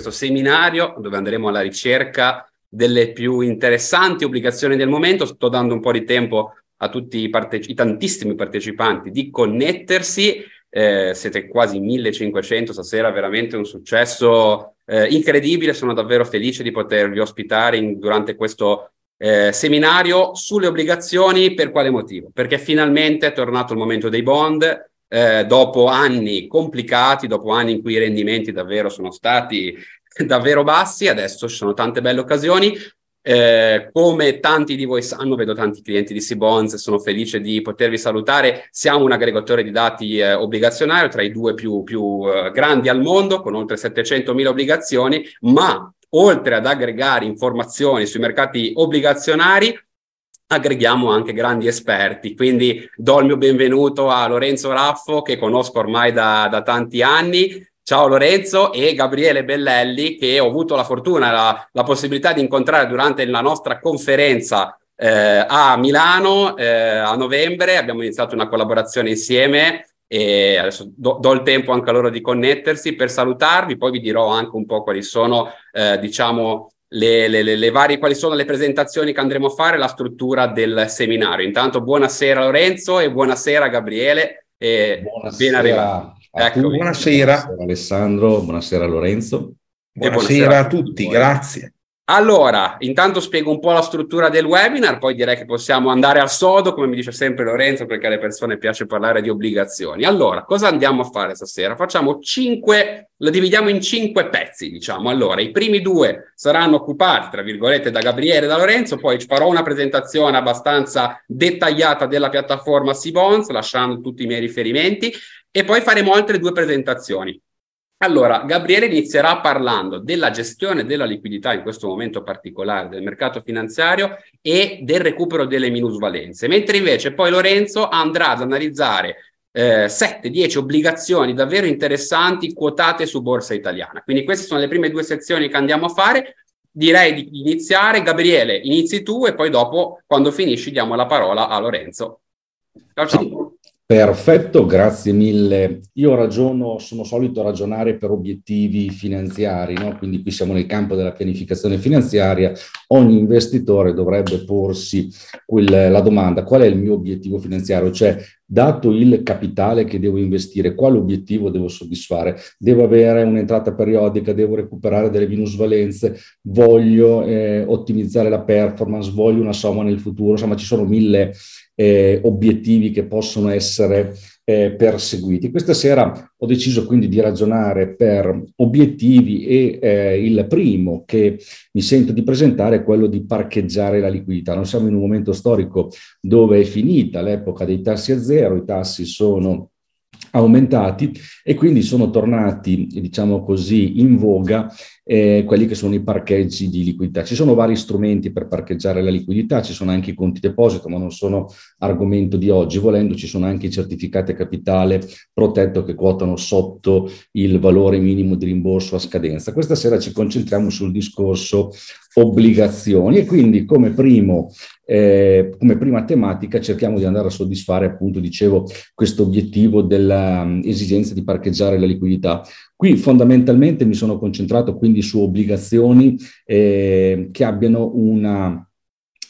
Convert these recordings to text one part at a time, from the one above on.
questo seminario dove andremo alla ricerca delle più interessanti obbligazioni del momento. Sto dando un po' di tempo a tutti i, parteci- i tantissimi partecipanti di connettersi. Eh, siete quasi 1500 stasera, veramente un successo eh, incredibile. Sono davvero felice di potervi ospitare in, durante questo eh, seminario sulle obbligazioni. Per quale motivo? Perché finalmente è tornato il momento dei bond. Eh, dopo anni complicati, dopo anni in cui i rendimenti davvero sono stati davvero bassi, adesso ci sono tante belle occasioni. Eh, come tanti di voi sanno, vedo tanti clienti di Sibonz, sono felice di potervi salutare. Siamo un aggregatore di dati eh, obbligazionario tra i due più, più eh, grandi al mondo, con oltre 700.000 obbligazioni, ma oltre ad aggregare informazioni sui mercati obbligazionari, aggreghiamo anche grandi esperti. Quindi do il mio benvenuto a Lorenzo Raffo, che conosco ormai da, da tanti anni, Ciao Lorenzo e Gabriele Bellelli che ho avuto la fortuna, la, la possibilità di incontrare durante la nostra conferenza eh, a Milano eh, a novembre. Abbiamo iniziato una collaborazione insieme e adesso do, do, il tempo anche a loro di connettersi per salutarvi, poi vi dirò anche un po' quali sono, eh, diciamo, le, le, le, le, varie, quali sono le presentazioni che andremo a fare, la struttura del seminario. Intanto buonasera Lorenzo e buonasera Gabriele e buonasera. ben arrivato. Ecco, buonasera. buonasera Alessandro, buonasera Lorenzo. Buonasera, buonasera a tutti, grazie. Allora, intanto spiego un po' la struttura del webinar, poi direi che possiamo andare al sodo, come mi dice sempre Lorenzo, perché alle persone piace parlare di obbligazioni. Allora, cosa andiamo a fare stasera? Facciamo cinque, la dividiamo in cinque pezzi, diciamo. Allora, i primi due saranno occupati, tra virgolette, da Gabriele e da Lorenzo, poi farò una presentazione abbastanza dettagliata della piattaforma Sibons, lasciando tutti i miei riferimenti, e poi faremo altre due presentazioni. Allora, Gabriele inizierà parlando della gestione della liquidità in questo momento particolare del mercato finanziario e del recupero delle minusvalenze, mentre invece poi Lorenzo andrà ad analizzare eh, 7-10 obbligazioni davvero interessanti quotate su borsa italiana. Quindi queste sono le prime due sezioni che andiamo a fare. Direi di iniziare. Gabriele, inizi tu e poi dopo, quando finisci, diamo la parola a Lorenzo. Ciao, ciao. Perfetto, grazie mille. Io ragiono, sono solito ragionare per obiettivi finanziari, no? quindi qui siamo nel campo della pianificazione finanziaria. Ogni investitore dovrebbe porsi quel, la domanda qual è il mio obiettivo finanziario, cioè dato il capitale che devo investire, quale obiettivo devo soddisfare? Devo avere un'entrata periodica, devo recuperare delle minusvalenze, voglio eh, ottimizzare la performance, voglio una somma nel futuro, insomma ci sono mille eh, obiettivi che possono essere eh, perseguiti. Questa sera ho deciso quindi di ragionare per obiettivi e eh, il primo che mi sento di presentare è quello di parcheggiare la liquidità. Non siamo in un momento storico dove è finita l'epoca dei tassi a zero, i tassi sono aumentati e quindi sono tornati, diciamo così, in voga eh, quelli che sono i parcheggi di liquidità. Ci sono vari strumenti per parcheggiare la liquidità, ci sono anche i conti deposito, ma non sono argomento di oggi. Volendo, ci sono anche i certificati a capitale protetto che quotano sotto il valore minimo di rimborso a scadenza. Questa sera ci concentriamo sul discorso obbligazioni e quindi come, primo, eh, come prima tematica cerchiamo di andare a soddisfare, appunto, dicevo, questo obiettivo dell'esigenza di parcheggiare la liquidità. Qui fondamentalmente mi sono concentrato quindi su obbligazioni eh, che abbiano una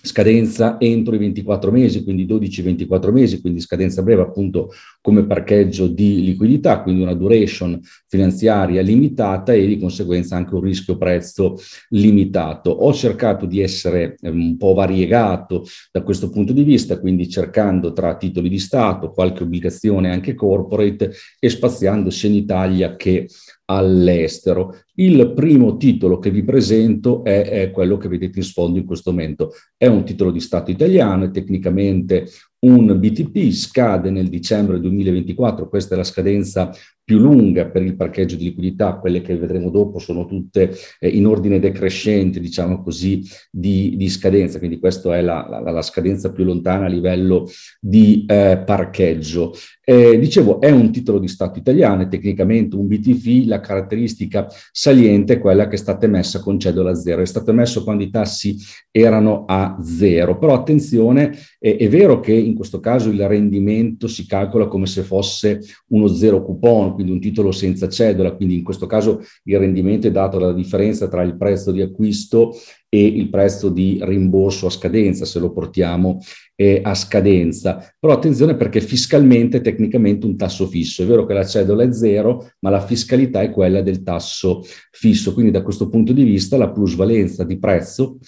scadenza entro i 24 mesi, quindi 12-24 mesi, quindi scadenza breve appunto come parcheggio di liquidità, quindi una duration finanziaria limitata e di conseguenza anche un rischio prezzo limitato. Ho cercato di essere ehm, un po' variegato da questo punto di vista, quindi cercando tra titoli di Stato, qualche obbligazione anche corporate e spaziando sia in Italia che all'estero. Il primo titolo che vi presento è, è, quello che vedete in sfondo in questo momento. È un titolo di Stato italiano, è tecnicamente un BTP, scade nel dicembre 2024, questa è la scadenza più lunga per il parcheggio di liquidità, quelle che vedremo dopo sono tutte eh, in ordine decrescente, diciamo così, di, di scadenza, quindi questa è la, la, la, scadenza più lontana a livello di eh, parcheggio. Eh, dicevo, è un titolo di Stato italiano, è tecnicamente un BTV, la caratteristica saliente è quella che è stata emessa con cedola zero, è stato emesso quando i tassi erano a zero, però attenzione, è vero che in questo caso il rendimento si calcola come se fosse uno zero coupon, quindi un titolo senza cedola, quindi in questo caso il rendimento è dato dalla differenza tra il prezzo di acquisto e il prezzo di rimborso a scadenza, se lo portiamo eh, a scadenza. Però attenzione perché fiscalmente è tecnicamente un tasso fisso. È vero che la cedola è zero, ma la fiscalità è quella del tasso fisso. Quindi da questo punto di vista la plusvalenza di prezzo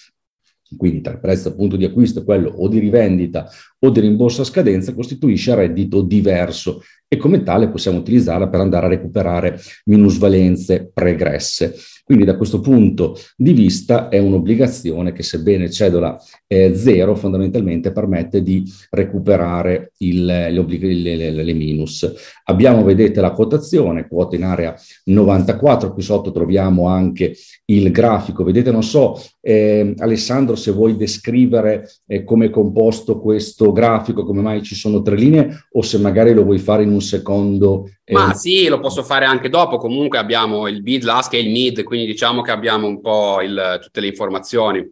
quindi tra il prezzo appunto di acquisto e quello o di rivendita o di rimborso a scadenza, costituisce reddito diverso e come tale possiamo utilizzarla per andare a recuperare minusvalenze pregresse. Quindi da questo punto di vista è un'obbligazione che sebbene cedola è zero fondamentalmente permette di recuperare il, le, le, le, minus. Abbiamo, vedete, la quotazione, quota in area 94, qui sotto troviamo anche il grafico. Vedete, non so, eh, Alessandro, se vuoi descrivere eh, come è composto questo grafico, come mai ci sono tre linee o se magari lo vuoi fare in un secondo. Eh. Ma sì, lo posso fare anche dopo. Comunque abbiamo il bid, l'ask e il mid, quindi diciamo che abbiamo un po' il, tutte le informazioni.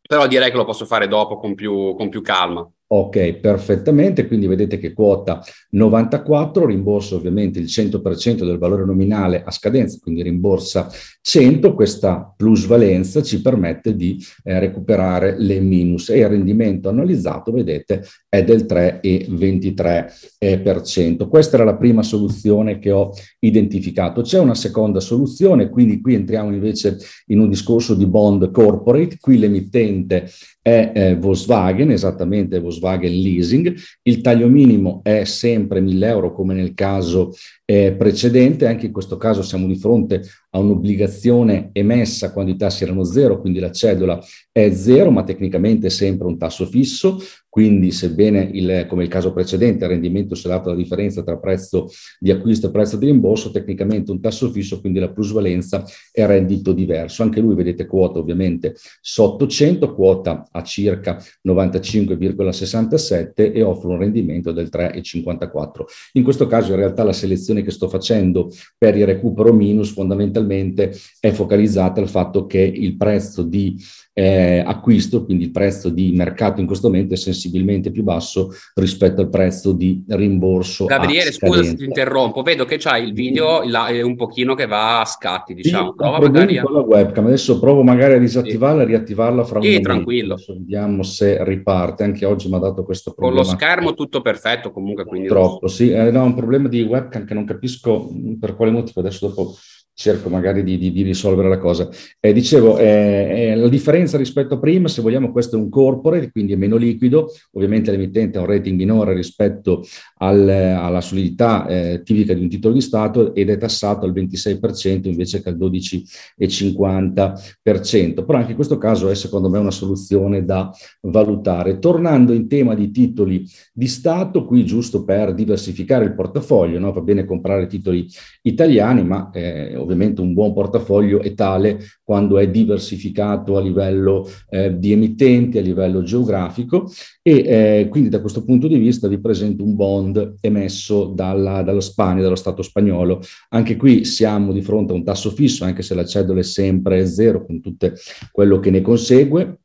Però direi che lo posso fare dopo con più, con più calma. Ok, perfettamente, quindi vedete che quota 94, rimborso ovviamente il 100% del valore nominale a scadenza, quindi rimborsa 100, questa plusvalenza ci permette di eh, recuperare le minus e il rendimento annualizzato, vedete, è del 3,23%. Questa era la prima soluzione che ho identificato. C'è una seconda soluzione, quindi qui entriamo invece in un discorso di bond corporate, qui l'emittente è eh, Volkswagen, esattamente Volkswagen Leasing. Il taglio minimo è sempre 1000 euro come nel caso eh, precedente, anche in questo caso siamo di fronte a un'obbligazione emessa quando i tassi erano zero, quindi la cedola è zero, ma tecnicamente è sempre un tasso fisso, quindi sebbene il, come il caso precedente il rendimento sia dato la differenza tra prezzo di acquisto e prezzo di rimborso, tecnicamente un tasso fisso, quindi la plusvalenza è reddito diverso. Anche lui vedete quota ovviamente sotto 100, quota a circa 95,67 e offre un rendimento del 3,54. In questo caso in realtà la selezione che sto facendo per il recupero minus fondamentalmente è focalizzata al fatto che il prezzo di eh, acquisto, quindi il prezzo di mercato in questo momento è sensibilmente più basso rispetto al prezzo di rimborso. Gabriele, scusa se ti interrompo, vedo che c'hai il video è un pochino che va a scatti, diciamo. Sì, Prova magari a... con la webcam, adesso provo magari a disattivarla sì. e riattivarla fra un sì, momento. tranquillo. Adesso vediamo se riparte, anche oggi mi ha dato questo problema. Con lo schermo tutto perfetto comunque. Quindi Troppo, sì, eh, no, un problema di webcam che non capisco per quale motivo, adesso dopo cerco magari di, di, di risolvere la cosa. Eh, dicevo, eh, eh, la differenza rispetto a prima, se vogliamo, questo è un corporate, quindi è meno liquido, ovviamente l'emittente ha un rating minore rispetto al, alla solidità eh, tipica di un titolo di Stato ed è tassato al 26% invece che al 12,50%, però anche in questo caso è secondo me una soluzione da valutare. Tornando in tema di titoli di Stato, qui giusto per diversificare il portafoglio, no? va bene comprare titoli italiani, ma eh, ovviamente un buon portafoglio è tale quando è diversificato a livello eh, di emittenti, a livello geografico e eh, quindi da questo punto di vista vi presento un bond emesso dalla, dalla Spagna, dallo Stato spagnolo. Anche qui siamo di fronte a un tasso fisso, anche se la cedola è sempre zero con tutto quello che ne consegue.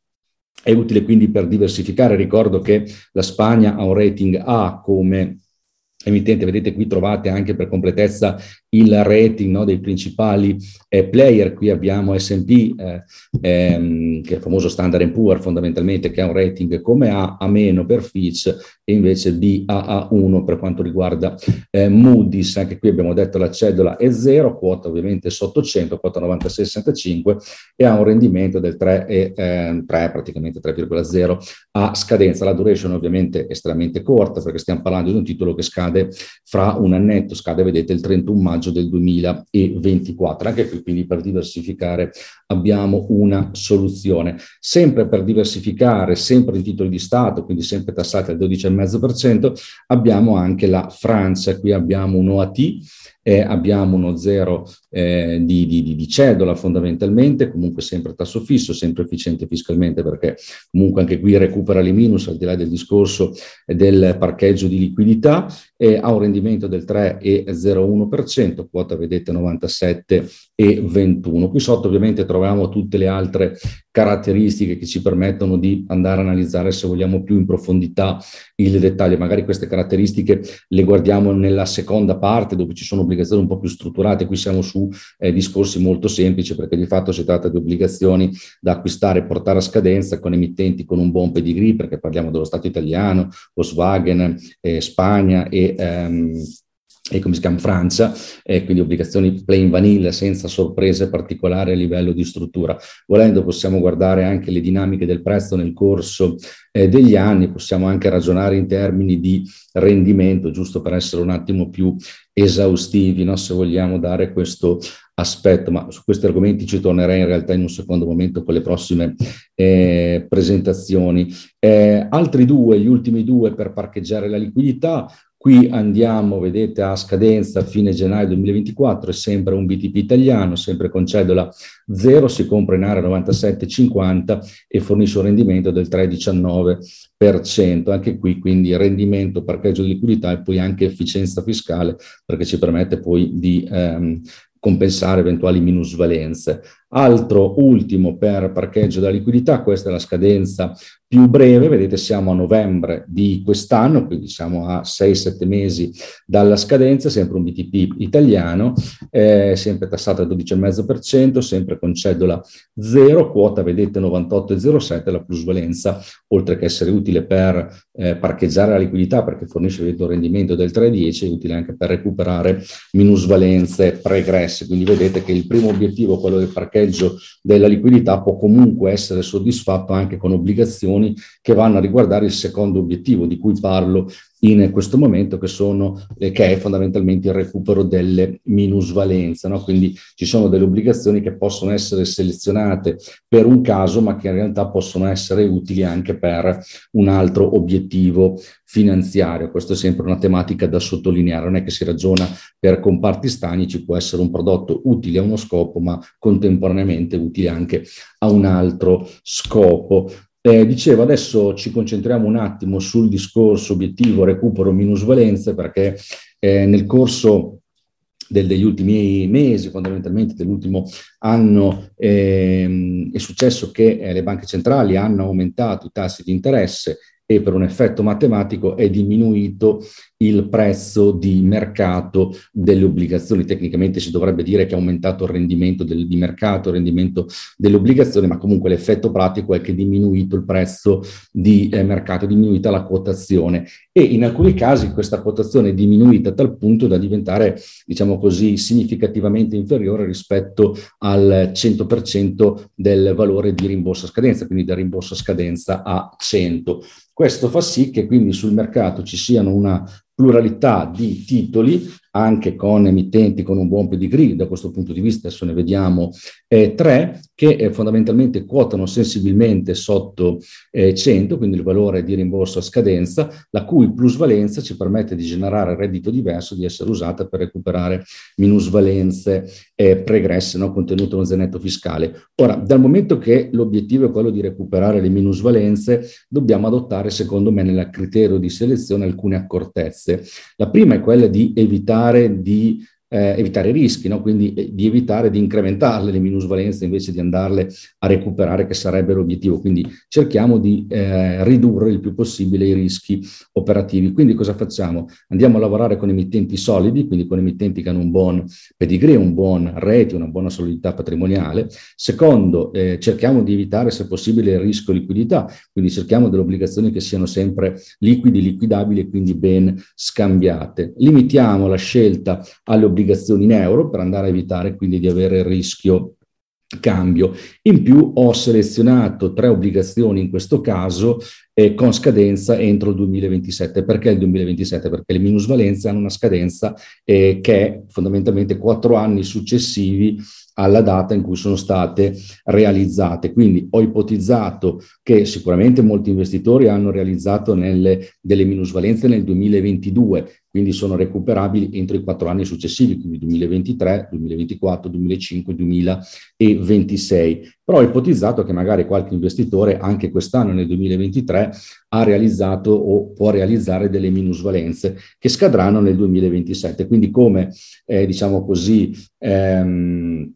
È utile quindi per diversificare. Ricordo che la Spagna ha un rating A come emittente, vedete qui trovate anche per completezza il rating no, dei principali eh, player, qui abbiamo S&P eh, ehm, che è il famoso Standard Poor's fondamentalmente che ha un rating come A, A- meno per Fitch e invece B, A, A1 per quanto riguarda eh, Moody's, anche qui abbiamo detto la cedola è zero, quota ovviamente sotto 100, quota 96,65 e ha un rendimento del 3, e, 3 praticamente 3,0 a scadenza, la duration ovviamente è estremamente corta perché stiamo parlando di un titolo che scade fra un annetto, scade vedete il 31 maggio maggio del 2024. Anche qui quindi per diversificare abbiamo una soluzione. Sempre per diversificare, sempre in titoli di Stato, quindi sempre tassati al 12,5%, abbiamo anche la Francia. Qui abbiamo un OAT eh, abbiamo uno zero eh, di, di, di, cedola fondamentalmente, comunque sempre tasso fisso, sempre efficiente fiscalmente perché comunque anche qui recupera le minus al di là del discorso del parcheggio di liquidità, eh, ha un rendimento del 3,01%, quota vedete 97 e 21. Qui sotto ovviamente troviamo tutte le altre caratteristiche che ci permettono di andare a analizzare, se vogliamo, più in profondità il dettaglio. Magari queste caratteristiche le guardiamo nella seconda parte dove ci sono obbligazioni un po' più strutturate. Qui siamo su eh, discorsi molto semplici perché di fatto si tratta di obbligazioni da acquistare e portare a scadenza con emittenti con un buon pedigree perché parliamo dello Stato italiano, Volkswagen, eh, Spagna e ehm, e come si chiama Francia, eh, quindi obbligazioni plain vanilla senza sorprese particolari a livello di struttura. Volendo possiamo guardare anche le dinamiche del prezzo nel corso eh, degli anni, possiamo anche ragionare in termini di rendimento, giusto per essere un attimo più esaustivi, no? se vogliamo dare questo aspetto, ma su questi argomenti ci tornerei in realtà in un secondo momento con le prossime eh, presentazioni. Eh, altri due, gli ultimi due per parcheggiare la liquidità, Qui andiamo, vedete, a scadenza fine gennaio 2024, è sempre un BTP italiano, sempre con cedola 0, si compra in area 97,50 e fornisce un rendimento del 3,19%. Anche qui quindi rendimento, parcheggio di liquidità e poi anche efficienza fiscale perché ci permette poi di ehm, compensare eventuali minusvalenze. Altro ultimo per parcheggio della liquidità, questa è la scadenza più breve, vedete siamo a novembre di quest'anno, quindi siamo a 6-7 mesi dalla scadenza, sempre un BTP italiano, eh, sempre tassato al 12,5%, sempre con cedola 0, quota vedete 98,07, la plusvalenza, oltre che essere utile per eh, parcheggiare la liquidità perché fornisce vedete, un rendimento del 3,10, è utile anche per recuperare minusvalenze pregresse, quindi vedete che il primo obiettivo, quello del parcheggio della liquidità, può comunque essere soddisfatto anche con obbligazioni azioni che vanno a riguardare il secondo obiettivo di cui parlo in questo momento, che, sono, eh, che è fondamentalmente il recupero delle minusvalenze. No? Quindi ci sono delle obbligazioni che possono essere selezionate per un caso, ma che in realtà possono essere utili anche per un altro obiettivo finanziario. Questa è sempre una tematica da sottolineare, non è che si ragiona per comparti stagni, ci può essere un prodotto utile a uno scopo, ma contemporaneamente utile anche a un altro scopo. Eh, dicevo, adesso ci concentriamo un attimo sul discorso obiettivo recupero minusvalenze perché eh, nel corso del, degli ultimi mesi, fondamentalmente dell'ultimo anno, ehm, è successo che eh, le banche centrali hanno aumentato i tassi di interesse e per un effetto matematico è diminuito il prezzo di mercato delle obbligazioni. Tecnicamente si dovrebbe dire che è aumentato il rendimento del, di mercato, il rendimento delle obbligazioni, ma comunque l'effetto pratico è che è diminuito il prezzo di eh, mercato, è diminuita la quotazione e in alcuni casi questa quotazione è diminuita a tal punto da diventare, diciamo così, significativamente inferiore rispetto al 100% del valore di rimborso a scadenza, quindi del rimborso a scadenza a 100. Questo fa sì che quindi sul mercato ci siano una pluralità di titoli anche con emittenti con un buon pedigree, da questo punto di vista adesso ne vediamo eh, tre, che eh, fondamentalmente quotano sensibilmente sotto eh, 100, quindi il valore di rimborso a scadenza, la cui plusvalenza ci permette di generare reddito diverso, di essere usata per recuperare minusvalenze eh, pregresse no, contenute nello zenetto fiscale. Ora, dal momento che l'obiettivo è quello di recuperare le minusvalenze, dobbiamo adottare, secondo me, nel criterio di selezione alcune accortezze. La prima è quella di evitare evitare di eh, evitare i rischi, no? quindi eh, di evitare di incrementarle le minusvalenze invece di andarle a recuperare, che sarebbe l'obiettivo. Quindi cerchiamo di eh, ridurre il più possibile i rischi operativi. Quindi cosa facciamo? Andiamo a lavorare con emittenti solidi, quindi con emittenti che hanno un buon pedigree, un buon rete, una buona solidità patrimoniale. Secondo, eh, cerchiamo di evitare se possibile il rischio liquidità, quindi cerchiamo delle obbligazioni che siano sempre liquidi, liquidabili e quindi ben scambiate. Limitiamo la scelta alle obbligazioni obbligazioni in euro per andare a evitare quindi di avere il rischio cambio. In più ho selezionato tre obbligazioni in questo caso eh, con scadenza entro il 2027. Perché il 2027? Perché le minusvalenze hanno una scadenza eh, che è fondamentalmente quattro anni successivi alla data in cui sono state realizzate. Quindi ho ipotizzato che sicuramente molti investitori hanno realizzato nelle, delle minusvalenze nel 2022, quindi sono recuperabili entro i quattro anni successivi, quindi 2023, 2024, 2025, 2026. Però ho ipotizzato che magari qualche investitore anche quest'anno, nel 2023, ha realizzato o può realizzare delle minusvalenze che scadranno nel 2027. Quindi come, eh, diciamo così, ehm,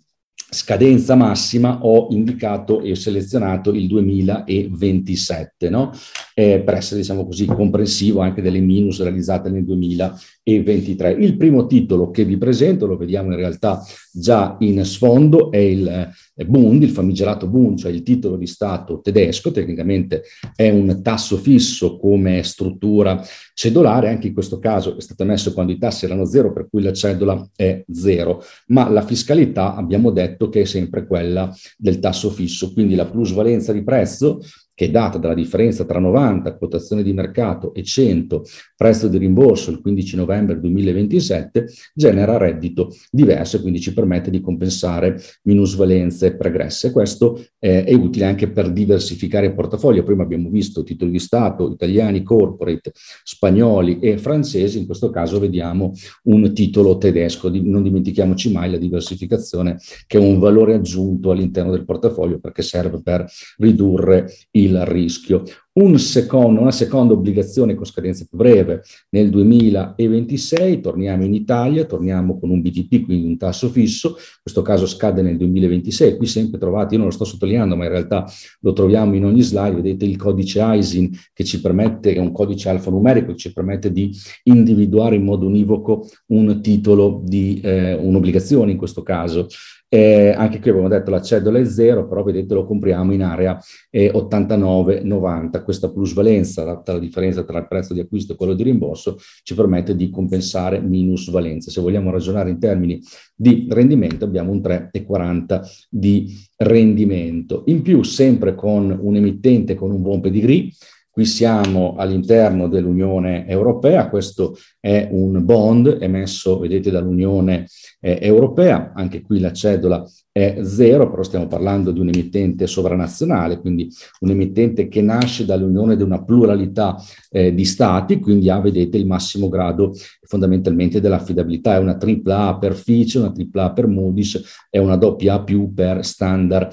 scadenza massima ho indicato e selezionato il 2027, no? Eh, per essere, diciamo così, comprensivo anche delle minus realizzate nel 2023. Il primo titolo che vi presento, lo vediamo in realtà già in sfondo, è il eh, Bund, il famigerato Bund, cioè il titolo di Stato tedesco, tecnicamente è un tasso fisso come struttura cedolare, anche in questo caso è stato emesso quando i tassi erano zero, per cui la cedola è zero, ma la fiscalità abbiamo detto che è sempre quella del tasso fisso, quindi la plusvalenza di prezzo che è data dalla differenza tra 90, quotazione di mercato, e 100, prezzo di rimborso il 15 novembre 2027, genera reddito diverso e quindi ci permette di compensare minusvalenze pregresse. Questo eh, è utile anche per diversificare il portafoglio. Prima abbiamo visto titoli di Stato italiani, corporate, spagnoli e francesi, in questo caso vediamo un titolo tedesco. Non dimentichiamoci mai la diversificazione che è un valore aggiunto all'interno del portafoglio perché serve per ridurre il il rischio. Un secondo, una seconda obbligazione con scadenza più breve nel 2026, torniamo in Italia, torniamo con un BTP, quindi un tasso fisso, in questo caso scade nel 2026, qui sempre trovate, io non lo sto sottolineando, ma in realtà lo troviamo in ogni slide, vedete il codice ISIN che ci permette, è un codice alfanumerico che ci permette di individuare in modo univoco un titolo di eh, un'obbligazione in questo caso. Eh, anche qui abbiamo detto la cedola è zero, però vedete lo compriamo in area eh, 89-90. Questa plusvalenza, data la differenza tra il prezzo di acquisto e quello di rimborso, ci permette di compensare minusvalenza. Se vogliamo ragionare in termini di rendimento, abbiamo un 3,40 di rendimento. In più, sempre con un emittente con un buon pedigree, Qui siamo all'interno dell'Unione Europea, questo è un bond emesso, vedete, dall'Unione eh, Europea, anche qui la cedola è zero, però stiamo parlando di un emittente sovranazionale, quindi un emittente che nasce dall'unione di una pluralità eh, di stati, quindi ha, vedete, il massimo grado fondamentalmente dell'affidabilità. È una tripla A per Fitch, una tripla A per Moody's e una doppia A più per Standard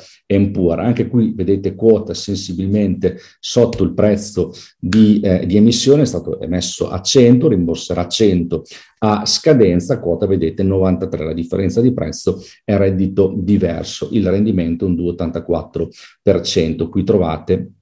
Poor. Anche qui, vedete, quota sensibilmente sotto il prezzo di, eh, di emissione, è stato emesso a 100, rimborserà 100 a scadenza, quota vedete 93, la differenza di prezzo è reddito diverso, il rendimento è un 2,84%. Qui trovate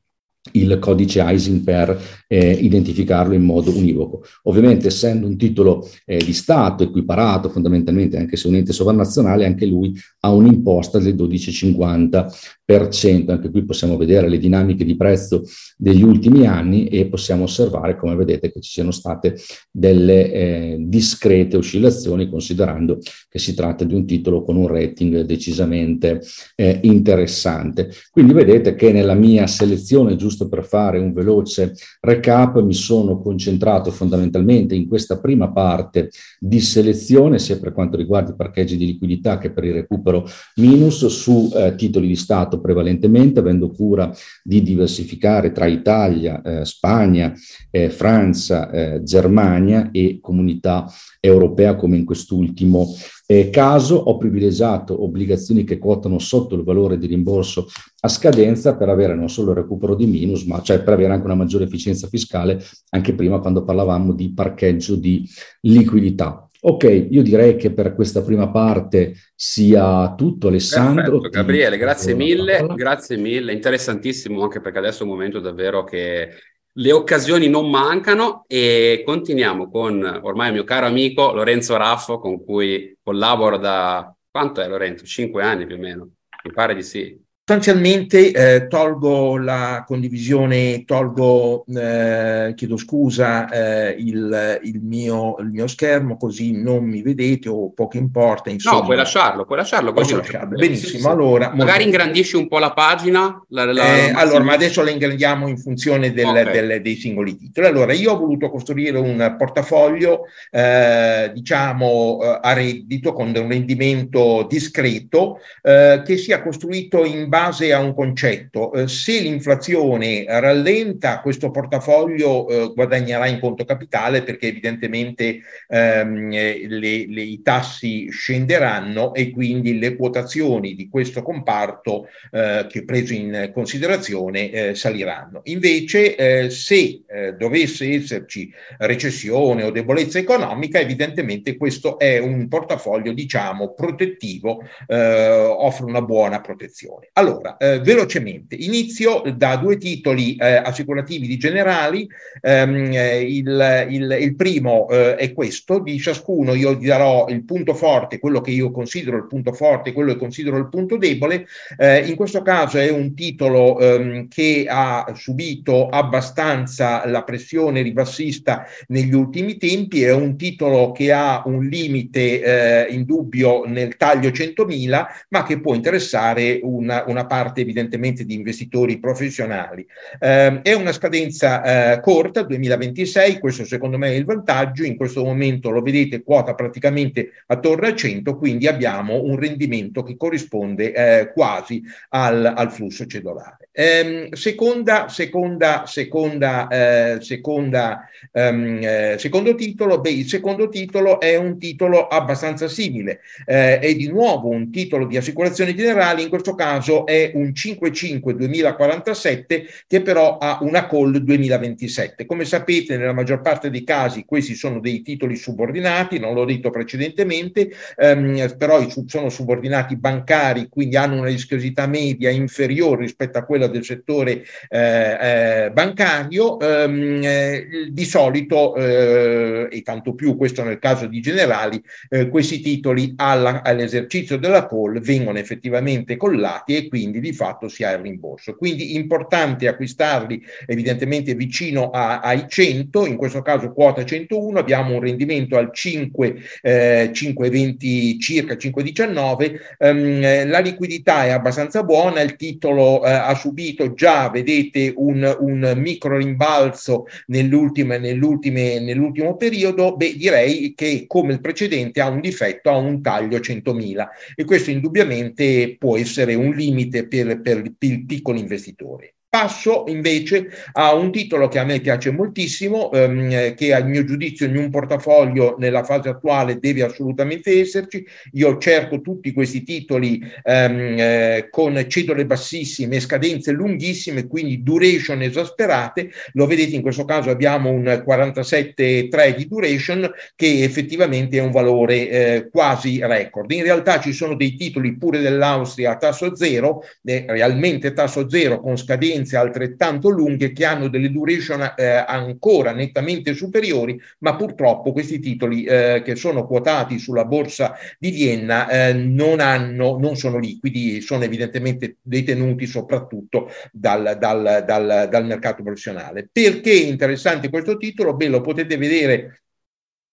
il codice ISIN per eh, identificarlo in modo univoco. Ovviamente essendo un titolo eh, di Stato equiparato fondamentalmente anche se un ente sovranazionale, anche lui ha un'imposta del 12,50%. Anche qui possiamo vedere le dinamiche di prezzo degli ultimi anni e possiamo osservare come vedete che ci siano state delle eh, discrete oscillazioni considerando che si tratta di un titolo con un rating decisamente eh, interessante. Quindi vedete che nella mia selezione giusto per fare un veloce recap, mi sono concentrato fondamentalmente in questa prima parte di selezione, sia per quanto riguarda i parcheggi di liquidità che per il recupero minus, su eh, titoli di Stato prevalentemente, avendo cura di diversificare tra Italia, eh, Spagna, eh, Francia, eh, Germania e comunità europea come in quest'ultimo eh, caso ho privilegiato obbligazioni che quotano sotto il valore di rimborso a scadenza per avere non solo il recupero di minus, ma cioè per avere anche una maggiore efficienza fiscale, anche prima quando parlavamo di parcheggio di liquidità. Ok, io direi che per questa prima parte sia tutto, Alessandro. Perfetto, Gabriele, grazie mille, grazie mille, interessantissimo anche perché adesso è un momento davvero che le occasioni non mancano e continuiamo con ormai il mio caro amico Lorenzo Raffo con cui collaboro da quanto è Lorenzo? Cinque anni più o meno, mi pare di sì. Sostanzialmente eh, tolgo la condivisione, tolgo, eh, chiedo scusa, eh, il, il, mio, il, mio, schermo così non mi vedete o poco importa. Insomma. No, puoi lasciarlo, puoi lasciarlo. Posso lasciarlo, benissimo. Sì, sì. Allora, Magari ingrandisci un po' la pagina. La, la, la... Eh, allora, ma adesso la ingrandiamo in funzione del, okay. del, dei singoli titoli. Allora, io ho voluto costruire un portafoglio, eh, diciamo, eh, a reddito con un rendimento discreto che sia costruito in base a un concetto. Eh, se l'inflazione rallenta, questo portafoglio eh, guadagnerà in conto capitale perché evidentemente ehm, le, le, i tassi scenderanno e quindi le quotazioni di questo comparto eh, che preso in considerazione eh, saliranno. Invece, se dovesse esserci recessione o debolezza economica, evidentemente questo è un portafoglio, diciamo, protettivo, offre una buona protezione. Allora, eh, velocemente, inizio da due titoli eh, assicurativi di generali. Ehm, il, il, il, primo è questo, di ciascuno io darò il punto forte, quello che io considero il punto forte, quello che considero il punto debole. in questo caso è un titolo ehm, che ha subito abbastanza la pressione ribassista negli ultimi tempi, è un titolo che ha un limite eh, in dubbio nel taglio 100.000, ma che può interessare una, una parte evidentemente di investitori professionali. Eh, è una scadenza eh, corta, 2026, questo secondo me è il vantaggio, in questo momento lo vedete quota praticamente attorno a 100, quindi abbiamo un rendimento che corrisponde eh, quasi al, al flusso cedolare. Eh, seconda, seconda, seconda, eh, seconda, ehm, eh, secondo titolo, beh, il secondo titolo è un titolo abbastanza simile, eh, è di nuovo un titolo di assicurazioni generali, in questo caso è un 55 2047 che però ha una call 2027. Come sapete, nella maggior parte dei casi questi sono dei titoli subordinati, non l'ho detto precedentemente, ehm, però sono subordinati bancari, quindi hanno una rischiosità media inferiore rispetto a quella del settore eh, eh, bancario, ehm, eh, di solito, eh, e tanto più questo nel caso di generali, eh, questi titoli alla, all'esercizio della call vengono effettivamente collati e quindi di fatto si ha il rimborso. Quindi importante acquistarli evidentemente vicino a, ai 100, in questo caso quota 101, abbiamo un rendimento al 5, eh, 5,20 circa 5,19, ehm, la liquidità è abbastanza buona, il titolo eh, ha subito già, vedete, un, un micro rimbalzo nell'ultimo, nell'ultimo periodo, beh, direi che come il precedente ha un difetto, ha un taglio 100.000 e questo indubbiamente può essere un limite per, per il piccolo investitore. Passo invece a un titolo che a me piace moltissimo, ehm, che a mio giudizio in un portafoglio nella fase attuale deve assolutamente esserci. Io cerco tutti questi titoli ehm, eh, con cedole bassissime, scadenze lunghissime, quindi duration esasperate. Lo vedete in questo caso abbiamo un 47,3 di duration che effettivamente è un valore eh, quasi record. In realtà ci sono dei titoli pure dell'Austria a tasso zero, eh, realmente tasso zero con scadenze scadenze altrettanto lunghe che hanno delle duration eh, ancora nettamente superiori, ma purtroppo questi titoli eh, che sono quotati sulla borsa di Vienna eh, non, hanno, non sono liquidi, sono evidentemente detenuti soprattutto dal, dal, dal, dal mercato professionale. Perché è interessante questo titolo? Beh, lo potete vedere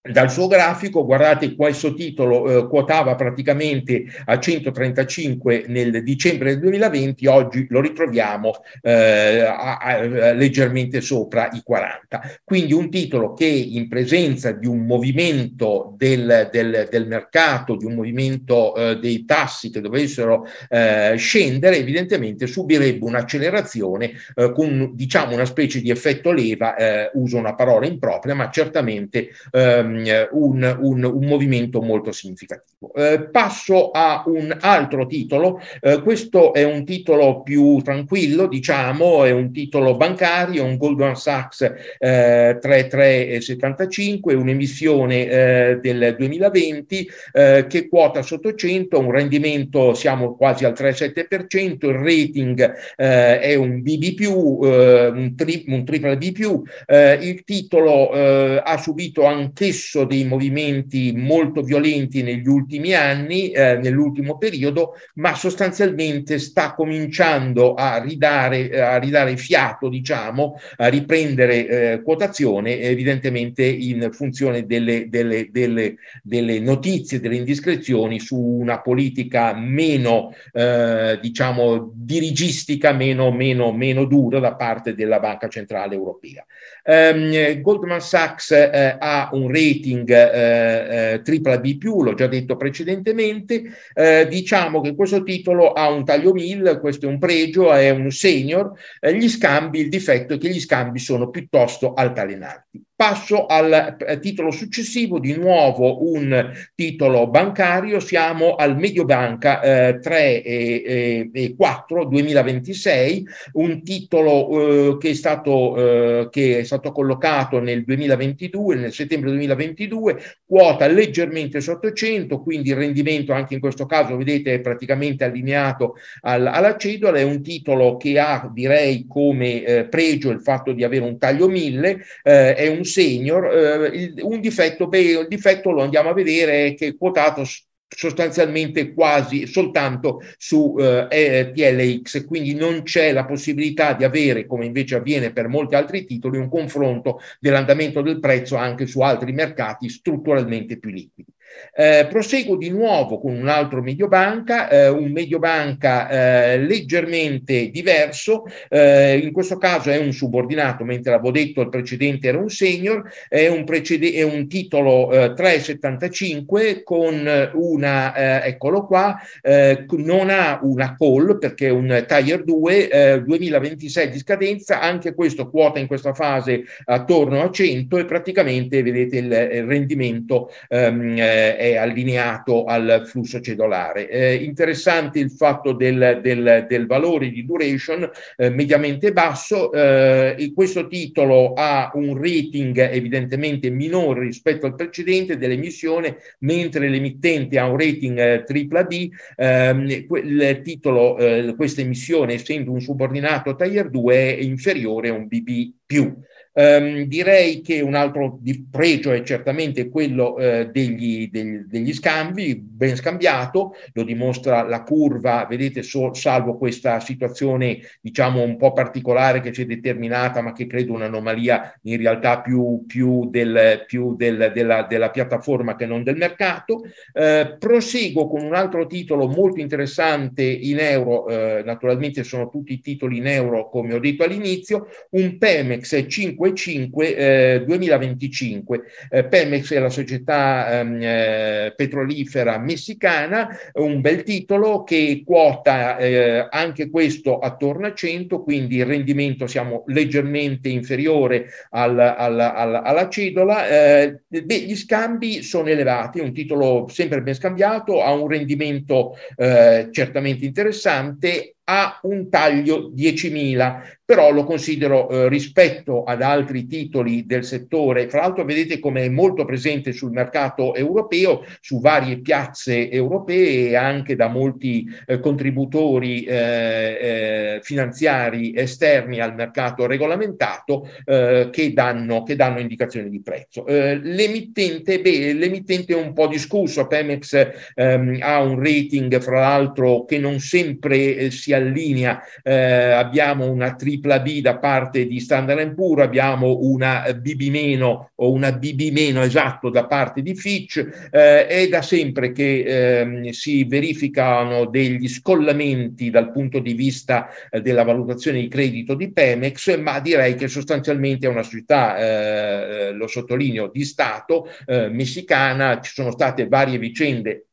dal suo grafico, guardate questo titolo eh, quotava praticamente a 135 nel dicembre del 2020, oggi lo ritroviamo eh, a, a, leggermente sopra i 40. Quindi un titolo che in presenza di un movimento del, del, del mercato, di un movimento eh, dei tassi che dovessero eh, scendere, evidentemente subirebbe un'accelerazione eh, con diciamo una specie di effetto leva, eh, uso una parola impropria, ma certamente ehm, Ehm, un, un, un, movimento molto significativo. Eh, passo a un altro titolo, eh, questo è un titolo più tranquillo, diciamo, è un titolo bancario, un Goldman Sachs eh, 3375, un'emissione eh, del 2020 eh, che quota sotto 100, un rendimento siamo quasi al 3,7%, il rating eh, è un BB+, un, tri, un triple B+, il titolo ha subito anch'esso spesso dei movimenti molto violenti negli ultimi anni, eh, nell'ultimo periodo, ma sostanzialmente sta cominciando a ridare, a ridare fiato, diciamo, a riprendere eh, quotazione, evidentemente in funzione delle, delle, delle, delle, notizie, delle indiscrezioni su una politica meno, eh, diciamo, dirigistica, meno, meno, meno dura da parte della Banca Centrale Europea. Um, Goldman Sachs uh, ha un rating rating eh, eh, B+, l'ho già detto precedentemente, eh, diciamo che questo titolo ha un taglio 1000, questo è un pregio, è un senior, eh, gli scambi, il difetto è che gli scambi sono piuttosto altalenanti. Passo al eh, titolo successivo, di nuovo un titolo bancario, siamo al Mediobanca eh, 3 e, e, 4 2026, un titolo eh, che, è stato, eh, che è stato collocato nel 2022, nel settembre 2022, quota leggermente sotto 100, quindi il rendimento anche in questo caso, vedete, è praticamente allineato al, alla cedola, è un titolo che ha, direi, come eh, pregio il fatto di avere un taglio 1000, eh, è un senior, eh, il, un difetto, beh, il difetto lo andiamo a vedere che è quotato sostanzialmente quasi soltanto su eh, TLX, quindi non c'è la possibilità di avere, come invece avviene per molti altri titoli, un confronto dell'andamento del prezzo anche su altri mercati strutturalmente più liquidi. Eh, proseguo di nuovo con un altro Mediobanca, eh, un Mediobanca eh, leggermente diverso, eh, in questo caso è un subordinato, mentre l'avevo detto il precedente era un senior, è un, precede- è un titolo 3,75 eh, con una, eh, eccolo qua, non ha una call perché è un Tier 2, 2026 di scadenza, anche questo quota in questa fase attorno a 100 e praticamente vedete il, il rendimento ehm, eh, è allineato al flusso cedolare. Eh, interessante il fatto del, del, del valore di duration eh, mediamente basso, eh, questo titolo ha un rating evidentemente minore rispetto al precedente dell'emissione, mentre l'emittente ha un rating eh, B, ehm, il titolo, eh, questa emissione essendo un subordinato Tier 2 è inferiore a un BB+. Um, direi che un altro pregio è certamente quello uh, degli, degli, degli, scambi, ben scambiato, lo dimostra la curva, vedete, so, salvo questa situazione diciamo un po' particolare che si è determinata, ma che credo un'anomalia in realtà più, più, del, più del, della, della, piattaforma che non del mercato. Uh, proseguo con un altro titolo molto interessante in euro, uh, naturalmente sono tutti titoli in euro come ho detto all'inizio, un Pemex 5 5 eh, 2025. Eh, Pemex è la società ehm, eh, petrolifera messicana, un bel titolo che quota eh, anche questo attorno a 100, quindi il rendimento siamo leggermente inferiore al, al, al, alla cedola. Eh, beh, gli scambi sono elevati, un titolo sempre ben scambiato, ha un rendimento eh, certamente interessante, ha un taglio 10.000, però lo considero eh, rispetto ad altri titoli del settore. Fra l'altro vedete come è molto presente sul mercato europeo, su varie piazze europee e anche da molti eh, contributori eh, eh finanziari esterni al mercato regolamentato eh, che danno, che, danno, indicazioni di prezzo. Eh, l'emittente, beh, l'emittente è un po' discusso, Pemex ehm, ha un rating fra l'altro che non sempre si allinea, abbiamo una tripla B da parte di Standard Poor's, abbiamo una BB- meno o una BB- meno esatto da parte di Fitch, eh, è da sempre che eh, si verificano degli scollamenti dal punto di vista eh, della valutazione di credito di Pemex, ma direi che sostanzialmente è una società, eh, lo sottolineo, di Stato eh, messicana, ci sono state varie vicende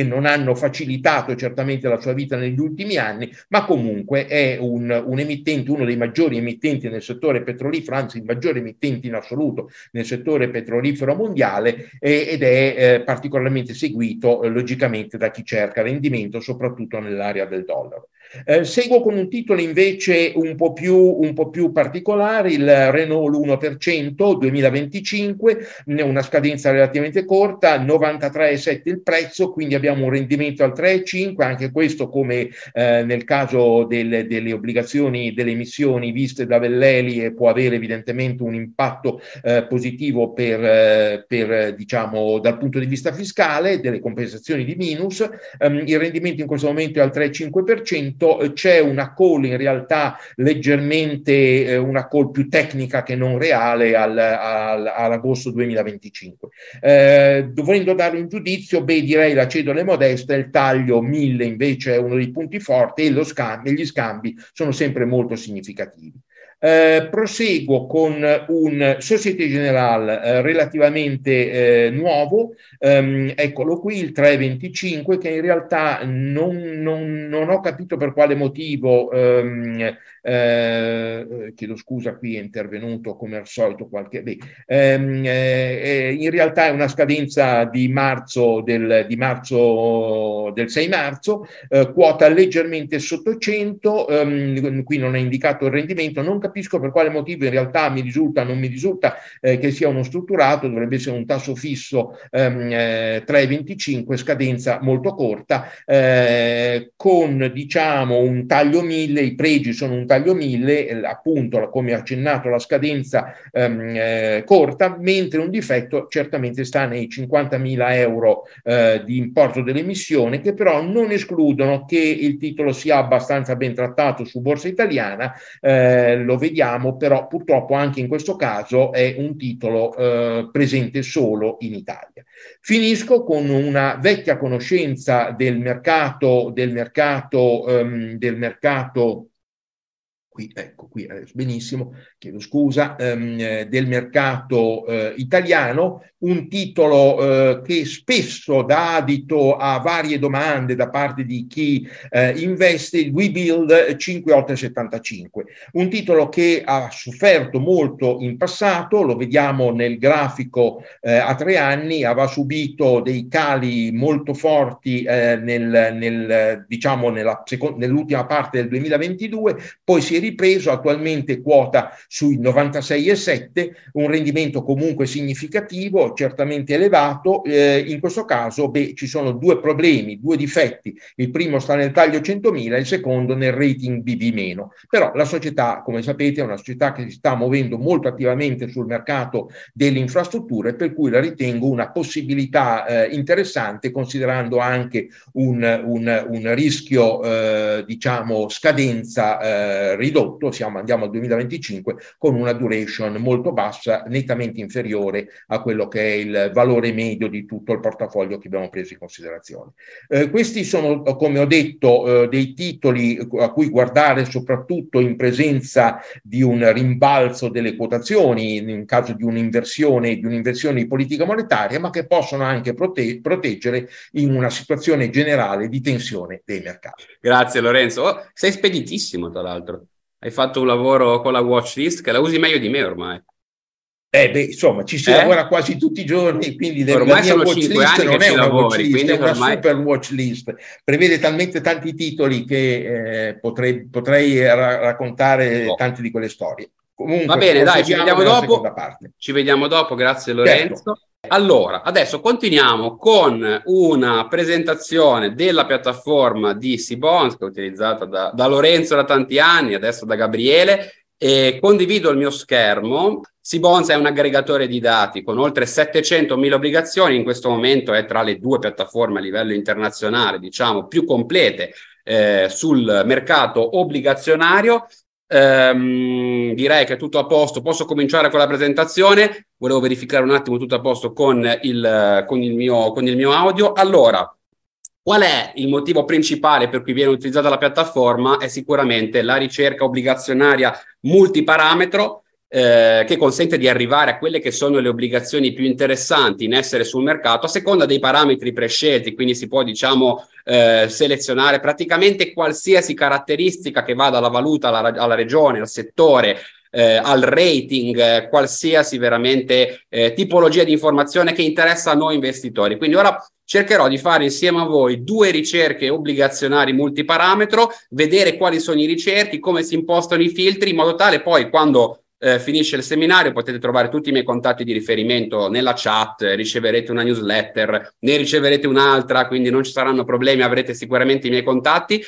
che non hanno facilitato certamente la sua vita negli ultimi anni, ma comunque è un, un emittente, uno dei maggiori emittenti nel settore petrolifero, anzi il maggiore emittente in assoluto nel settore petrolifero mondiale eh, ed è eh, particolarmente seguito eh, logicamente da chi cerca rendimento, soprattutto nell'area del dollaro. Eh, seguo con un titolo invece un po' più, un po più particolare, il Renault l'1% 2025, una scadenza relativamente corta, 93,7 il prezzo, quindi abbiamo un rendimento al 3,5, anche questo come eh, nel caso delle, delle, obbligazioni, delle emissioni viste da Velleli può avere evidentemente un impatto eh, positivo per, eh, per, diciamo, dal punto di vista fiscale, delle compensazioni di minus, um, il rendimento in questo momento è al 3,5%, momento c'è una call in realtà leggermente eh, una call più tecnica che non reale al, al, all'agosto 2025. Eh, dovendo dare un giudizio, beh, direi la cedola è modesta, il taglio 1000 invece è uno dei punti forti e lo scambio, gli scambi sono sempre molto significativi. Eh, proseguo con un Societe Generale eh, relativamente eh, nuovo, ehm, eccolo qui, il 325, che in realtà non, non, non ho capito per quale motivo, ehm, eh, chiedo scusa, qui è intervenuto come al solito qualche... Beh, ehm, eh, in realtà è una scadenza di marzo del, di marzo, del 6 marzo, eh, quota leggermente sotto 100, ehm, qui non è indicato il rendimento, non capisco per quale motivo in realtà mi risulta, non mi risulta eh, che sia uno strutturato, dovrebbe essere un tasso fisso ehm, eh, 3,25, scadenza molto corta, eh, con diciamo un taglio 1000, i pregi sono un taglio 1000, eh, appunto come accennato la scadenza ehm, eh, corta, mentre un difetto certamente sta nei 50.000 euro eh, di importo dell'emissione, che però non escludono che il titolo sia abbastanza ben trattato su borsa italiana, eh, lo vediamo, però purtroppo anche in questo caso è un titolo eh, presente solo in Italia. Finisco con una vecchia conoscenza del mercato, del mercato, ehm, del mercato qui, ecco, qui eh, benissimo, chiedo scusa, ehm, eh, del mercato eh, italiano, un titolo eh, che spesso dà adito a varie domande da parte di chi eh, investe, il WeBuild 5875, un titolo che ha sofferto molto in passato, lo vediamo nel grafico eh, a tre anni, aveva subito dei cali molto forti nel, nel, diciamo nella, nell'ultima parte del 2022, poi si è ripreso, attualmente quota sui 96,7, un rendimento comunque significativo, certamente elevato. Eh, in questo caso beh, ci sono due problemi, due difetti. Il primo sta nel taglio 100.000, il secondo nel rating BB-. Però la società, come sapete, è una società che si sta muovendo molto attivamente sul mercato delle infrastrutture, per cui la ritengo una possibilità eh, interessante, considerando anche un, un, un rischio, eh, diciamo, scadenza eh, ridotto, siamo, andiamo al 2025, con una duration molto bassa, nettamente inferiore a quello che è il valore medio di tutto il portafoglio che abbiamo preso in considerazione. Eh, questi sono, come ho detto, eh, dei titoli a cui guardare soprattutto in presenza di un rimbalzo delle quotazioni, in caso di un'inversione, di un'inversione di politica monetaria, ma che possono anche prote- proteggere in una situazione generale di tensione dei mercati. Grazie Lorenzo, oh, sei speditissimo tra l'altro hai fatto un lavoro con la watch list che la usi meglio di me ormai. Eh beh, insomma, ci si eh? lavora quasi tutti i giorni, quindi ormai la mia watch list non è una lavori, watch list, è una ormai... super watch list. Prevede talmente tanti titoli che eh, potrei, potrei ra- raccontare oh. tante di quelle storie. Comunque, Va bene, dai, ci vediamo dopo. Ci vediamo dopo, grazie Lorenzo. Certo. Allora, adesso continuiamo con una presentazione della piattaforma di Sibons, che è utilizzata da, da Lorenzo da tanti anni, adesso da Gabriele, e condivido il mio schermo. Sibons è un aggregatore di dati con oltre 700.000 obbligazioni, in questo momento è tra le due piattaforme a livello internazionale, diciamo, più complete eh, sul mercato obbligazionario Ehm, direi che è tutto a posto. Posso cominciare con la presentazione. Volevo verificare un attimo tutto a posto con il, con il, mio, con il mio audio. Allora, Qual è il motivo principale per cui viene utilizzata la piattaforma? È sicuramente la ricerca obbligazionaria multiparametro eh, che consente di arrivare a quelle che sono le obbligazioni più interessanti in essere sul mercato a seconda dei parametri prescelti, quindi si può diciamo eh, selezionare praticamente qualsiasi caratteristica che va dalla valuta alla, alla regione, al settore, eh, al rating, eh, qualsiasi veramente eh, tipologia di informazione che interessa a noi investitori. Quindi ora cercherò di fare insieme a voi due ricerche obbligazionari multiparametro, vedere quali sono i ricerchi, come si impostano i filtri, in modo tale poi quando eh, finisce il seminario potete trovare tutti i miei contatti di riferimento nella chat, riceverete una newsletter, ne riceverete un'altra, quindi non ci saranno problemi, avrete sicuramente i miei contatti.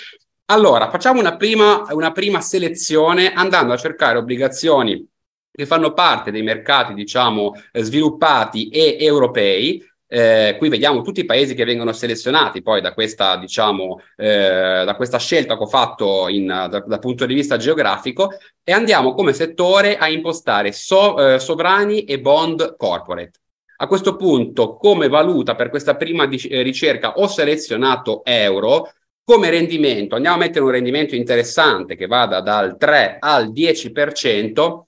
Allora, facciamo una prima, una prima selezione andando a cercare obbligazioni che fanno parte dei mercati, diciamo, sviluppati e europei, eh, qui vediamo tutti i paesi che vengono selezionati poi da questa, diciamo, eh, da questa scelta che ho fatto in, da, dal punto di vista geografico e andiamo come settore a impostare so, eh, sovrani e bond corporate. A questo punto, come valuta per questa prima di, eh, ricerca ho selezionato euro, come rendimento andiamo a mettere un rendimento interessante che vada dal 3 al 10%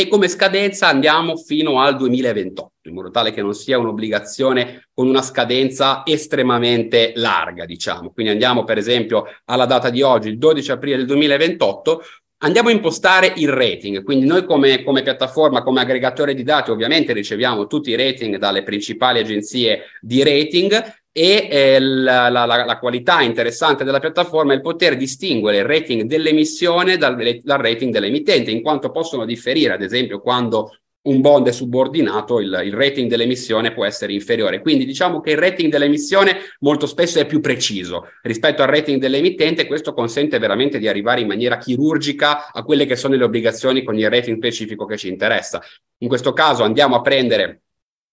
e come scadenza andiamo fino al 2028, in modo tale che non sia un'obbligazione con una scadenza estremamente larga, diciamo. Quindi andiamo per esempio alla data di oggi, il 12 aprile del 2028, Andiamo a impostare il rating, quindi noi come, come, piattaforma, come aggregatore di dati ovviamente riceviamo tutti i rating dalle principali agenzie di rating e eh, la, la, la, qualità interessante della piattaforma è il poter distinguere il rating dell'emissione dal, dal rating dell'emittente, in quanto possono differire, ad esempio, quando un bond è subordinato, il, il, rating dell'emissione può essere inferiore. Quindi diciamo che il rating dell'emissione molto spesso è più preciso rispetto al rating dell'emittente, questo consente veramente di arrivare in maniera chirurgica a quelle che sono le obbligazioni con il rating specifico che ci interessa. In questo caso andiamo a prendere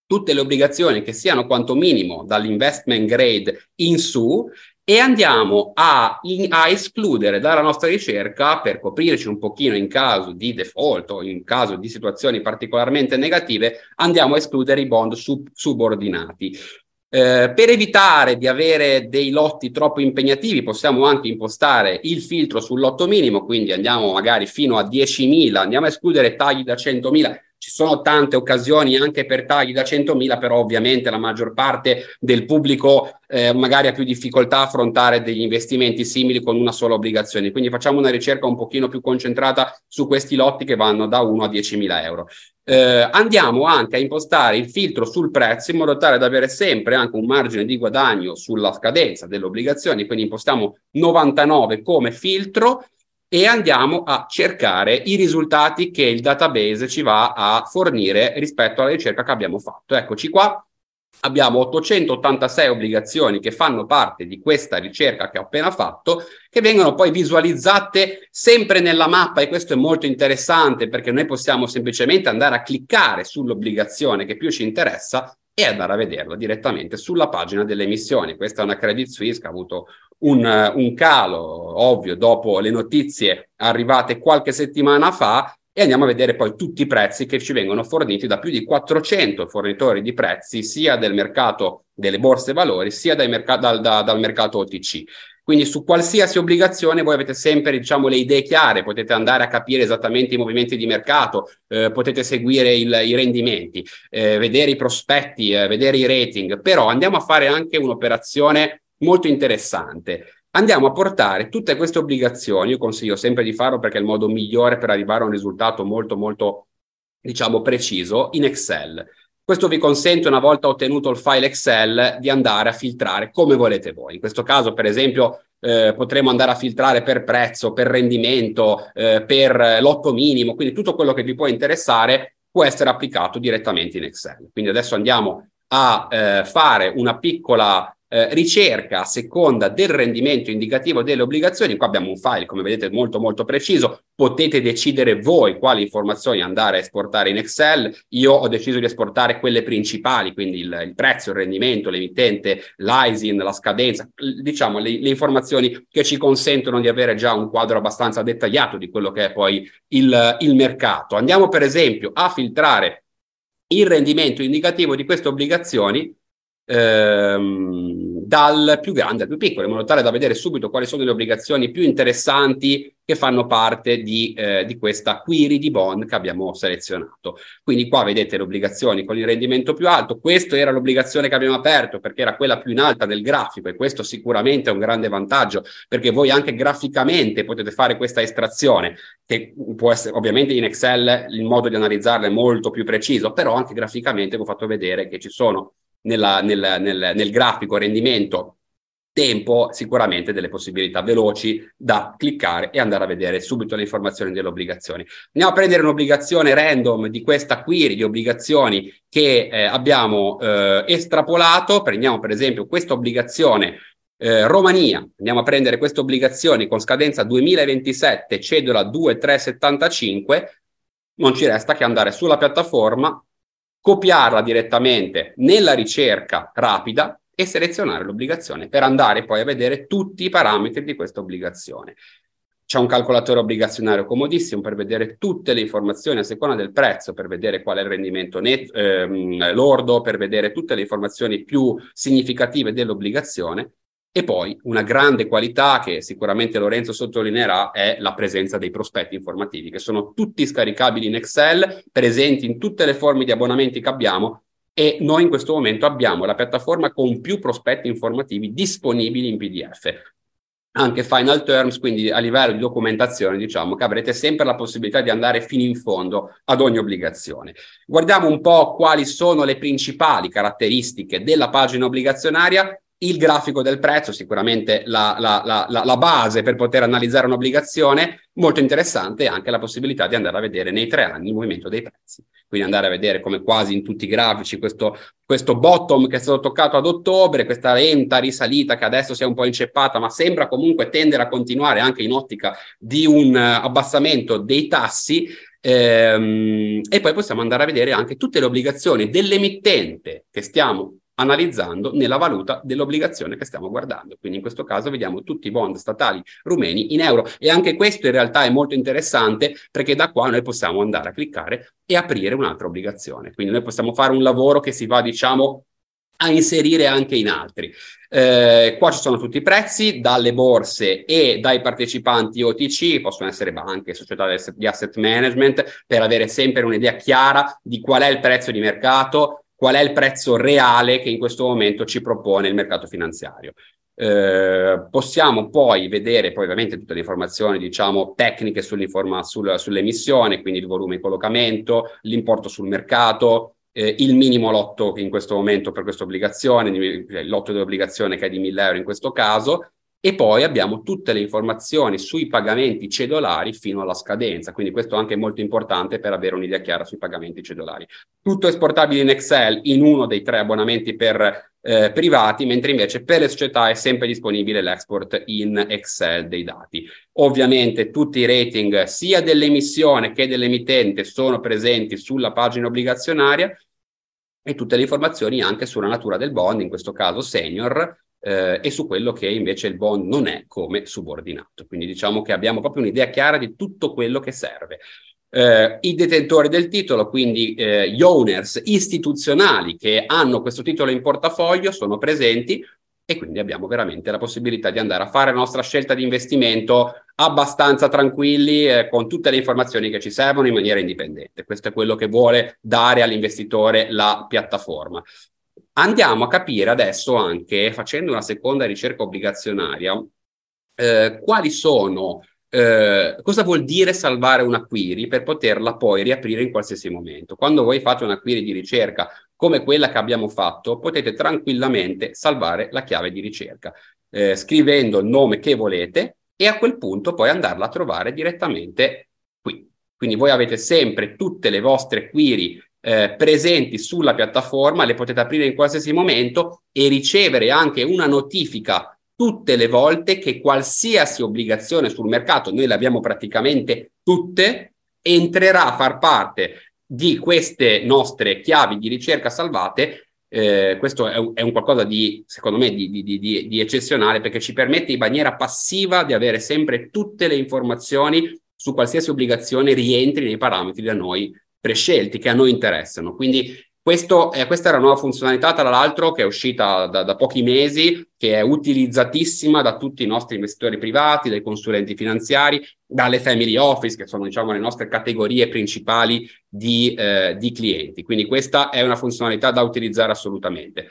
tutte le obbligazioni che siano quanto minimo dall'investment grade in su e andiamo a, in, a, escludere dalla nostra ricerca per coprirci un pochino in caso di default o in caso di situazioni particolarmente negative, andiamo a escludere i bond sub, subordinati. Eh, per evitare di avere dei lotti troppo impegnativi possiamo anche impostare il filtro sul lotto minimo, quindi andiamo magari fino a 10.000, andiamo a escludere tagli da 100.000 ci sono tante occasioni anche per tagli da 100.000, però ovviamente la maggior parte del pubblico eh, magari ha più difficoltà a affrontare degli investimenti simili con una sola obbligazione. Quindi facciamo una ricerca un pochino più concentrata su questi lotti che vanno da 1 a 10.000 euro. Eh, andiamo anche a impostare il filtro sul prezzo in modo tale da avere sempre anche un margine di guadagno sulla scadenza delle obbligazioni, quindi impostiamo 99 come filtro e andiamo a cercare i risultati che il database ci va a fornire rispetto alla ricerca che abbiamo fatto. Eccoci qua, abbiamo 886 obbligazioni che fanno parte di questa ricerca che ho appena fatto, che vengono poi visualizzate sempre nella mappa e questo è molto interessante perché noi possiamo semplicemente andare a cliccare sull'obbligazione che più ci interessa e andare a vederla direttamente sulla pagina delle emissioni. Questa è una Credit Suisse che ha avuto un, un calo ovvio dopo le notizie arrivate qualche settimana fa e andiamo a vedere poi tutti i prezzi che ci vengono forniti da più di 400 fornitori di prezzi sia del mercato delle borse valori sia merc- dal, da, dal mercato OTC. Quindi su qualsiasi obbligazione voi avete sempre diciamo, le idee chiare, potete andare a capire esattamente i movimenti di mercato, eh, potete seguire il, i rendimenti, eh, vedere i prospetti, eh, vedere i rating, però andiamo a fare anche un'operazione molto interessante. Andiamo a portare tutte queste obbligazioni, io consiglio sempre di farlo perché è il modo migliore per arrivare a un risultato molto molto diciamo preciso in Excel. Questo vi consente, una volta ottenuto il file Excel, di andare a filtrare come volete voi. In questo caso, per esempio, eh, potremo andare a filtrare per prezzo, per rendimento, eh, per lotto minimo, quindi tutto quello che vi può interessare può essere applicato direttamente in Excel. Quindi adesso andiamo a eh, fare una piccola eh, ricerca a seconda del rendimento indicativo delle obbligazioni. Qua abbiamo un file, come vedete, molto molto preciso. Potete decidere voi quali informazioni andare a esportare in Excel. Io ho deciso di esportare quelle principali, quindi il, il prezzo, il rendimento, l'emittente, l'ISIN, la scadenza, diciamo le, le, informazioni che ci consentono di avere già un quadro abbastanza dettagliato di quello che è poi il, il mercato. Andiamo per esempio a filtrare il rendimento indicativo di queste obbligazioni ehm, dal più grande al più piccolo, in modo tale da vedere subito quali sono le obbligazioni più interessanti che fanno parte di, eh, di questa query di bond che abbiamo selezionato. Quindi qua vedete le obbligazioni con il rendimento più alto, questa era l'obbligazione che abbiamo aperto perché era quella più in alta del grafico e questo sicuramente è un grande vantaggio perché voi anche graficamente potete fare questa estrazione che può essere ovviamente in Excel il modo di analizzarla è molto più preciso, però anche graficamente vi ho fatto vedere che ci sono nella, nel, nel, nel grafico rendimento tempo, sicuramente delle possibilità veloci da cliccare e andare a vedere subito le informazioni delle obbligazioni. Andiamo a prendere un'obbligazione random di questa query di obbligazioni che eh, abbiamo eh, estrapolato. Prendiamo per esempio questa obbligazione eh, Romania, andiamo a prendere queste obbligazioni con scadenza 2027, cedola 2375. Non ci resta che andare sulla piattaforma, copiarla direttamente nella ricerca rapida e selezionare l'obbligazione per andare poi a vedere tutti i parametri di questa obbligazione. C'è un calcolatore obbligazionario comodissimo per vedere tutte le informazioni a seconda del prezzo, per vedere qual è il rendimento net, ehm, lordo, per vedere tutte le informazioni più significative dell'obbligazione E poi una grande qualità che sicuramente Lorenzo sottolineerà è la presenza dei prospetti informativi, che sono tutti scaricabili in Excel, presenti in tutte le forme di abbonamenti che abbiamo e noi in questo momento abbiamo la piattaforma con più prospetti informativi disponibili in PDF. Anche final terms, quindi a livello di documentazione, diciamo che avrete sempre la possibilità di andare fino in fondo ad ogni obbligazione. Guardiamo un po' quali sono le principali caratteristiche della pagina obbligazionaria il grafico del prezzo, sicuramente la, la, la, la, base per poter analizzare un'obbligazione, molto interessante anche la possibilità di andare a vedere nei tre anni il movimento dei prezzi. Quindi andare a vedere come quasi in tutti i grafici questo, questo bottom che è stato toccato ad ottobre, questa lenta risalita che adesso si è un po' inceppata, ma sembra comunque tendere a continuare anche in ottica di un abbassamento dei tassi, ehm, e poi possiamo andare a vedere anche tutte le obbligazioni dell'emittente che stiamo analizzando nella valuta dell'obbligazione che stiamo guardando. Quindi in questo caso vediamo tutti i bond statali rumeni in euro e anche questo in realtà è molto interessante perché da qua noi possiamo andare a cliccare e aprire un'altra obbligazione. Quindi noi possiamo fare un lavoro che si va diciamo a inserire anche in altri. Eh, qua ci sono tutti i prezzi dalle borse e dai partecipanti OTC, possono essere banche, società di asset management, per avere sempre un'idea chiara di qual è il prezzo di mercato, qual è il prezzo reale che in questo momento ci propone il mercato finanziario. Eh, possiamo poi vedere poi ovviamente tutte le informazioni diciamo tecniche sul, sull'emissione, quindi il volume di collocamento, l'importo sul mercato, eh, il minimo lotto in questo momento per questa obbligazione, il lotto dell'obbligazione che è di 1000 euro in questo caso, e poi abbiamo tutte le informazioni sui pagamenti cedolari fino alla scadenza, quindi questo è anche molto importante per avere un'idea chiara sui pagamenti cedolari. Tutto esportabile in Excel in uno dei tre abbonamenti per eh, privati, mentre invece per le società è sempre disponibile l'export in Excel dei dati. Ovviamente tutti i rating sia dell'emissione che dell'emittente sono presenti sulla pagina obbligazionaria e tutte le informazioni anche sulla natura del bond, in questo caso senior, eh, e su quello che invece il bond non è come subordinato. Quindi diciamo che abbiamo proprio un'idea chiara di tutto quello che serve. Eh, I detentori del titolo, quindi eh, gli owners istituzionali che hanno questo titolo in portafoglio, sono presenti e quindi abbiamo veramente la possibilità di andare a fare la nostra scelta di investimento abbastanza tranquilli eh, con tutte le informazioni che ci servono in maniera indipendente. Questo è quello che vuole dare all'investitore la piattaforma. Andiamo a capire adesso anche, facendo una seconda ricerca obbligazionaria, eh, quali sono, eh, cosa vuol dire salvare una query per poterla poi riaprire in qualsiasi momento. Quando voi fate una query di ricerca come quella che abbiamo fatto, potete tranquillamente salvare la chiave di ricerca, eh, scrivendo il nome che volete e a quel punto poi andarla a trovare direttamente qui. Quindi voi avete sempre tutte le vostre query eh, presenti sulla piattaforma, le potete aprire in qualsiasi momento e ricevere anche una notifica tutte le volte che qualsiasi obbligazione sul mercato, noi le abbiamo praticamente tutte, entrerà a far parte di queste nostre chiavi di ricerca salvate. Eh, questo è un, è un, qualcosa di, secondo me, di, di, di, di eccezionale perché ci permette in maniera passiva di avere sempre tutte le informazioni su qualsiasi obbligazione rientri nei parametri da noi prescelti che a noi interessano. Quindi questo, eh, questa è la nuova funzionalità, tra l'altro, che è uscita da, da, pochi mesi, che è utilizzatissima da tutti i nostri investitori privati, dai consulenti finanziari, dalle family office, che sono diciamo, le nostre categorie principali di, eh, di clienti. Quindi questa è una funzionalità da utilizzare assolutamente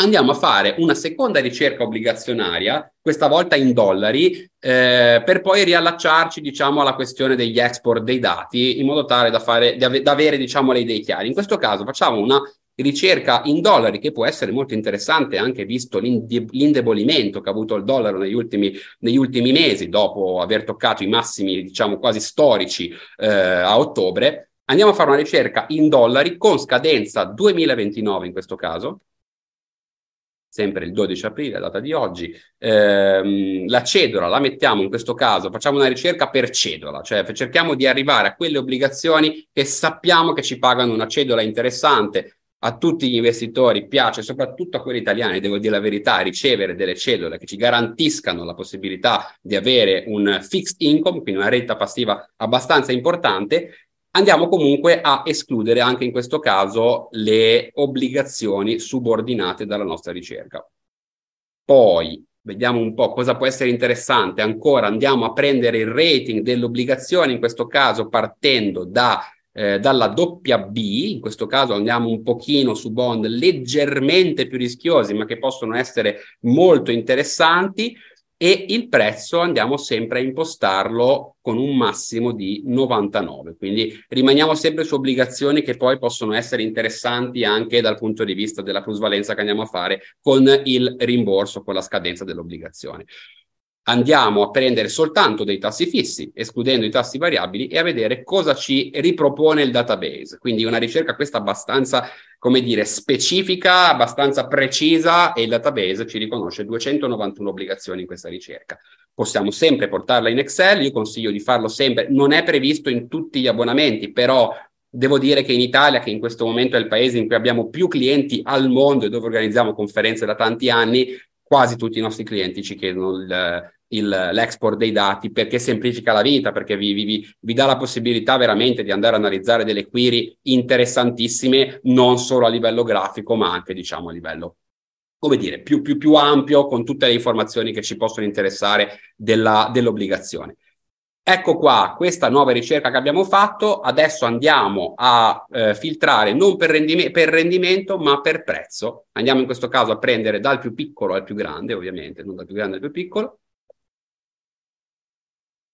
andiamo a fare una seconda ricerca obbligazionaria, questa volta in dollari, eh, per poi riallacciarci, diciamo, alla questione degli export dei dati, in modo tale da, fare, da, da avere, diciamo, le idee chiare. In questo caso facciamo una ricerca in dollari che può essere molto interessante anche visto l'indebolimento che ha avuto il dollaro negli ultimi, negli ultimi mesi dopo aver toccato i massimi diciamo quasi storici eh, a ottobre andiamo a fare una ricerca in dollari con scadenza 2029 in questo caso sempre il 12 aprile, data di oggi, ehm, la cedola la mettiamo in questo caso, facciamo una ricerca per cedola, cioè cerchiamo di arrivare a quelle obbligazioni che sappiamo che ci pagano una cedola interessante. A tutti gli investitori piace, soprattutto a quelli italiani, devo dire la verità, ricevere delle cedole che ci garantiscano la possibilità di avere un fixed income, quindi una retta passiva abbastanza importante Andiamo comunque a escludere anche in questo caso le obbligazioni subordinate dalla nostra ricerca. Poi vediamo un po' cosa può essere interessante. Ancora andiamo a prendere il rating dell'obbligazione, in questo caso partendo da, eh, dalla doppia B, in questo caso andiamo un pochino su bond leggermente più rischiosi, ma che possono essere molto interessanti e il prezzo andiamo sempre a impostarlo con un massimo di 99. Quindi rimaniamo sempre su obbligazioni che poi possono essere interessanti anche dal punto di vista della plusvalenza che andiamo a fare con il rimborso, con la scadenza dell'obbligazione andiamo a prendere soltanto dei tassi fissi, escludendo i tassi variabili, e a vedere cosa ci ripropone il database. Quindi una ricerca questa abbastanza, come dire, specifica, abbastanza precisa, e il database ci riconosce 291 obbligazioni in questa ricerca. Possiamo sempre portarla in Excel, io consiglio di farlo sempre, non è previsto in tutti gli abbonamenti, però Devo dire che in Italia, che in questo momento è il paese in cui abbiamo più clienti al mondo e dove organizziamo conferenze da tanti anni, quasi tutti i nostri clienti ci chiedono il, il, l'export dei dati perché semplifica la vita, perché vi, vi, vi, dà la possibilità veramente di andare a analizzare delle query interessantissime, non solo a livello grafico, ma anche diciamo a livello, come dire, più, più, più ampio, con tutte le informazioni che ci possono interessare della, dell'obbligazione. Ecco qua questa nuova ricerca che abbiamo fatto, adesso andiamo a eh, filtrare non per, rendime- per, rendimento ma per prezzo. Andiamo in questo caso a prendere dal più piccolo al più grande, ovviamente, non dal più grande al più piccolo,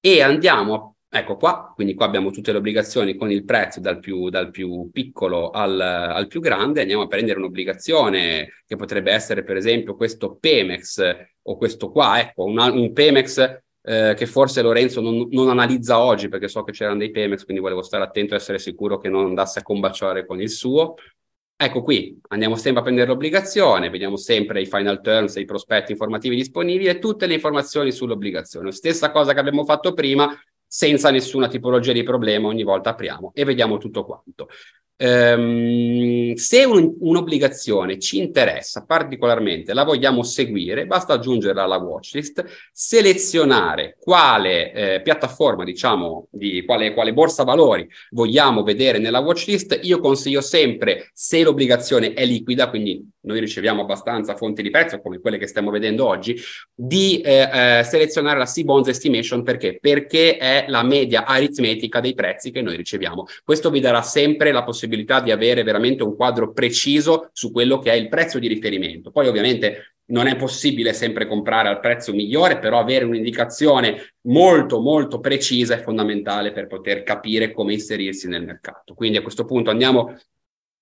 e andiamo, ecco qua, quindi qua abbiamo tutte le obbligazioni con il prezzo dal più, dal più piccolo al, al, più grande, andiamo a prendere un'obbligazione che potrebbe essere per esempio questo Pemex o questo qua, ecco, una, un Pemex eh, che forse Lorenzo non, non, analizza oggi perché so che c'erano dei Pemex, quindi volevo stare attento e essere sicuro che non andasse a combaciare con il suo. Ecco qui, andiamo sempre a prendere l'obbligazione, vediamo sempre i final terms, i prospetti informativi disponibili e tutte le informazioni sull'obbligazione. Stessa cosa che abbiamo fatto prima, senza nessuna tipologia di problema, ogni volta apriamo e vediamo tutto quanto. Um, se un, un'obbligazione ci interessa particolarmente, la vogliamo seguire, basta aggiungerla alla watchlist, selezionare quale eh, piattaforma, diciamo, di quale, quale borsa valori vogliamo vedere nella watchlist. Io consiglio sempre, se l'obbligazione è liquida, quindi noi riceviamo abbastanza fonti di prezzo come quelle che stiamo vedendo oggi, di eh, eh, selezionare la C-Bonds Estimation perché? Perché è la media aritmetica dei prezzi che noi riceviamo. Questo vi darà sempre la possibilità di avere veramente un quadro preciso su quello che è il prezzo di riferimento. Poi ovviamente non è possibile sempre comprare al prezzo migliore, però avere un'indicazione molto molto precisa è fondamentale per poter capire come inserirsi nel mercato. Quindi a questo punto andiamo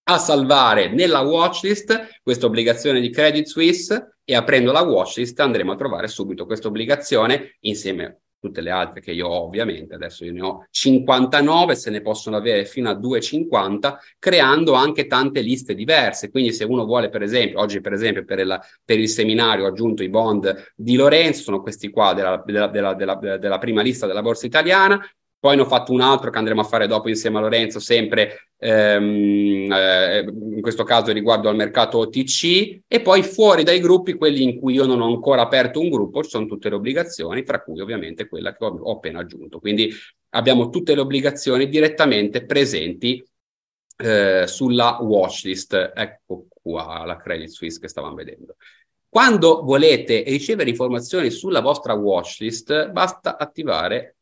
a salvare nella watchlist questa obbligazione di Credit Suisse e aprendo la watchlist andremo a trovare subito questa obbligazione insieme a tutte le altre che io ho ovviamente, adesso io ne ho 59, se ne possono avere fino a 250, creando anche tante liste diverse. Quindi se uno vuole, per esempio, oggi per esempio per il, per il seminario ho aggiunto i bond di Lorenzo, sono questi qua della, della, della, della prima lista della borsa italiana, poi ne ho fatto un altro che andremo a fare dopo insieme a Lorenzo, sempre ehm, eh, in questo caso riguardo al mercato OTC, e poi fuori dai gruppi, quelli in cui io non ho ancora aperto un gruppo, ci sono tutte le obbligazioni, tra cui ovviamente quella che ho, ho appena aggiunto. Quindi abbiamo tutte le obbligazioni direttamente presenti eh, sulla watchlist. Ecco qua la Credit Suisse che stavamo vedendo. Quando volete ricevere informazioni sulla vostra watchlist, basta attivare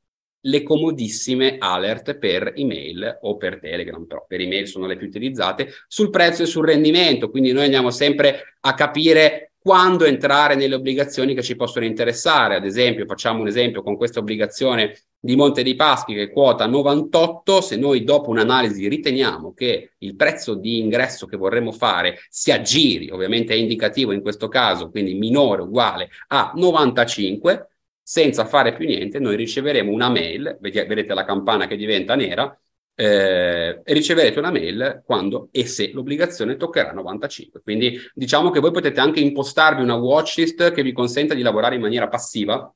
le comodissime alert per email o per Telegram, però per email sono le più utilizzate, sul prezzo e sul rendimento. Quindi noi andiamo sempre a capire quando entrare nelle obbligazioni che ci possono interessare. Ad esempio, facciamo un esempio con questa obbligazione di Monte dei Paschi che quota 98, se noi dopo un'analisi riteniamo che il prezzo di ingresso che vorremmo fare si aggiri, ovviamente è indicativo in questo caso, quindi minore o uguale a 95, senza fare più niente, noi riceveremo una mail, vedete la campana che diventa nera, eh, riceverete una mail quando e se l'obbligazione toccherà 95. Quindi diciamo che voi potete anche impostarvi una watchlist che vi consenta di lavorare in maniera passiva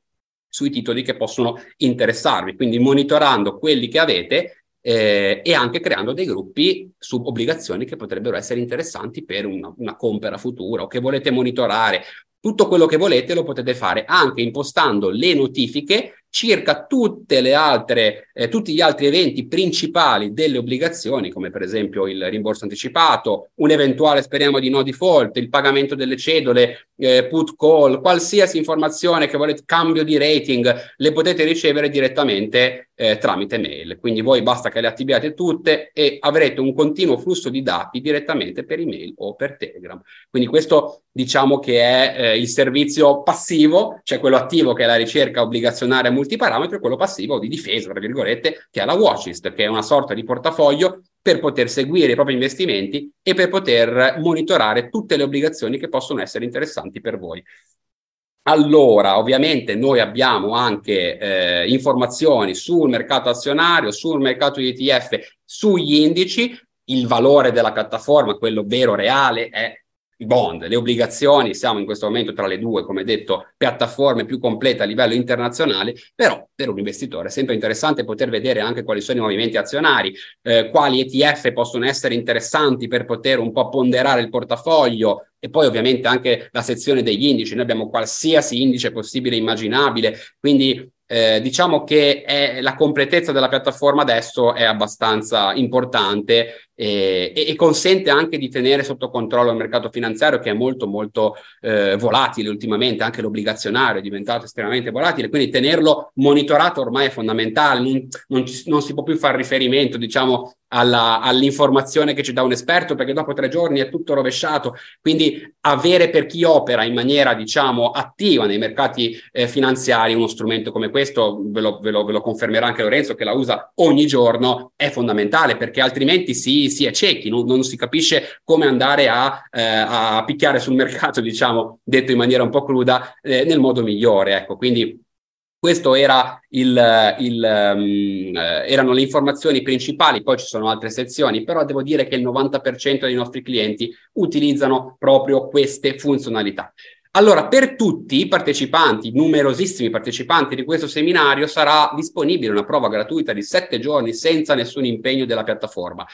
sui titoli che possono interessarvi, quindi monitorando quelli che avete eh, e anche creando dei gruppi su obbligazioni che potrebbero essere interessanti per una, una compra futura o che volete monitorare tutto quello che volete lo potete fare anche impostando le notifiche circa tutte le altre, eh, tutti gli altri eventi principali delle obbligazioni, come per esempio il rimborso anticipato, un eventuale, speriamo di no default, il pagamento delle cedole, eh, put call, qualsiasi informazione che volete, cambio di rating, le potete ricevere direttamente eh, tramite mail. Quindi voi basta che le attiviate tutte e avrete un continuo flusso di dati direttamente per email o per Telegram. Quindi questo diciamo che è eh, il servizio passivo, cioè quello attivo che è la ricerca obbligazionaria multiparametro e quello passivo di difesa, tra virgolette, che è la watchlist, che è una sorta di portafoglio per poter seguire i propri investimenti e per poter monitorare tutte le obbligazioni che possono essere interessanti per voi. Allora, ovviamente noi abbiamo anche eh, informazioni sul mercato azionario, sul mercato di ETF, sugli indici. Il valore della piattaforma, quello vero, reale, è i bond, le obbligazioni, siamo in questo momento tra le due, come detto, piattaforme più complete a livello internazionale, però per un investitore è sempre interessante poter vedere anche quali sono i movimenti azionari, eh, quali ETF possono essere interessanti per poter un po' ponderare il portafoglio e poi ovviamente anche la sezione degli indici. Noi abbiamo qualsiasi indice possibile e immaginabile, quindi eh, diciamo che è, la completezza della piattaforma adesso è abbastanza importante e, e, consente anche di tenere sotto controllo il mercato finanziario che è molto molto eh, volatile ultimamente, anche l'obbligazionario è diventato estremamente volatile, quindi tenerlo monitorato ormai è fondamentale, non, non, non si può più fare riferimento diciamo alla, all'informazione che ci dà un esperto perché dopo tre giorni è tutto rovesciato, quindi avere per chi opera in maniera diciamo attiva nei mercati eh, finanziari uno strumento come questo, ve lo, ve, lo, ve lo confermerà anche Lorenzo che la usa ogni giorno, è fondamentale perché altrimenti si si, è ciechi, non, non, si capisce come andare a, eh, a, picchiare sul mercato, diciamo, detto in maniera un po' cruda, eh, nel modo migliore. Ecco, quindi questo era il, il, um, erano le informazioni principali, poi ci sono altre sezioni, però devo dire che il 90% dei nostri clienti utilizzano proprio queste funzionalità. Allora, per tutti i partecipanti, numerosissimi partecipanti di questo seminario, sarà disponibile una prova gratuita di sette giorni senza nessun impegno della piattaforma.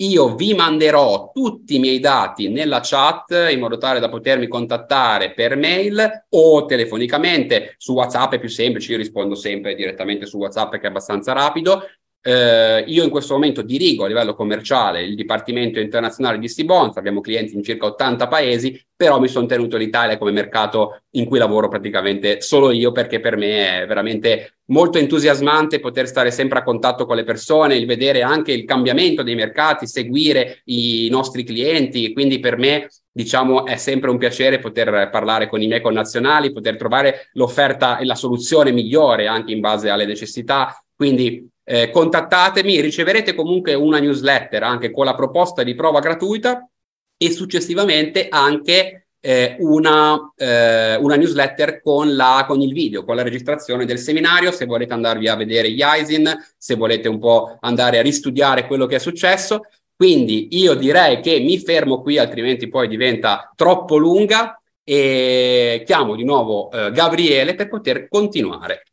Io vi manderò tutti i miei dati nella chat in modo tale da potermi contattare per mail o telefonicamente. Su WhatsApp è più semplice, io rispondo sempre direttamente su WhatsApp che è abbastanza rapido. Eh, io in questo momento dirigo a livello commerciale il Dipartimento Internazionale di Stibons, abbiamo clienti in circa 80 paesi, però mi sono tenuto l'Italia come mercato in cui lavoro praticamente solo io perché per me è veramente molto entusiasmante poter stare sempre a contatto con le persone, il vedere anche il cambiamento dei mercati, seguire i nostri clienti, quindi per me diciamo è sempre un piacere poter parlare con i miei connazionali, poter trovare l'offerta e la soluzione migliore anche in base alle necessità. Quindi eh, contattatemi, riceverete comunque una newsletter anche con la proposta di prova gratuita e successivamente anche eh, una, eh, una, newsletter con, la, con, il video, con la registrazione del seminario, se volete andarvi a vedere gli ISIN, se volete un po' andare a ristudiare quello che è successo. Quindi io direi che mi fermo qui, altrimenti poi diventa troppo lunga e chiamo di nuovo eh, Gabriele per poter continuare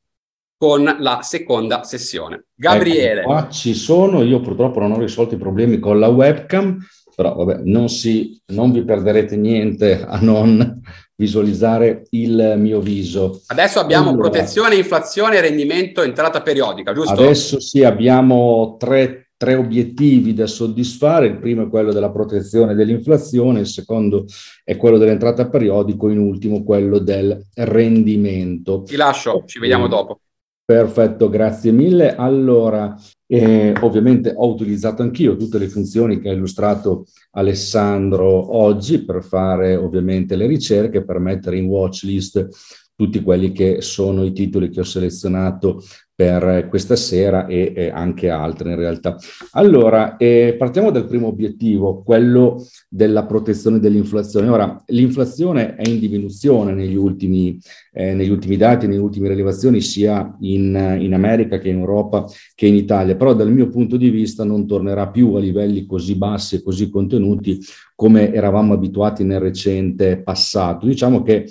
con la seconda sessione. Gabriele. Ecco, qua ci sono, io purtroppo non ho risolto i problemi con la webcam, però vabbè, non, si, non vi perderete niente a non visualizzare il mio viso. Adesso abbiamo allora, protezione, inflazione, rendimento, entrata periodica, giusto? Adesso sì, abbiamo tre, tre, obiettivi da soddisfare. Il primo è quello della protezione dell'inflazione, il secondo è quello dell'entrata periodico, in ultimo quello del rendimento. Ti lascio, ci vediamo dopo. Perfetto, grazie mille. Allora, eh, ovviamente ho utilizzato anch'io tutte le funzioni che ha illustrato Alessandro oggi per fare ovviamente le ricerche, per mettere in watch list tutti quelli che sono i titoli che ho selezionato per questa sera e, e anche altre in realtà. Allora, eh, partiamo dal primo obiettivo, quello della protezione dell'inflazione. Ora, l'inflazione è in diminuzione negli ultimi, eh, negli ultimi dati, nelle ultime rilevazioni, sia in, in America che in Europa che in Italia, però dal mio punto di vista non tornerà più a livelli così bassi e così contenuti come eravamo abituati nel recente passato. Diciamo che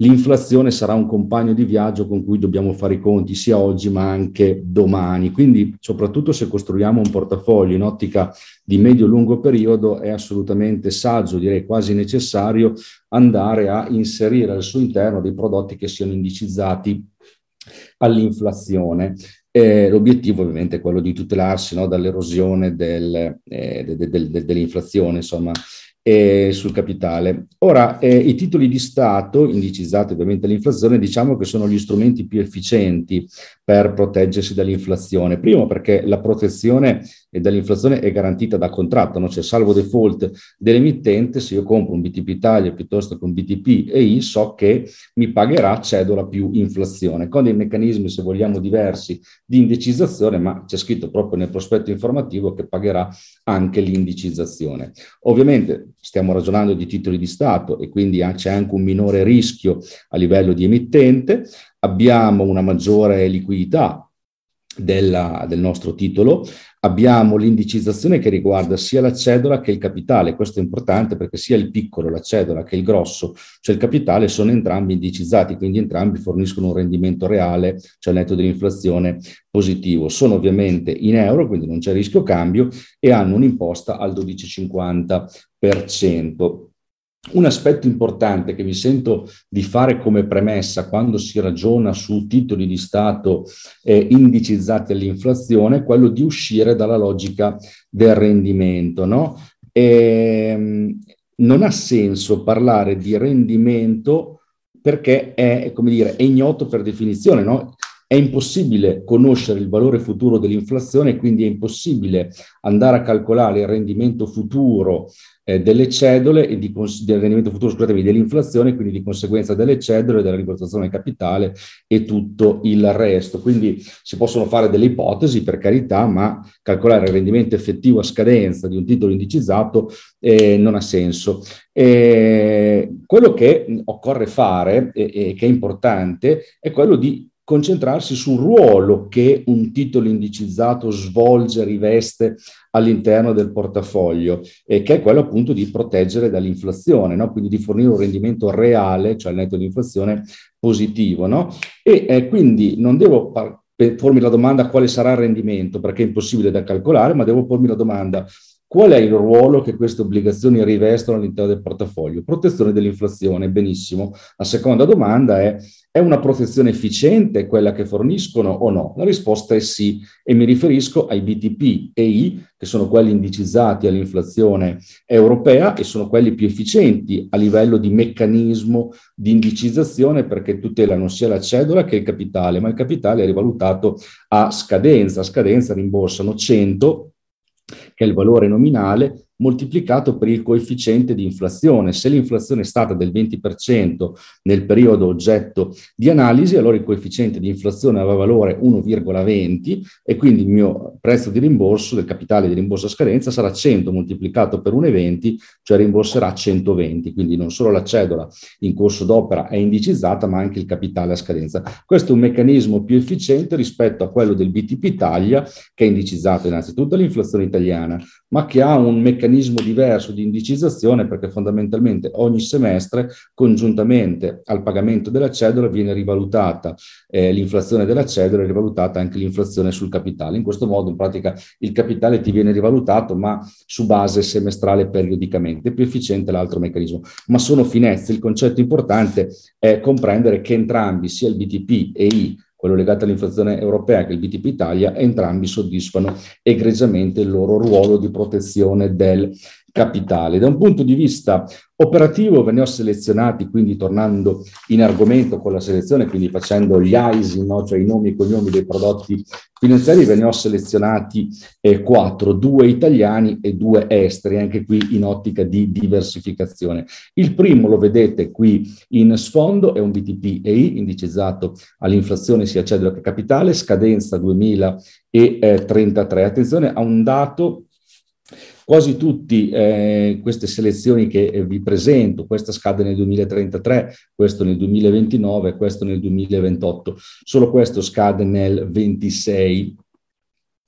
l'inflazione sarà un compagno di viaggio con cui dobbiamo fare i conti sia oggi ma anche domani. Quindi, soprattutto se costruiamo un portafoglio in ottica di medio-lungo periodo, è assolutamente saggio, direi quasi necessario, andare a inserire al suo interno dei prodotti che siano indicizzati all'inflazione. Eh, l'obiettivo ovviamente è quello di tutelarsi no, dall'erosione del, eh, de, de, de, dell'inflazione, insomma, eh, sul capitale. Ora, eh, i titoli di Stato, indicizzati ovviamente all'inflazione, diciamo che sono gli strumenti più efficienti per proteggersi dall'inflazione. Primo perché la protezione dall'inflazione è garantita da contratto, no? cioè salvo default dell'emittente, se io compro un BTP Italia piuttosto che un BTP EI, so che mi pagherà cedola più inflazione, con dei meccanismi, se vogliamo, diversi di indicizzazione, ma c'è scritto proprio nel prospetto informativo che pagherà anche l'indicizzazione. Ovviamente stiamo ragionando di titoli di Stato e quindi c'è anche un minore rischio a livello di emittente, abbiamo una maggiore liquidità della, del nostro titolo, abbiamo l'indicizzazione che riguarda sia la cedola che il capitale. Questo è importante perché sia il piccolo, la cedola, che il grosso, cioè il capitale, sono entrambi indicizzati, quindi entrambi forniscono un rendimento reale, cioè netto dell'inflazione positivo. Sono ovviamente in euro, quindi non c'è rischio cambio, e hanno un'imposta al 12,50%. Un aspetto importante che mi sento di fare come premessa quando si ragiona su titoli di Stato eh, indicizzati all'inflazione è quello di uscire dalla logica del rendimento. No? E, ehm, non ha senso parlare di rendimento perché è, come dire, è ignoto per definizione. No? È impossibile conoscere il valore futuro dell'inflazione, quindi è impossibile andare a calcolare il rendimento futuro eh, delle cedole e di, del rendimento futuro scusatemi, dell'inflazione, quindi di conseguenza delle cedole, della rivalutazione capitale e tutto il resto. Quindi si possono fare delle ipotesi, per carità, ma calcolare il rendimento effettivo a scadenza di un titolo indicizzato eh, non ha senso. Eh, quello che occorre fare e, e che è importante è quello di concentrarsi sul ruolo che un titolo indicizzato svolge, riveste all'interno del portafoglio, e che è quello appunto di proteggere dall'inflazione, no? quindi di fornire un rendimento reale, cioè il netto di inflazione positivo. No? E eh, quindi non devo par- pormi la domanda quale sarà il rendimento, perché è impossibile da calcolare, ma devo pormi la domanda Qual è il ruolo che queste obbligazioni rivestono all'interno del portafoglio? Protezione dell'inflazione, benissimo. La seconda domanda è, è una protezione efficiente quella che forniscono o no? La risposta è sì e mi riferisco ai BTP e I, che sono quelli indicizzati all'inflazione europea e sono quelli più efficienti a livello di meccanismo di indicizzazione perché tutelano sia la cedola che il capitale, ma il capitale è rivalutato a scadenza. A scadenza rimborsano 100 che è il valore nominale, moltiplicato per il coefficiente di inflazione. Se l'inflazione è stata del 20% nel periodo oggetto di analisi, allora il coefficiente di inflazione aveva valore 1,20 e quindi il mio prezzo di rimborso del capitale di rimborso a scadenza sarà 100 moltiplicato per 1,20, cioè rimborserà 120. Quindi non solo la cedola in corso d'opera è indicizzata, ma anche il capitale a scadenza. Questo è un meccanismo più efficiente rispetto a quello del BTP Italia, che è indicizzato innanzitutto all'inflazione italiana, ma che ha un meccanismo diverso di indicizzazione perché fondamentalmente ogni semestre congiuntamente al pagamento della cedola viene rivalutata eh, l'inflazione della cedola e rivalutata anche l'inflazione sul capitale. In questo modo in pratica il capitale ti viene rivalutato ma su base semestrale periodicamente, più efficiente l'altro meccanismo. Ma sono finezze, il concetto importante è comprendere che entrambi, sia il BTP e I, quello legato all'inflazione europea che il BTP Italia, entrambi soddisfano egregiamente il loro ruolo di protezione del capitale. Da un punto di vista operativo ve ne ho selezionati, quindi tornando in argomento con la selezione, quindi facendo gli ISIN, no? cioè i nomi e cognomi dei prodotti finanziari, ve ne ho selezionati eh, quattro, due italiani e due esteri, anche qui in ottica di diversificazione. Il primo lo vedete qui in sfondo, è un BTP EI indicizzato all'inflazione sia cedola che capitale, scadenza 2033. Attenzione a un dato Quasi tutte eh, queste selezioni che eh, vi presento, questa scade nel 2033, questo nel 2029, questo nel 2028, solo questo scade nel 26.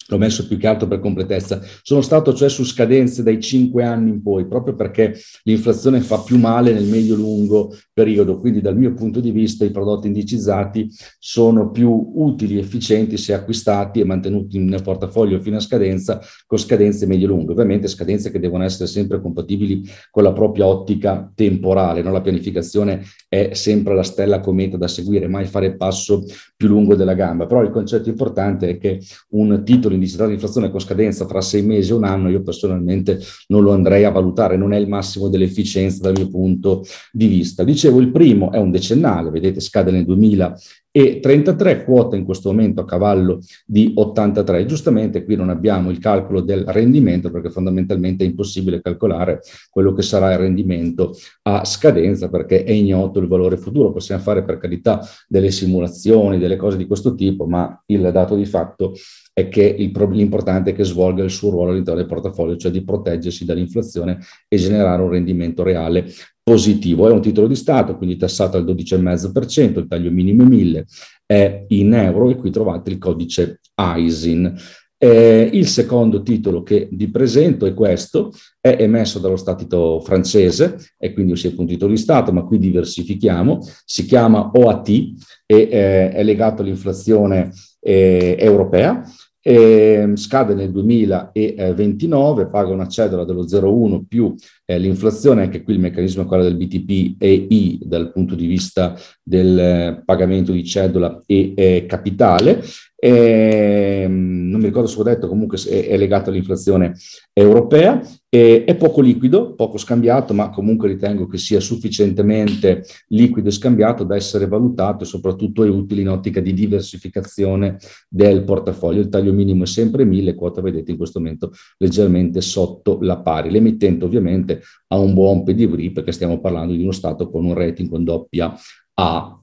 l'ho messo più che altro per completezza, sono stato cioè su scadenze dai 5 anni in poi, proprio perché l'inflazione fa più male nel medio-lungo periodo, quindi dal mio punto di vista i prodotti indicizzati sono più utili, efficienti se acquistati e mantenuti nel portafoglio fino a scadenza con scadenze medio-lunghe, ovviamente scadenze che devono essere sempre compatibili con la propria ottica temporale, no? la pianificazione è sempre la stella cometa da seguire, mai fare il passo più lungo della gamba, però il concetto importante è che un titolo indicizzato di inflazione con scadenza tra sei mesi e un anno, io personalmente non lo andrei a valutare, non è il massimo dell'efficienza dal mio punto di vista. Dicevo, il primo è un decennale, vedete, scade nel 2033, quota in questo momento a cavallo di 83. Giustamente qui non abbiamo il calcolo del rendimento perché fondamentalmente è impossibile calcolare quello che sarà il rendimento a scadenza perché è ignoto il valore futuro. Possiamo fare per carità delle simulazioni, delle cose di questo tipo, ma il dato di fatto è che l'importante è che svolga il suo ruolo all'interno del portafoglio, cioè di proteggersi dall'inflazione e generare un rendimento reale positivo. È un titolo di Stato, quindi tassato al 12,5%, il taglio minimo 1000 è in euro e qui trovate il codice ISIN. Eh, il secondo titolo che vi presento è questo, è emesso dallo Stato francese e quindi sia un titolo di Stato, ma qui diversifichiamo, si chiama OAT e eh, è legato all'inflazione eh, europea eh, scade nel 2029, paga una cedola dello 0,1 più eh, l'inflazione, anche qui il meccanismo è quello del BTP EI dal punto di vista del eh, pagamento di cedola e eh, capitale. non mi ricordo se ho detto, comunque è, è legato all'inflazione europea, è poco liquido, poco scambiato, ma comunque ritengo che sia sufficientemente liquido e scambiato da essere valutato e soprattutto è utile in ottica di diversificazione del portafoglio. Il taglio minimo è sempre 1000, quota vedete in questo momento leggermente sotto la pari. L'emittente ovviamente ha un buon pedigree perché stiamo parlando di uno Stato con un rating con doppia A.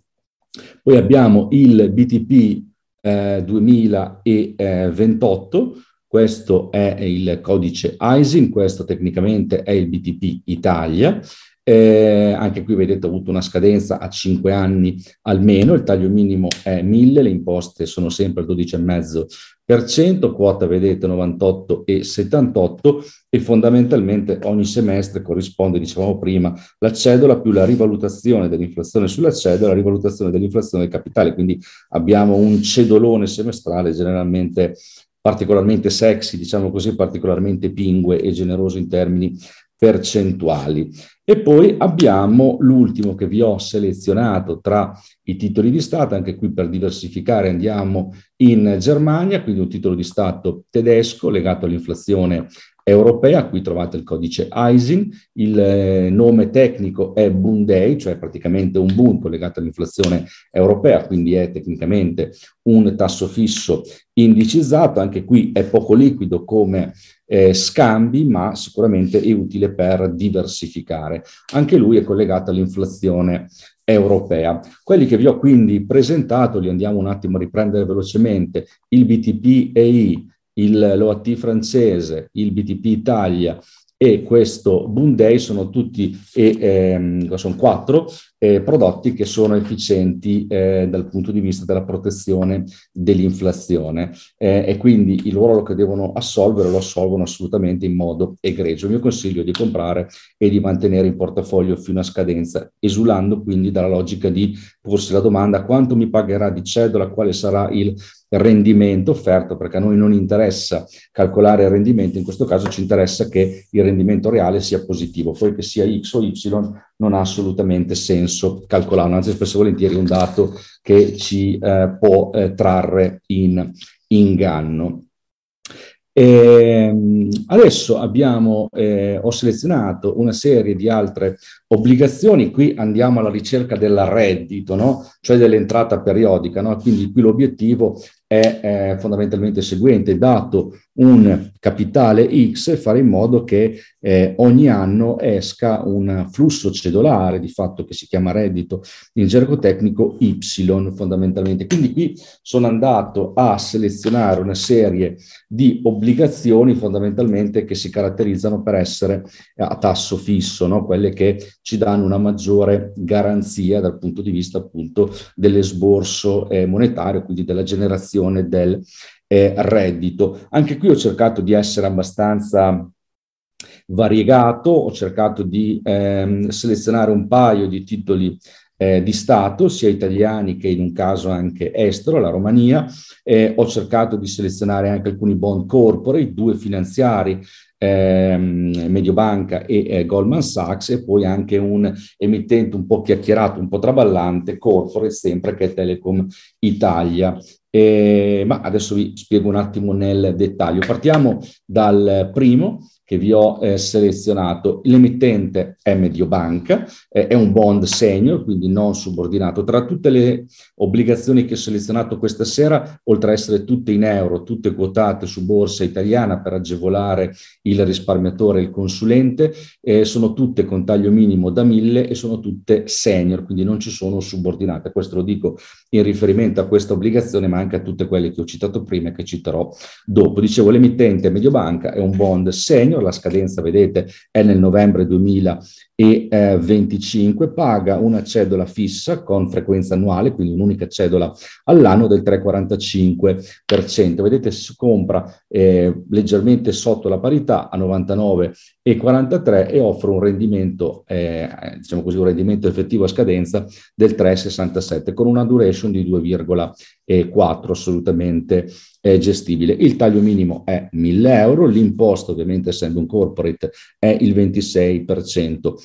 Poi abbiamo il BTP eh, 2028, questo è il codice ISIN, questo tecnicamente è il BTP Italia. Eh, anche qui vedete ho avuto una scadenza a 5 anni almeno, il taglio minimo è 1000, le imposte sono sempre al 12,5%, quota vedete 98 e 78 e fondamentalmente ogni semestre corrisponde, dicevamo prima, la cedola più la rivalutazione dell'inflazione sulla cedola, la rivalutazione dell'inflazione del capitale, quindi abbiamo un cedolone semestrale generalmente particolarmente sexy, diciamo così, particolarmente pingue e generoso in termini percentuali. E poi abbiamo l'ultimo che vi ho selezionato tra i titoli di Stato, anche qui per diversificare andiamo in Germania, quindi un titolo di Stato tedesco legato all'inflazione europea, qui trovate il codice ISIN, il eh, nome tecnico è Bundei, cioè praticamente un Bund collegato all'inflazione europea, quindi è tecnicamente un tasso fisso indicizzato, anche qui è poco liquido come eh, scambi, ma sicuramente è utile per diversificare. Anche lui è collegato all'inflazione europea. Quelli che vi ho quindi presentato, li andiamo un attimo a riprendere velocemente, il BTP EI, l'OAT francese, il BTP Italia e questo Bundei sono tutti, e, ehm, sono quattro eh, prodotti che sono efficienti eh, dal punto di vista della protezione dell'inflazione eh, e quindi il ruolo che devono assolvere lo assolvono assolutamente in modo egregio. Il mio consiglio è di comprare e di mantenere in portafoglio fino a scadenza, esulando quindi dalla logica di porsi la domanda quanto mi pagherà di cedola, quale sarà il rendimento offerto, perché a noi non interessa calcolare il rendimento, in questo caso ci interessa che il rendimento reale sia positivo, poi che sia X o Y non ha assolutamente senso calcolarlo, anzi spesso e volentieri è un dato che ci eh, può eh, trarre in inganno. E ehm, adesso abbiamo, eh, ho selezionato una serie di altre obbligazioni, qui andiamo alla ricerca del reddito, no? cioè dell'entrata periodica, no? quindi qui l'obiettivo è eh, fondamentalmente seguente, dato un capitale X, fare in modo che eh, ogni anno esca un flusso cedolare, di fatto che si chiama reddito in gergo tecnico Y fondamentalmente. Quindi qui sono andato a selezionare una serie di obbligazioni fondamentalmente che si caratterizzano per essere a tasso fisso, no? quelle che ci danno una maggiore garanzia dal punto di vista appunto dell'esborso eh, monetario, quindi della generazione del eh, reddito. Anche qui ho cercato di essere abbastanza variegato, ho cercato di ehm, selezionare un paio di titoli eh, di Stato, sia italiani che in un caso anche estero, la Romania. Eh, ho cercato di selezionare anche alcuni bond corporate, due finanziari, ehm, Mediobanca e eh, Goldman Sachs e poi anche un emittente un po' chiacchierato, un po' traballante, corporate sempre che è Telecom Italia. Ma adesso vi spiego un attimo nel dettaglio. Partiamo dal primo, che vi ho eh, selezionato. L'emittente è Mediobanca, eh, è un bond senior, quindi non subordinato. Tra tutte le obbligazioni che ho selezionato questa sera, oltre a essere tutte in euro, tutte quotate su borsa italiana per agevolare il risparmiatore e il consulente, eh, sono tutte con taglio minimo da 1000 e sono tutte senior, quindi non ci sono subordinate. Questo lo dico in riferimento a questa obbligazione, ma anche a tutte quelle che ho citato prima e che citerò dopo. Dicevo, l'emittente Mediobanca è un bond senior, la scadenza, vedete, è nel novembre 2025, paga una cedola fissa con frequenza annuale, quindi un'unica cedola all'anno del 3,45%. Vedete, si compra eh, leggermente sotto la parità a 99,43 e offre un rendimento, eh, diciamo così, un rendimento effettivo a scadenza del 3,67 con una duration di 2,4 assolutamente è gestibile. Il taglio minimo è 1000 euro, l'imposta ovviamente essendo un corporate è il 26%.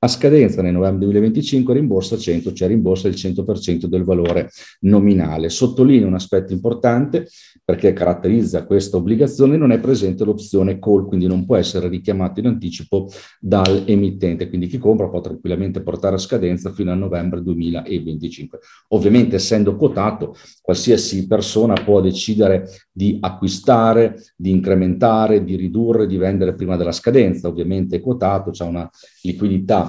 A scadenza nel novembre 2025 rimborsa 100, cioè rimborsa il 100% del valore nominale. Sottolineo un aspetto importante perché caratterizza questa obbligazione, non è presente l'opzione call, quindi non può essere richiamato in anticipo dall'emittente, quindi chi compra può tranquillamente portare a scadenza fino a novembre 2025. Ovviamente essendo quotato, qualsiasi persona può decidere di acquistare, di incrementare, di ridurre, di vendere prima della scadenza, ovviamente è quotato, c'è una liquidità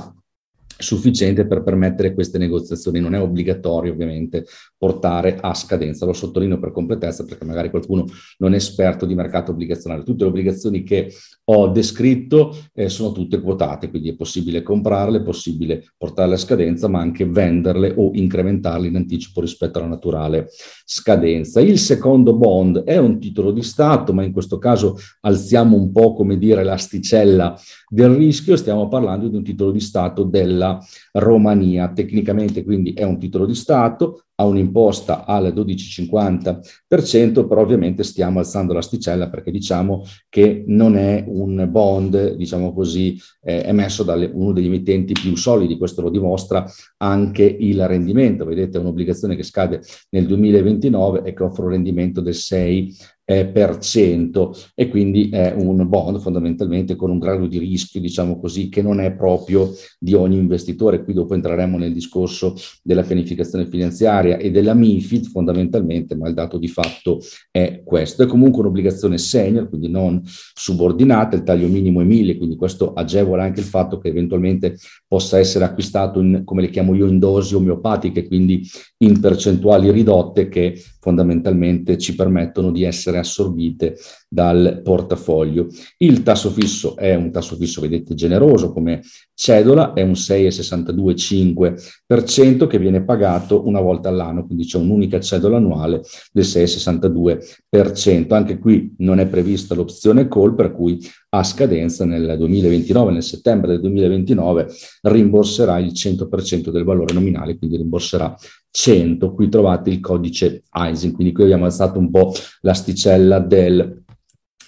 sufficiente per permettere queste negoziazioni. Non è obbligatorio ovviamente portare a scadenza. Lo sottolineo per completezza perché magari qualcuno non è esperto di mercato obbligazionale. Tutte le obbligazioni che ho descritto eh, sono tutte quotate, quindi è possibile comprarle, è possibile portarle a scadenza, ma anche venderle o incrementarle in anticipo rispetto alla naturale scadenza. Il secondo bond è un titolo di Stato, ma in questo caso alziamo un po', come dire, l'asticella del rischio. Stiamo parlando di un titolo di Stato della Romania. Tecnicamente quindi è un titolo di Stato, ha un'imposta al 12,50%, però ovviamente stiamo alzando l'asticella perché diciamo che non è un bond, diciamo così, eh, emesso da uno degli emittenti più solidi, questo lo dimostra anche il rendimento, vedete è un'obbligazione che scade nel 2029 e che offre un rendimento del 6 eh, per cento e quindi è un bond fondamentalmente con un grado di rischio, diciamo così, che non è proprio di ogni investitore. Qui dopo entreremo nel discorso della pianificazione finanziaria e della MIFID fondamentalmente, ma il dato di fatto è questo. È comunque un'obbligazione senior, quindi non subordinata, il taglio minimo è 1000, quindi questo agevola anche il fatto che eventualmente possa essere acquistato in, come le chiamo io, in dosi omeopatiche, quindi in percentuali ridotte che fondamentalmente ci permettono di essere assorbite dal portafoglio. Il tasso fisso è un tasso fisso, vedete, generoso come cedola, è un 6,62,5% che viene pagato una volta all'anno, quindi c'è un'unica cedola annuale del 6,62%. Anche qui non è prevista l'opzione call, per cui a scadenza nel 2029, nel settembre del 2029, rimborserà il 100% del valore nominale, quindi rimborserà 100. Qui trovate il codice ISIN, quindi qui abbiamo alzato un po' l'asticella del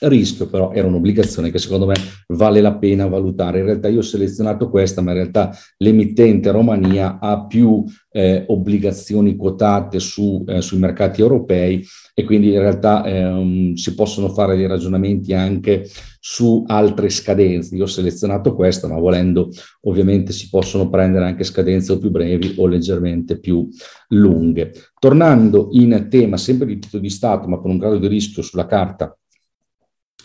rischio, però era un'obbligazione che secondo me vale la pena valutare. In realtà io ho selezionato questa, ma in realtà l'emittente Romania ha più eh, obbligazioni quotate su, eh, sui mercati europei e quindi in realtà eh, si possono fare dei ragionamenti anche su altre scadenze. Io ho selezionato questa, ma volendo ovviamente si possono prendere anche scadenze o più brevi o leggermente più lunghe. Tornando in tema sempre di titolo di Stato, ma con un grado di rischio sulla carta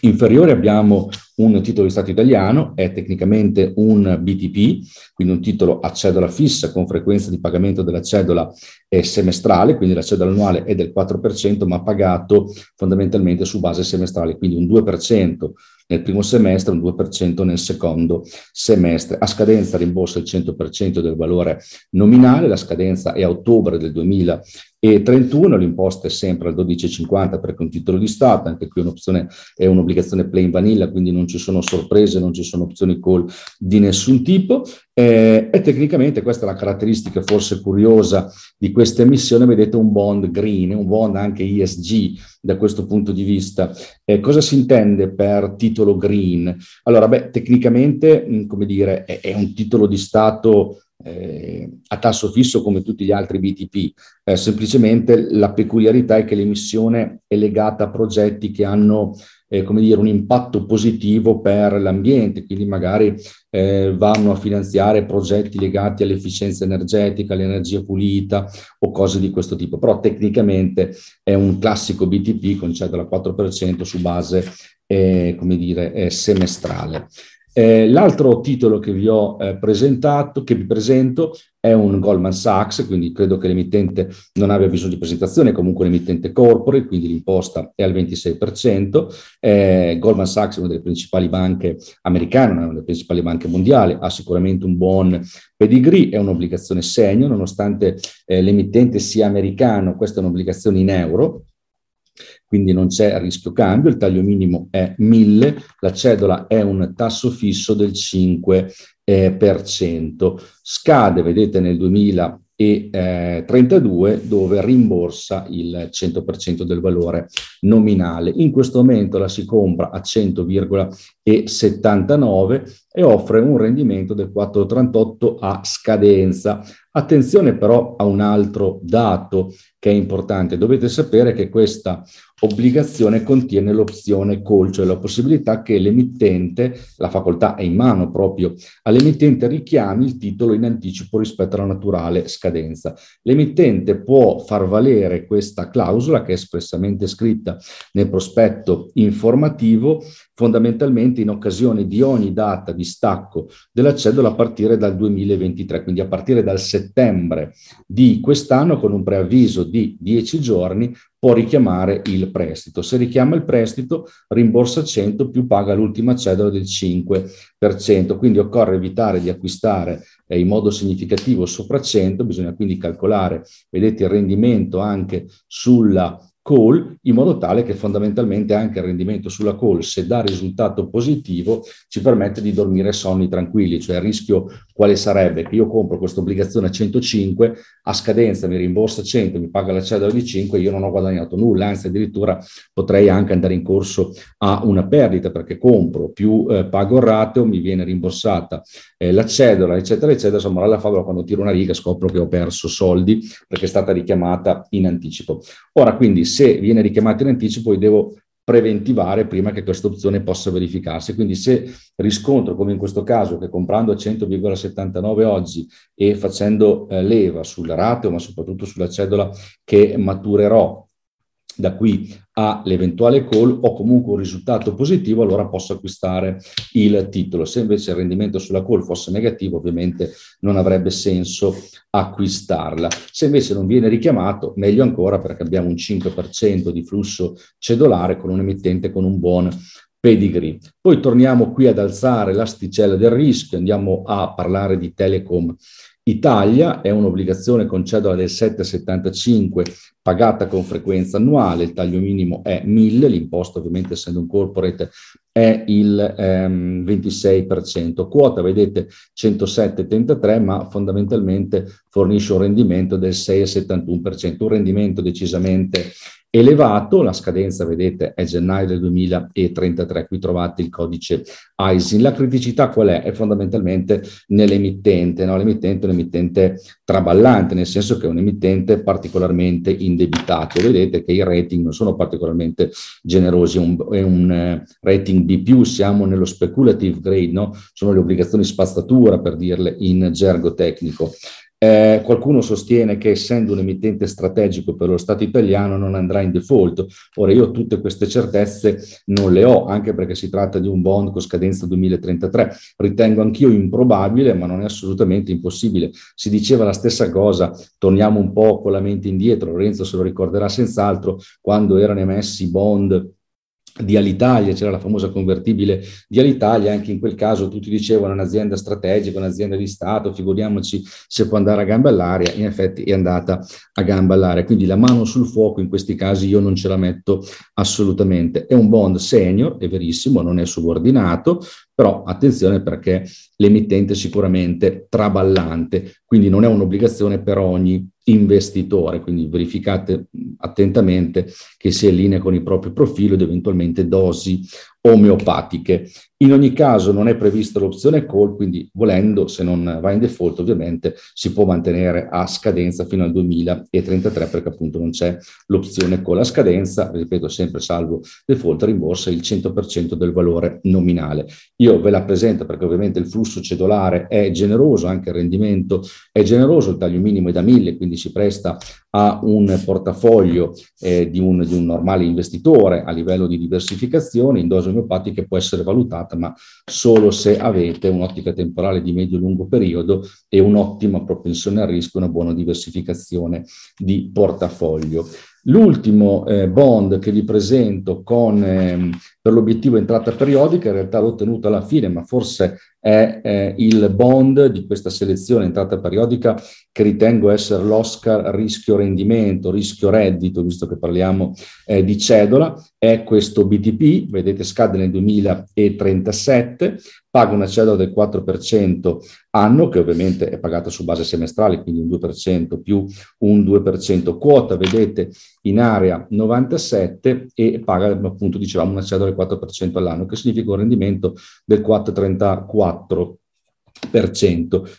inferiore abbiamo un titolo di Stato italiano, è tecnicamente un BTP, quindi un titolo a cedola fissa con frequenza di pagamento della cedola è semestrale, quindi la cedola annuale è del 4%, ma pagato fondamentalmente su base semestrale, quindi un 2% nel primo semestre, un 2% nel secondo semestre. A scadenza rimborsa il 100% del valore nominale, la scadenza è a ottobre del 2031, l'imposta è sempre al 12,50 perché è un titolo di Stato, anche qui un'opzione è un'obbligazione plain vanilla, quindi non ci sono sorprese, non ci sono opzioni call di nessun tipo. Eh, e tecnicamente questa è la caratteristica forse curiosa di questa emissione, vedete un bond green, un bond anche ESG da questo punto di vista. Eh, cosa si intende per titolo green? Allora, beh, tecnicamente, mh, come dire, è, è, un titolo di Stato eh, a tasso fisso come tutti gli altri BTP, eh, semplicemente la peculiarità è che l'emissione è legata a progetti che hanno eh, come dire, un impatto positivo per l'ambiente, quindi magari eh, vanno a finanziare progetti legati all'efficienza energetica, all'energia pulita o cose di questo tipo. Però tecnicamente è un classico BTP con cedola 4% su base, eh, come dire, semestrale. Eh, l'altro titolo che vi ho eh, presentato, che vi presento, è un Goldman Sachs, quindi credo che l'emittente non abbia bisogno di presentazione, comunque un emittente corporate, quindi l'imposta è al 26%. Eh, Goldman Sachs è una delle principali banche americane, una delle principali banche mondiali, ha sicuramente un buon pedigree, è un'obbligazione segno, nonostante eh, l'emittente sia americano, questa è un'obbligazione in euro, quindi non c'è rischio cambio, il taglio minimo è 1000, la cedola è un tasso fisso del 5%. Eh, per cento. Scade, vedete, nel 2032 eh, dove rimborsa il 100% del valore nominale. In questo momento la si compra a 100,79 e offre un rendimento del 4,38 a scadenza. Attenzione però a un altro dato che è importante. Dovete sapere che questa obbligazione contiene l'opzione call, cioè la possibilità che l'emittente, la facoltà è in mano proprio all'emittente, richiami il titolo in anticipo rispetto alla naturale scadenza. L'emittente può far valere questa clausola che è espressamente scritta nel prospetto informativo fondamentalmente in occasione di ogni data di stacco della cedola a partire dal 2023, quindi a partire dal settembre di quest'anno con un preavviso di 10 giorni può richiamare il prestito. Se richiama il prestito rimborsa 100 più paga l'ultima cedola del 5%, quindi occorre evitare di acquistare eh, in modo significativo sopra 100, bisogna quindi calcolare, vedete il rendimento anche sulla call in modo tale che fondamentalmente anche il rendimento sulla call, se dà risultato positivo, ci permette di dormire sonni tranquilli, cioè il rischio quale sarebbe che io compro questa obbligazione a 105, a scadenza mi rimborsa 100, mi paga la cedola di 5, io non ho guadagnato nulla, anzi addirittura potrei anche andare in corso a una perdita perché compro più eh, pago il rateo, mi viene rimborsata eh, la cedola, eccetera, eccetera. Insomma, alla favola quando tiro una riga scopro che ho perso soldi perché è stata richiamata in anticipo. Ora, quindi, se viene richiamata in anticipo, io devo preventivare prima che questa opzione possa verificarsi. Quindi se riscontro, come in questo caso, che comprando a 100,79 oggi e facendo eh, leva sul rateo, ma soprattutto sulla cedola che maturerò da qui all'eventuale call o comunque un risultato positivo, allora posso acquistare il titolo. Se invece il rendimento sulla call fosse negativo, ovviamente non avrebbe senso acquistarla. Se invece non viene richiamato, meglio ancora perché abbiamo un 5% di flusso cedolare con un emittente con un buon pedigree. Poi torniamo qui ad alzare l'asticella del rischio, andiamo a parlare di Telecom Italia, è un'obbligazione con cedola del 7,75 pagata con frequenza annuale, il taglio minimo è 1000, l'imposta ovviamente essendo un corporate è il ehm, 26%. Quota, vedete, 107,33, ma fondamentalmente fornisce un rendimento del 6,71%, un rendimento decisamente elevato, la scadenza vedete è gennaio del 2033, qui trovate il codice ISIN. La criticità qual è? È fondamentalmente nell'emittente, no? l'emittente è un emittente traballante, nel senso che è un emittente particolarmente indebitato. Vedete che i rating non sono particolarmente generosi, è un, è un eh, rating B+, siamo nello speculative grade, no? sono le obbligazioni spazzatura per dirle in gergo tecnico. Eh, qualcuno sostiene che essendo un emittente strategico per lo Stato italiano non andrà in default. Ora io tutte queste certezze non le ho, anche perché si tratta di un bond con scadenza 2033. Ritengo anch'io improbabile, ma non è assolutamente impossibile. Si diceva la stessa cosa, torniamo un po' con la mente indietro, Lorenzo se lo ricorderà senz'altro, quando erano emessi bond di Alitalia, c'era la famosa convertibile di Alitalia, anche in quel caso tutti dicevano un'azienda strategica, un'azienda di Stato, figuriamoci se può andare a gamba all'aria, in effetti è andata a gamba all'aria, quindi la mano sul fuoco in questi casi io non ce la metto assolutamente. È un bond senior, è verissimo, non è subordinato, però attenzione perché l'emittente è sicuramente traballante, quindi non è un'obbligazione per ogni investitore, quindi verificate attentamente che sia in linea con il proprio profilo ed eventualmente dosi omeopatiche. In ogni caso non è prevista l'opzione call, quindi volendo, se non va in default, ovviamente si può mantenere a scadenza fino al 2033 perché appunto non c'è l'opzione call a scadenza, ripeto sempre salvo default, rimborsa il 100% del valore nominale. Io ve la presento perché ovviamente il flusso cedolare è generoso, anche il rendimento è generoso, il taglio minimo è da 1000, quindi si presta a un portafoglio eh, di, un, di un normale investitore a livello di diversificazione in dose omeopatiche può essere valutata, ma solo se avete un'ottica temporale di medio-lungo periodo e un'ottima propensione al rischio, una buona diversificazione di portafoglio. L'ultimo eh, bond che vi presento con, eh, per l'obiettivo entrata periodica, in realtà l'ho ottenuto alla fine, ma forse è eh, il bond di questa selezione entrata periodica che ritengo essere l'Oscar rischio rendimento, rischio reddito, visto che parliamo eh, di cedola, è questo BTP, vedete scade nel 2037, paga una cedola del 4% anno, che ovviamente è pagata su base semestrale, quindi un 2% più un 2% quota, vedete in area 97 e paga appunto, dicevamo, una cedola del 4% all'anno, che significa un rendimento del 4,34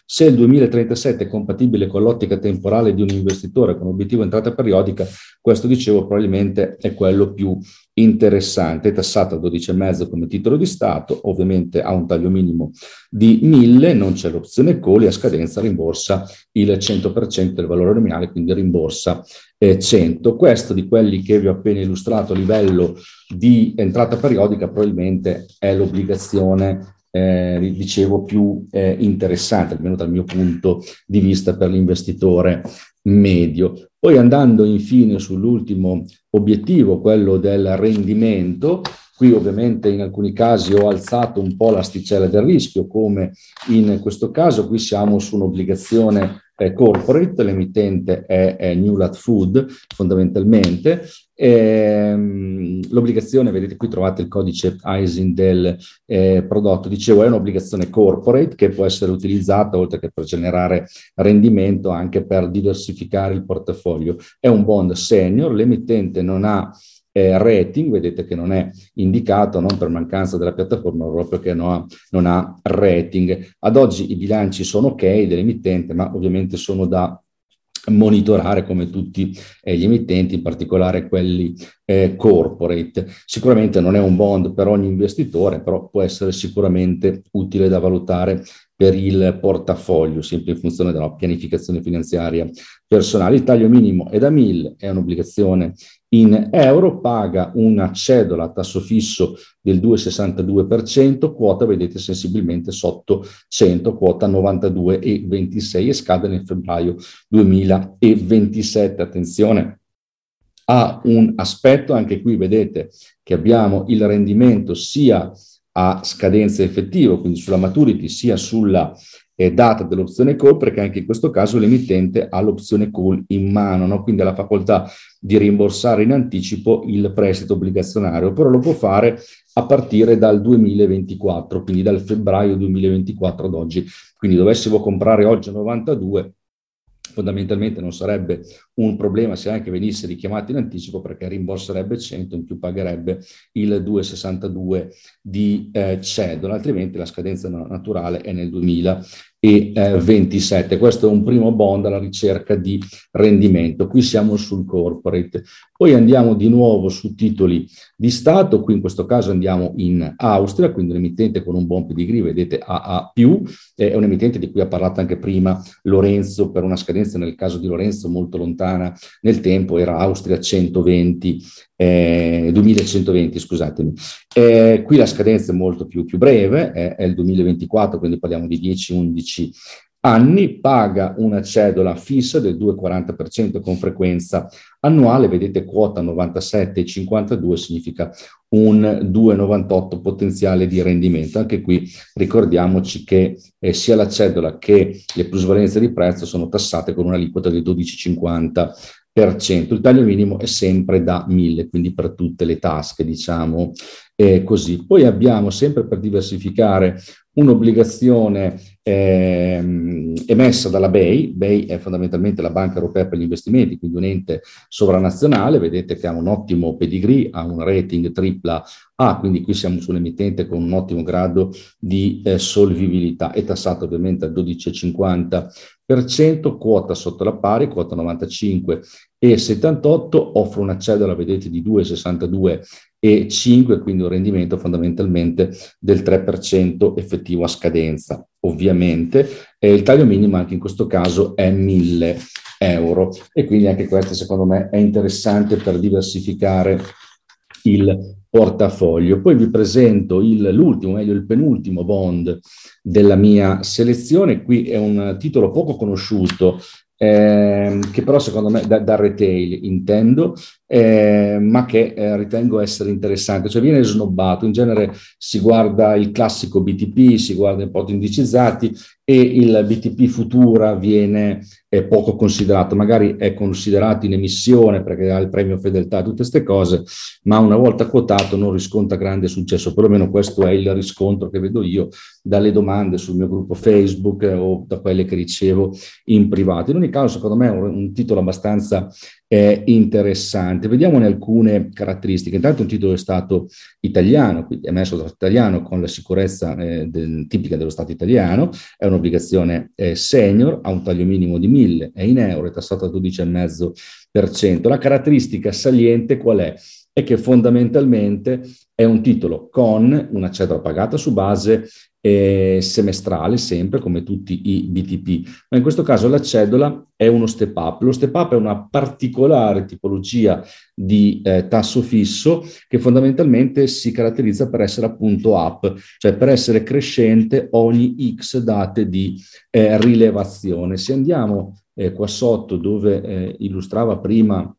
se il 2037 è compatibile con l'ottica temporale di un investitore con obiettivo entrata periodica, questo dicevo probabilmente è quello più interessante, tassato a 12,5 come titolo di Stato, ovviamente ha un taglio minimo di 1000, non c'è l'opzione e a scadenza rimborsa il 100% del valore nominale, quindi rimborsa eh, 100. Questo di quelli che vi ho appena illustrato a livello di entrata periodica probabilmente è l'obbligazione eh, dicevo, più eh, interessante, almeno dal mio punto di vista per l'investitore medio. Poi andando infine sull'ultimo obiettivo, quello del rendimento, qui ovviamente in alcuni casi ho alzato un po' l'asticella del rischio, come in questo caso, qui siamo su un'obbligazione eh, corporate, l'emittente è, è Newlat Food fondamentalmente. Ehm, l'obbligazione, vedete qui trovate il codice ISIN del eh, prodotto, dicevo è un'obbligazione corporate che può essere utilizzata oltre che per generare rendimento anche per diversificare il portafoglio. È un bond senior, l'emittente non ha eh, rating, vedete che non è indicato non per mancanza della piattaforma, ma proprio che non ha, non ha rating. Ad oggi i bilanci sono ok dell'emittente, ma ovviamente sono da monitorare come tutti eh, gli emittenti, in particolare quelli eh, corporate. Sicuramente non è un bond per ogni investitore, però può essere sicuramente utile da valutare per il portafoglio, sempre in funzione della pianificazione finanziaria personale. Il taglio minimo è da 1000, è un'obbligazione in euro, paga una cedola a tasso fisso del 2,62%, quota vedete sensibilmente sotto 100, quota 92,26 e scade nel febbraio 2027. Attenzione, ha un aspetto, anche qui vedete che abbiamo il rendimento sia a scadenza effettiva, quindi sulla maturity, sia sulla eh, data dell'opzione call, perché anche in questo caso l'emittente ha l'opzione call in mano, no? quindi ha la facoltà di rimborsare in anticipo il prestito obbligazionario, però lo può fare a partire dal 2024, quindi dal febbraio 2024 ad oggi. Quindi dovessimo comprare oggi a 92, fondamentalmente non sarebbe un problema se anche venisse richiamato in anticipo perché rimborserebbe 100, in più pagherebbe il 2,62 di eh, cedola, altrimenti la scadenza naturale è nel 2000 e eh, 27. Questo è un primo bond alla ricerca di rendimento. Qui siamo sul corporate. Poi andiamo di nuovo su titoli di Stato, qui in questo caso andiamo in Austria, quindi un emittente con un buon pedigree, vedete AA+, è un emittente di cui ha parlato anche prima Lorenzo per una scadenza nel caso di Lorenzo molto lontana nel tempo, era Austria 120 eh, 2120, scusatemi. Eh, qui la scadenza è molto più, più breve, eh, è il 2024, quindi parliamo di 10-11 anni, paga una cedola fissa del 2,40% con frequenza annuale, vedete quota 97,52 significa un 2,98 potenziale di rendimento. Anche qui ricordiamoci che eh, sia la cedola che le plusvalenze di prezzo sono tassate con un'aliquota del 12,50 il taglio minimo è sempre da 1000, quindi per tutte le tasche, diciamo eh, così. Poi abbiamo sempre per diversificare un'obbligazione eh, emessa dalla BEI, BEI è fondamentalmente la Banca Europea per gli investimenti, quindi un ente sovranazionale, vedete che ha un ottimo pedigree, ha un rating tripla A, quindi qui siamo su un emittente con un ottimo grado di eh, solvibilità, è tassato ovviamente al 12,50%, quota sotto la pari, quota 95 e 78, offre una cedola, vedete, di 2,62 e 5, quindi un rendimento fondamentalmente del 3% effettivo a scadenza. Ovviamente eh, il taglio minimo anche in questo caso è 1000 euro e quindi anche questo secondo me è interessante per diversificare il portafoglio. Poi vi presento il, l'ultimo, meglio il penultimo bond della mia selezione. Qui è un titolo poco conosciuto, eh, che però secondo me da, da retail intendo, eh, ma che eh, ritengo essere interessante, cioè viene snobbato, in genere si guarda il classico BTP, si guarda i pot indicizzati e il BTP Futura viene eh, poco considerato, magari è considerato in emissione perché ha il premio fedeltà, tutte queste cose, ma una volta quotato non riscontra grande successo, perlomeno questo è il riscontro che vedo io dalle domande sul mio gruppo Facebook eh, o da quelle che ricevo in privato. In ogni caso, secondo me è un, un titolo abbastanza è interessante. Vediamone alcune caratteristiche. Intanto un titolo di Stato italiano, quindi emesso dallo Stato italiano con la sicurezza eh, del, tipica dello Stato italiano, è un'obbligazione eh, senior, ha un taglio minimo di 1000, è in euro, è tassato al 12,5%. La caratteristica saliente qual è? È che fondamentalmente è un titolo con una cedola pagata su base eh, semestrale, sempre come tutti i BTP, ma in questo caso la cedola è uno step up. Lo step up è una particolare tipologia di eh, tasso fisso che fondamentalmente si caratterizza per essere appunto up, cioè per essere crescente ogni X date di eh, rilevazione. Se andiamo eh, qua sotto dove eh, illustrava prima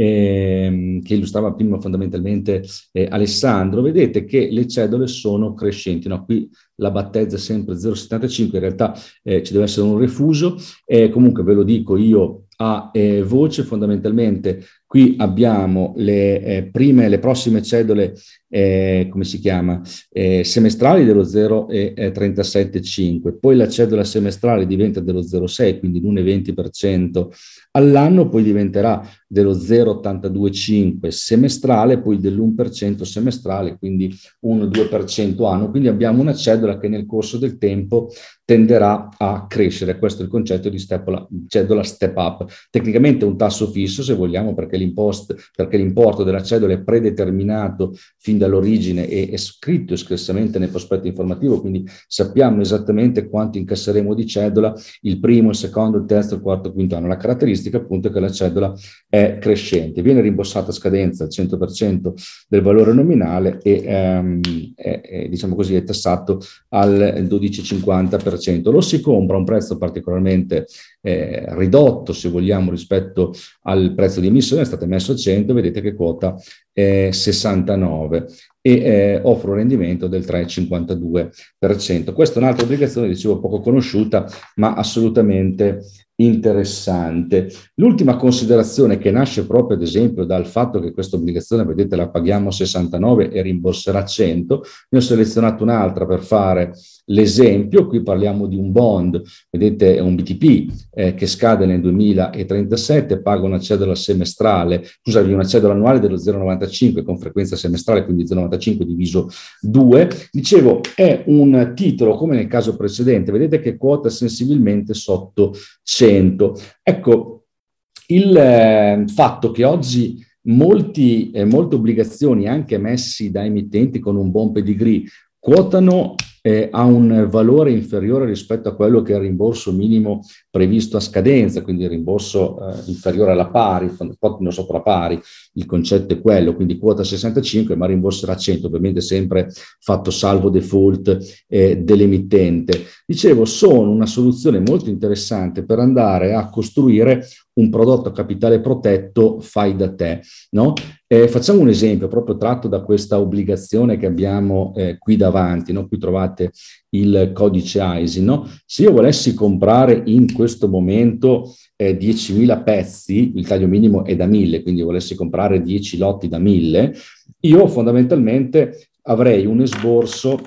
ehm, che illustrava prima fondamentalmente eh, Alessandro, vedete che le cedole sono crescenti. No? Qui la battezza è sempre 0,75, in realtà eh, ci deve essere un refuso. Eh, comunque ve lo dico io a eh, voce, fondamentalmente qui abbiamo le eh, prime, le prossime cedole, eh, come si chiama, eh, semestrali dello 0,375, poi la cedola semestrale diventa dello 0,6, quindi l'1,20% all'anno, poi diventerà dello 0,825 semestrale, poi dell'1% semestrale, quindi 1-2% anno. Quindi abbiamo una cedola che nel corso del tempo tenderà a crescere. Questo è il concetto di step, cedola step up. Tecnicamente un tasso fisso, se vogliamo, perché, perché l'importo della cedola è predeterminato fin dall'origine e è scritto espressamente nel prospetto informativo, quindi sappiamo esattamente quanto incasseremo di cedola il primo, il secondo, il terzo, il quarto, il quinto anno. La caratteristica appunto è che la cedola è crescente, viene rimborsata a scadenza al 100% del valore nominale e ehm, è, è, diciamo così, è tassato al 12,50% 10%. Lo si compra a un prezzo particolarmente eh, ridotto, se vogliamo, rispetto al prezzo di emissione, è stato emesso a 100, vedete che quota è 69 e eh, offre un rendimento del 3,52%. Questa è un'altra obbligazione, dicevo, poco conosciuta, ma assolutamente interessante. L'ultima considerazione che nasce proprio ad esempio dal fatto che questa obbligazione, vedete, la paghiamo 69 e rimborserà 100, ne ho selezionato un'altra per fare l'esempio, qui parliamo di un bond, vedete è un BTP eh, che scade nel 2037, paga una cedola semestrale, scusami, una cedola annuale dello 0,95 con frequenza semestrale, quindi 0,95 diviso 2. Dicevo, è un titolo come nel caso precedente, vedete che quota sensibilmente sotto 100. Ecco, il eh, fatto che oggi molti, eh, molte obbligazioni anche emessi da emittenti con un buon pedigree quotano eh, ha un valore inferiore rispetto a quello che è il rimborso minimo previsto a scadenza, quindi il rimborso eh, inferiore alla pari, quotino sopra pari, il concetto è quello, quindi quota 65 ma rimborserà 100, ovviamente sempre fatto salvo default eh, dell'emittente. Dicevo, sono una soluzione molto interessante per andare a costruire un prodotto a capitale protetto fai da te. No? Eh, facciamo un esempio proprio tratto da questa obbligazione che abbiamo eh, qui davanti, no? qui trovate il codice ISI. No? Se io volessi comprare in questo momento eh, 10.000 pezzi, il taglio minimo è da 1.000, quindi volessi comprare 10 lotti da 1.000, io fondamentalmente avrei un esborso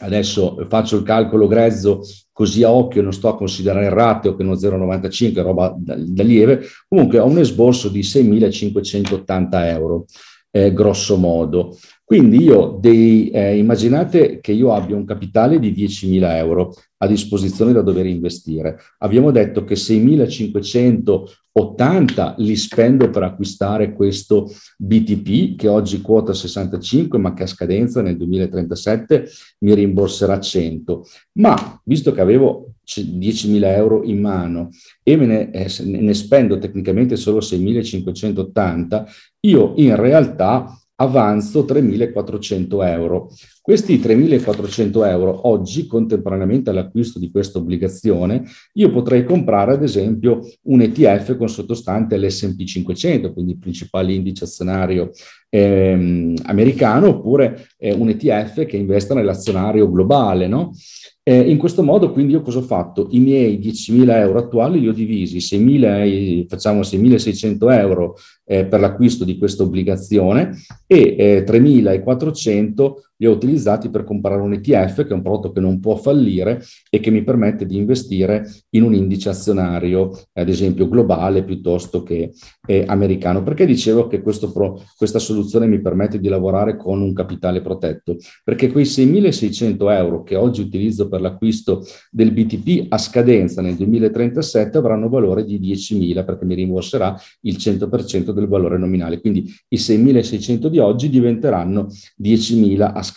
adesso faccio il calcolo grezzo così a occhio, non sto a considerare il ratio che è uno 0,95, roba da, da, lieve, comunque ho un esborso di 6.580 euro, eh, grosso modo. Quindi io dei, eh, immaginate che io abbia un capitale di 10.000 euro a disposizione da dover investire. Abbiamo detto che 6.580 li spendo per acquistare questo BTP che oggi quota 65 ma che a scadenza nel 2037 mi rimborserà 100. Ma visto che avevo 10.000 euro in mano e me ne, eh, ne spendo tecnicamente solo 6.580, io in realtà avanzo 3.400 euro. Questi 3.400 euro oggi, contemporaneamente all'acquisto di questa obbligazione, io potrei comprare ad esempio un ETF con sottostante l'S&P 500, quindi il principale indice azionario ehm, americano, oppure eh, un ETF che investa nell'azionario globale, no? Eh, in questo modo, quindi, io cosa ho fatto? I miei 10.000 euro attuali li ho divisi, 6.000, facciamo 6.600 euro eh, per l'acquisto di questa obbligazione e eh, 3.400 li ho utilizzati per comprare un ETF, che è un prodotto che non può fallire e che mi permette di investire in un indice azionario, ad esempio globale piuttosto che eh, americano. Perché dicevo che pro, questa soluzione mi permette di lavorare con un capitale protetto? Perché quei 6.600 euro che oggi utilizzo per l'acquisto del BTP a scadenza nel 2037 avranno valore di 10.000 perché mi rimborserà il 100% del valore nominale. Quindi i 6.600 di oggi diventeranno 10.000 a scadenza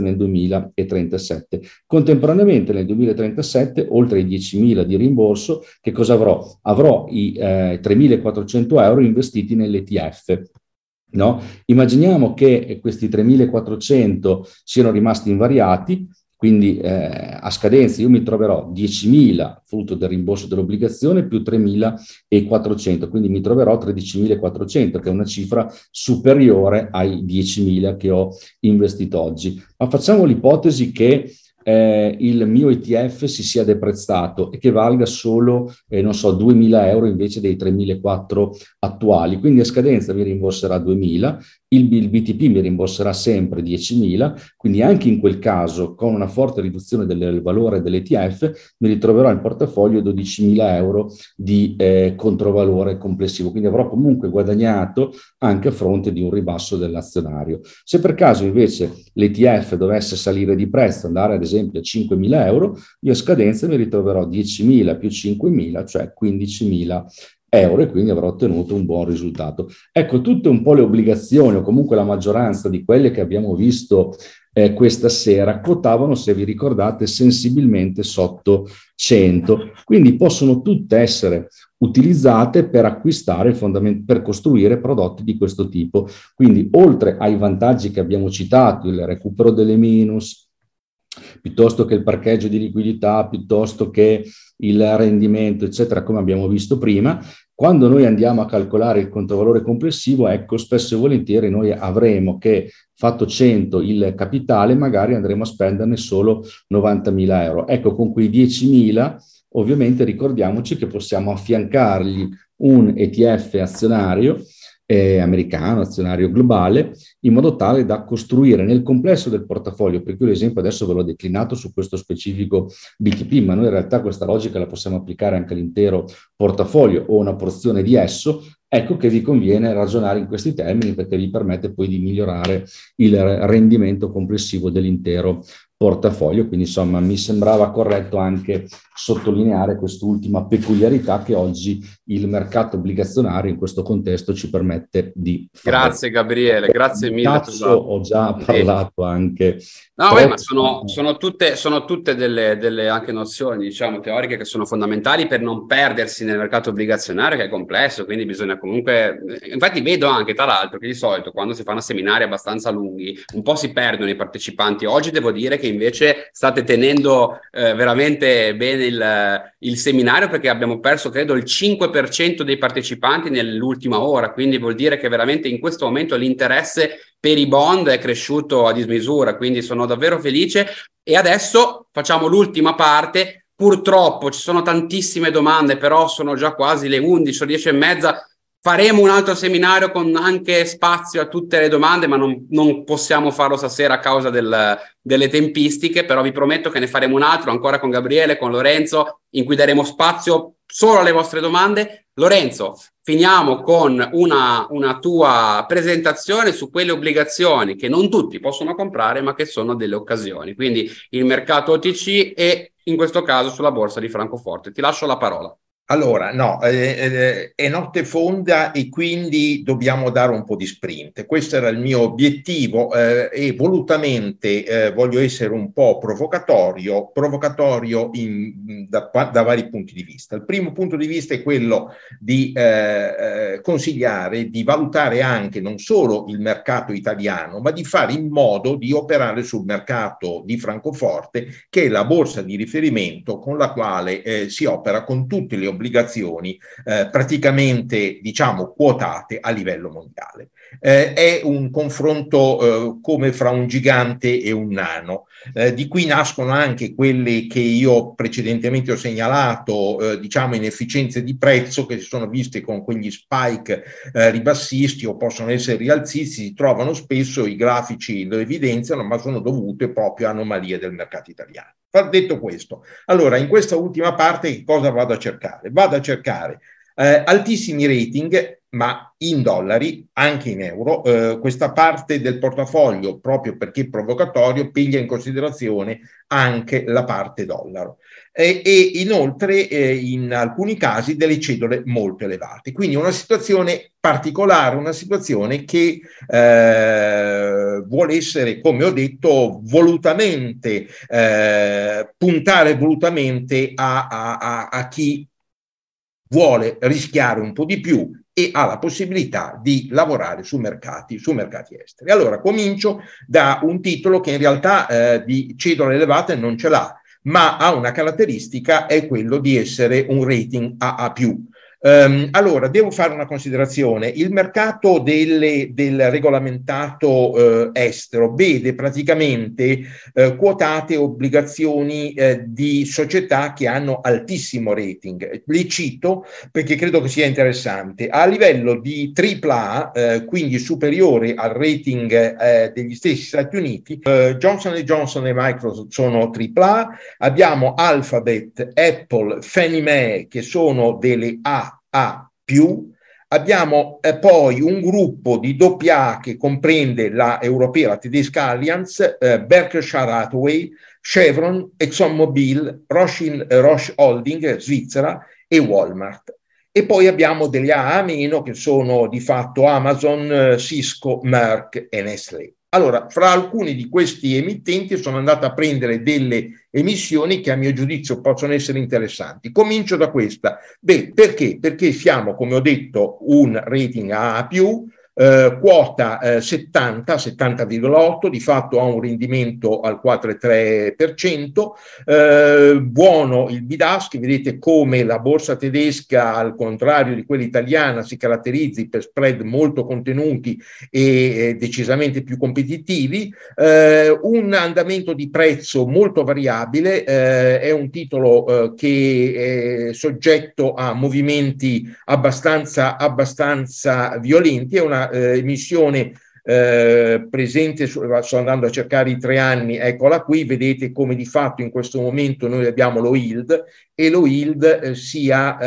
nel 2037. Contemporaneamente nel 2037, oltre ai 10.000 di rimborso, che cosa avrò? Avrò i eh, 3.400 euro investiti nell'ETF. No? Immaginiamo che questi 3.400 siano rimasti invariati, quindi eh, a scadenza io mi troverò 10.000 frutto del rimborso dell'obbligazione più 3.400, quindi mi troverò 13.400, che è una cifra superiore ai 10.000 che ho investito oggi. Ma facciamo l'ipotesi che eh, il mio ETF si sia deprezzato e che valga solo, eh, non so, 2.000 euro invece dei 3.400 attuali. Quindi a scadenza mi rimborserà 2.000 il, BTP mi rimborserà sempre 10.000, quindi anche in quel caso, con una forte riduzione del valore dell'ETF, mi ritroverò in portafoglio 12.000 euro di eh, controvalore complessivo, quindi avrò comunque guadagnato anche a fronte di un ribasso dell'azionario. Se per caso invece l'ETF dovesse salire di prezzo, andare ad esempio a 5.000 euro, io a scadenza mi ritroverò 10.000 più 5.000, cioè 15.000 euro e quindi avrà ottenuto un buon risultato. Ecco, tutte un po' le obbligazioni o comunque la maggioranza di quelle che abbiamo visto eh, questa sera quotavano, se vi ricordate, sensibilmente sotto 100, quindi possono tutte essere utilizzate per acquistare, per costruire prodotti di questo tipo. Quindi oltre ai vantaggi che abbiamo citato, il recupero delle minus, piuttosto che il parcheggio di liquidità, piuttosto che il rendimento, eccetera, come abbiamo visto prima, quando noi andiamo a calcolare il controvalore complessivo, ecco, spesso e volentieri noi avremo che fatto 100 il capitale, magari andremo a spenderne solo 90.000 euro. Ecco, con quei 10.000 ovviamente ricordiamoci che possiamo affiancargli un ETF azionario eh, americano, azionario globale, in modo tale da costruire nel complesso del portafoglio, per cui l'esempio adesso ve l'ho declinato su questo specifico BTP, ma noi in realtà questa logica la possiamo applicare anche all'intero portafoglio o una porzione di esso, ecco che vi conviene ragionare in questi termini perché vi permette poi di migliorare il rendimento complessivo dell'intero portafoglio, quindi insomma mi sembrava corretto anche sottolineare quest'ultima peculiarità che oggi il mercato obbligazionario in questo contesto ci permette di fare. Grazie Gabriele, grazie mille. Cazzo, ho già parlato anche. No, beh, ma sono, sono, tutte, sono tutte delle, delle, anche nozioni diciamo, teoriche che sono fondamentali per non perdersi nel mercato obbligazionario che è complesso, quindi bisogna comunque... Infatti vedo anche tra l'altro che di solito quando si fanno seminari abbastanza lunghi un po' si perdono i partecipanti. Oggi devo dire che invece state tenendo eh, veramente bene il, il, seminario perché abbiamo perso, credo, il 5% dei partecipanti nell'ultima ora, quindi vuol dire che veramente in questo momento l'interesse per i bond è cresciuto a dismisura, quindi sono davvero felice. E adesso facciamo l'ultima parte. Purtroppo ci sono tantissime domande, però sono già quasi le 11 o 10 e mezza Faremo un altro seminario con anche spazio a tutte le domande, ma non, non possiamo farlo stasera a causa del, delle tempistiche, però vi prometto che ne faremo un altro ancora con Gabriele, con Lorenzo, in cui daremo spazio solo alle vostre domande. Lorenzo, finiamo con una, una tua presentazione su quelle obbligazioni che non tutti possono comprare, ma che sono delle occasioni. Quindi il mercato OTC e in questo caso sulla borsa di Francoforte. Ti lascio la parola. Allora, no, eh, eh, è notte fonda e quindi dobbiamo dare un po' di sprint. Questo era il mio obiettivo eh, e volutamente eh, voglio essere un po' provocatorio, provocatorio in, da, da, vari punti di vista. Il primo punto di vista è quello di eh, eh, consigliare, di valutare anche non solo il mercato italiano, ma di fare in modo di operare sul mercato di Francoforte, che è la borsa di riferimento con la quale si opera con tutte le obbligazioni eh, praticamente diciamo quotate a livello mondiale. Eh, è un confronto eh, come fra un gigante e un nano. Eh, di qui nascono anche quelle che io precedentemente ho segnalato, eh, diciamo inefficienze di prezzo che si sono viste con quegli spike eh, ribassisti o possono essere rialzisti, si trovano spesso, i grafici lo evidenziano, ma sono dovute proprio a anomalie del mercato italiano. Detto questo, allora in questa ultima parte che cosa vado a cercare? Vado a cercare eh, altissimi rating, ma in dollari, anche in euro. Eh, questa parte del portafoglio, proprio perché provocatorio, piglia in considerazione anche la parte dollaro. E, e inoltre, eh, in alcuni casi, delle cedole molto elevate. Quindi una situazione particolare, una situazione che eh, vuole essere, come ho detto, volutamente, eh, puntare volutamente a, a, a, a chi vuole rischiare un po' di più e ha la possibilità di lavorare su mercati, su mercati esteri. Allora comincio da un titolo che in realtà eh, di cedole elevate non ce l'ha, ma ha una caratteristica, è quello di essere un rating AA+. Um, allora, devo fare una considerazione. Il mercato delle, del regolamentato uh, estero vede praticamente uh, quotate obbligazioni uh, di società che hanno altissimo rating. Li cito perché credo che sia interessante. A livello di AAA, quindi superiore al rating degli stessi Stati Uniti, Johnson Johnson e Microsoft sono AAA, abbiamo Alphabet, Apple, Fannie Mae che sono delle A a. Abbiamo eh, poi un gruppo di doppia A che comprende la europea, la tedesca Allianz, eh, Berkshire Hathaway, Chevron, ExxonMobil, Roche, Roche Holding, Svizzera e Walmart. E poi abbiamo degli A meno che sono di fatto Amazon, eh, Cisco, Merck e Nestlé. Allora, fra alcuni di questi emittenti sono andato a prendere delle emissioni che a mio giudizio possono essere interessanti. Comincio da questa. Beh, perché? Perché siamo, come ho detto, un rating AA+, eh, quota eh, 70, 70,8, di fatto ha un rendimento al 4,3%, eh, buono il bidaschi, vedete come la borsa tedesca al contrario di quella italiana si caratterizzi per spread molto contenuti e decisamente più competitivi, eh, un andamento di prezzo molto variabile, eh, è un titolo eh, che è soggetto a movimenti abbastanza, abbastanza violenti, è una eh, emissione eh, presente, su, sto andando a cercare i tre anni, eccola qui, vedete come di fatto in questo momento noi abbiamo lo yield e lo yield eh, sia,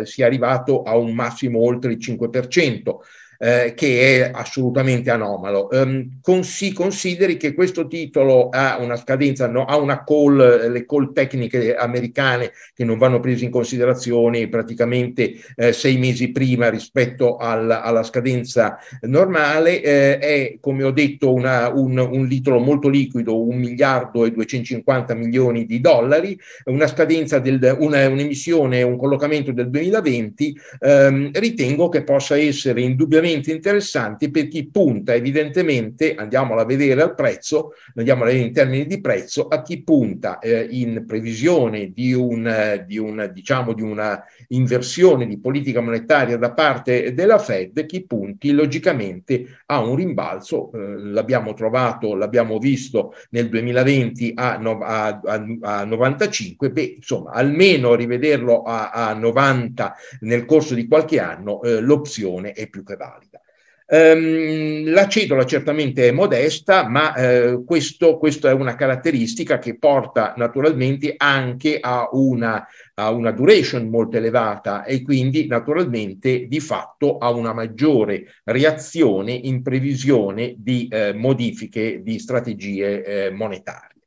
eh, sia arrivato a un massimo oltre il 5% eh, che è assolutamente anomalo. Um, con, si consideri che questo titolo ha una scadenza, no, ha una call, le call tecniche americane che non vanno prese in considerazione praticamente eh, sei mesi prima rispetto al, alla scadenza normale, eh, è come ho detto una, un, un titolo molto liquido, un miliardo e 250 milioni di dollari, una scadenza del, una, un'emissione, un collocamento del 2020, ehm, ritengo che possa essere indubbiamente estremamente interessanti per chi punta evidentemente, andiamola a vedere al prezzo, andiamo a vedere in termini di prezzo, a chi punta eh, in previsione di, un, di, un, diciamo, di una inversione di politica monetaria da parte della Fed, chi punti logicamente a un rimbalzo, eh, l'abbiamo trovato, l'abbiamo visto nel 2020 a, a, a, a 95, beh insomma almeno rivederlo a, a 90 nel corso di qualche anno, eh, l'opzione è più che valida. Um, la cedola certamente è modesta, ma eh, questo, questo, è una caratteristica che porta naturalmente anche a una, a una, duration molto elevata e quindi naturalmente di fatto a una maggiore reazione in previsione di eh, modifiche di strategie eh, monetarie.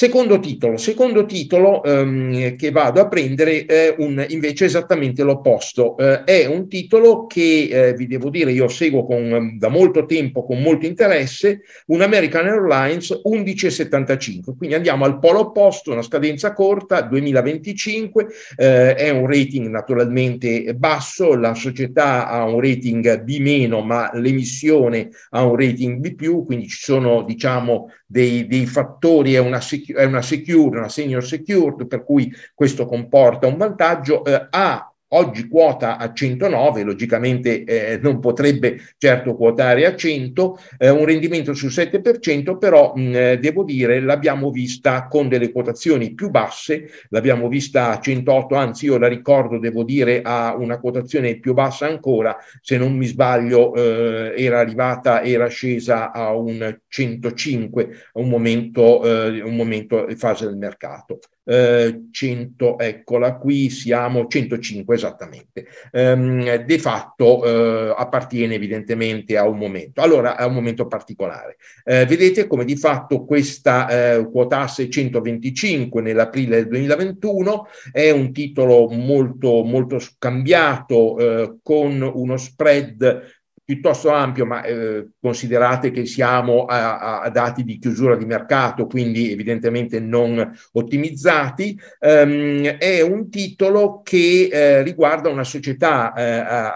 Secondo titolo, secondo titolo ehm, che vado a prendere è un, invece esattamente l'opposto. Eh, è un titolo che eh, vi devo dire, io seguo con, da molto tempo con molto interesse, un American Airlines 1175. Quindi andiamo al polo opposto, una scadenza corta, 2025, eh, è un rating naturalmente basso, la società ha un rating B-, ma l'emissione ha un rating B+, quindi ci sono diciamo dei, dei fattori, è una è una secure, una senior secured, per cui questo comporta un vantaggio, eh, ha oggi quota a 109, logicamente eh, non potrebbe certo quotare a 100, eh, un rendimento sul 7%, però mh, eh, devo dire l'abbiamo vista con delle quotazioni più basse, l'abbiamo vista a 108, anzi io la ricordo, devo dire, a una quotazione più bassa ancora, se non mi sbaglio eh, era arrivata, era scesa a un 105, un momento, eh, un momento fase del mercato eh, 100, eccola qui, siamo 105 esattamente. Ehm, de fatto eh, appartiene evidentemente a un momento, allora a un momento particolare. Eh, vedete come di fatto questa eh, quotasse 125 nell'aprile del 2021, è un titolo molto, molto scambiato eh, con uno spread piuttosto ampio, ma eh, considerate che siamo a, a, dati di chiusura di mercato, quindi evidentemente non ottimizzati, ehm, è un titolo che eh, riguarda una società eh,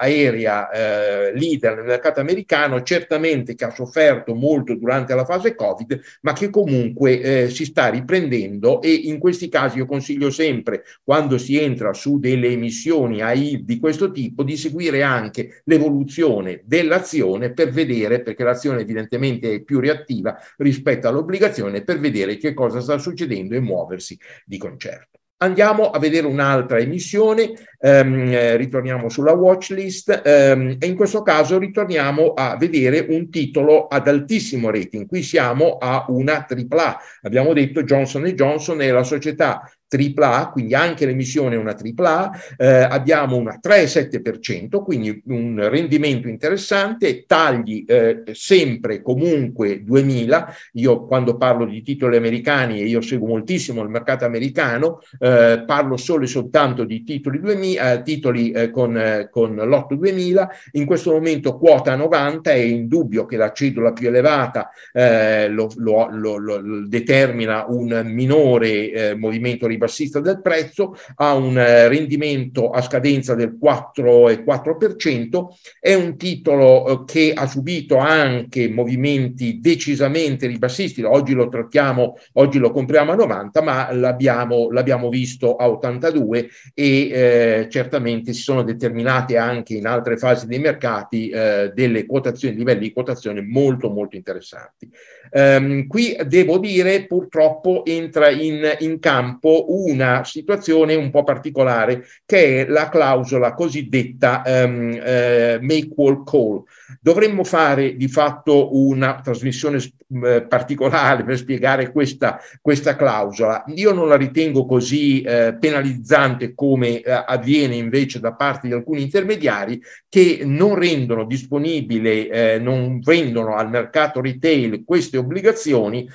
aerea eh, leader nel mercato americano, certamente che ha sofferto molto durante la fase Covid, ma che comunque eh, si sta riprendendo e in questi casi io consiglio sempre, quando si entra su delle emissioni AI di questo tipo, di seguire anche l'evoluzione del dell'azione per vedere, perché l'azione evidentemente è più reattiva rispetto all'obbligazione, per vedere che cosa sta succedendo e muoversi di concerto. Andiamo a vedere un'altra emissione, ehm, eh, ritorniamo sulla watch list ehm, e in questo caso ritorniamo a vedere un titolo ad altissimo rating. Qui siamo a una AAA. Abbiamo detto Johnson Johnson è la società AAA, quindi anche l'emissione è una AAA, eh, abbiamo una 3,7%, quindi un rendimento interessante, tagli eh, sempre comunque 2000, io quando parlo di titoli americani e io seguo moltissimo il mercato americano, eh, parlo solo e soltanto di titoli, 2000, eh, titoli eh, con, eh, con l'otto 2000, in questo momento quota 90, è indubbio che la cedola più elevata lo, lo, lo, lo, determina un minore movimento ribasso ribassista del prezzo, ha un eh, rendimento a scadenza del 4,4%, è un titolo eh, che ha subito anche movimenti decisamente ribassisti, oggi lo trattiamo, oggi lo compriamo a 90, ma l'abbiamo, l'abbiamo visto a 82 e eh, certamente si sono determinate anche in altre fasi dei mercati eh, delle quotazioni, livelli di quotazione molto molto interessanti. Um, qui devo dire purtroppo entra in, in campo una situazione un po' particolare che è la clausola cosiddetta um, uh, make wall call. Dovremmo fare di fatto una trasmissione uh, particolare per spiegare questa, questa, clausola. Io non la ritengo così uh, penalizzante come avviene invece da parte di alcuni intermediari che non rendono disponibile, non vendono al mercato retail queste obbligazioni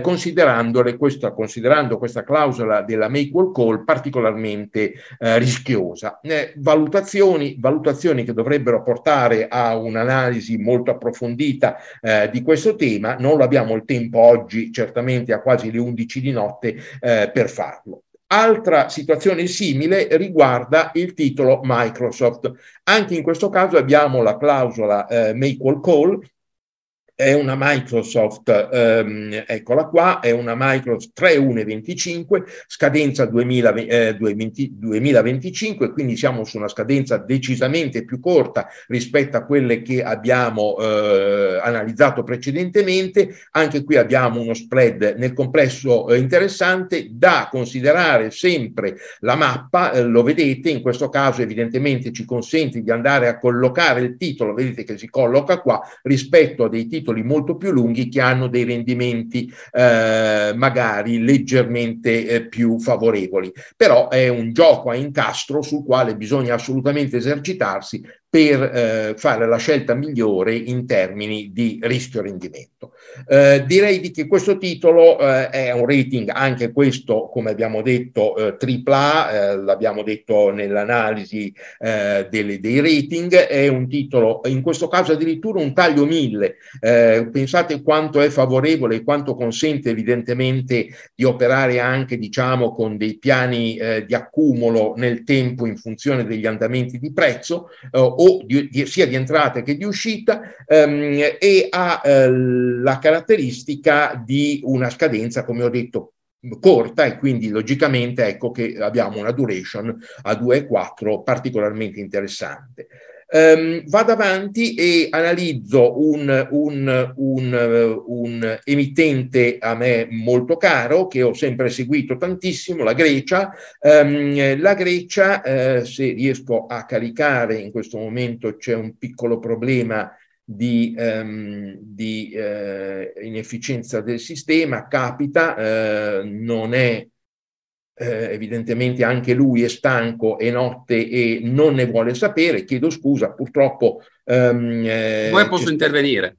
considerandole questa, considerando questa clausola della make wall call particolarmente rischiosa. valutazioni, valutazioni che dovrebbero portare a un'analisi molto approfondita eh, di questo tema, non abbiamo il tempo oggi, certamente a quasi le 11 di notte, eh, per farlo. Altra situazione simile riguarda il titolo Microsoft. Anche in questo caso abbiamo la clausola eh, make all call è una Microsoft, ehm, eccola qua, è una Microsoft 3125, scadenza 2000, eh, 2025, quindi siamo su una scadenza decisamente più corta rispetto a quelle che abbiamo eh, analizzato precedentemente. Anche qui abbiamo uno spread nel complesso eh, interessante da considerare sempre la mappa, eh, lo vedete, in questo caso evidentemente ci consente di andare a collocare il titolo, vedete che si colloca qua rispetto a dei titoli titoli molto più lunghi che hanno dei rendimenti eh, magari leggermente eh, più favorevoli. Però è un gioco a incastro sul quale bisogna assolutamente esercitarsi per eh, fare la scelta migliore in termini di rischio-rendimento. Eh, direi di che questo titolo eh, è un rating, anche questo, come abbiamo detto, eh, AAA, eh, l'abbiamo detto nell'analisi eh, delle, dei rating, è un titolo, in questo caso addirittura un taglio 1000. Eh, pensate quanto è favorevole e quanto consente evidentemente di operare anche, diciamo, con dei piani di accumulo nel tempo in funzione degli andamenti di prezzo o di, di, sia di entrata che di uscita ehm, e ha eh, la caratteristica di una scadenza, come ho detto, corta e quindi logicamente ecco che abbiamo una duration a 2,4 particolarmente interessante. Um, vado avanti e analizzo un, un, un, un, emittente a me molto caro che ho sempre seguito tantissimo, la Grecia. Um, la Grecia, uh, se riesco a caricare, in questo momento c'è un piccolo problema di, um, di uh, inefficienza del sistema, capita, uh, non è eh, evidentemente anche lui è stanco e notte e non ne vuole sapere, chiedo scusa, purtroppo... Um, eh, Poi posso intervenire.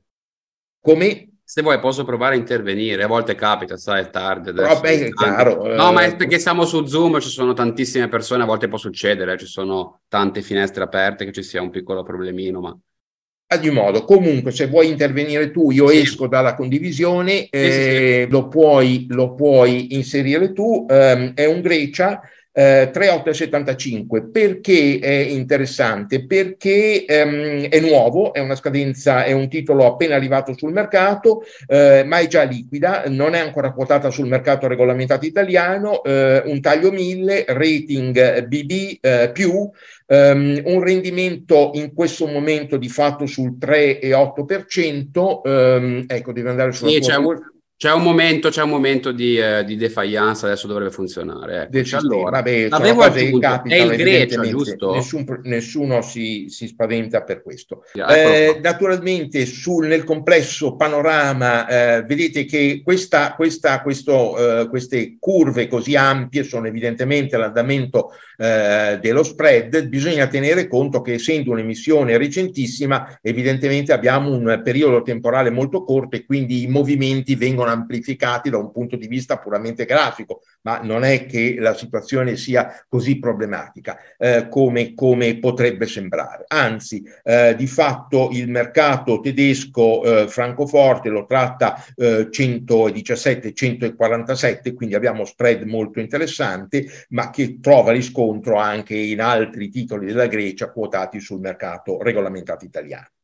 Come? Se vuoi posso provare a intervenire, a volte capita, sai, è tardi. Adesso, Vabbè, è chiaro. No, ma è eh, perché siamo su Zoom, ci sono tantissime persone, a volte può succedere, ci sono tante finestre aperte, che ci sia un piccolo problemino, ma ad ogni modo, comunque, se vuoi intervenire tu, io sì. esco dalla condivisione, eh, sì, lo, puoi, lo, puoi, inserire tu. Um, è un Grecia eh, 3875. Perché è interessante? Perché um, è nuovo, è una scadenza, è un titolo appena arrivato sul mercato, eh, ma è già liquida, non è ancora quotata sul mercato regolamentato italiano, eh, un taglio 1000, rating BB eh, più. Um, un rendimento in questo momento di fatto sul 3,8%, um, ecco, deve andare sulla sì, c'è un, c'è un, momento, c'è un momento di, eh, di defiance, adesso dovrebbe funzionare. Ecco. Allora, Vabbè, avevo aggiunto, è il Grecia, giusto? Nessun, nessuno si, si, spaventa per questo. Eh, naturalmente sul, nel complesso panorama eh, vedete che questa, questa, questo, eh, queste curve così ampie sono evidentemente l'andamento eh, dello spread, bisogna tenere conto che essendo un'emissione recentissima, evidentemente abbiamo un periodo temporale molto corto e quindi i movimenti vengono amplificati da un punto di vista puramente grafico, ma non è che la situazione sia così problematica eh, come, come, potrebbe sembrare. Anzi, eh, di fatto il mercato tedesco eh, francoforte lo tratta 117-147, eh, quindi abbiamo spread molto interessante, ma che trova riscontro anche in altri titoli della Grecia quotati sul mercato regolamentato italiano.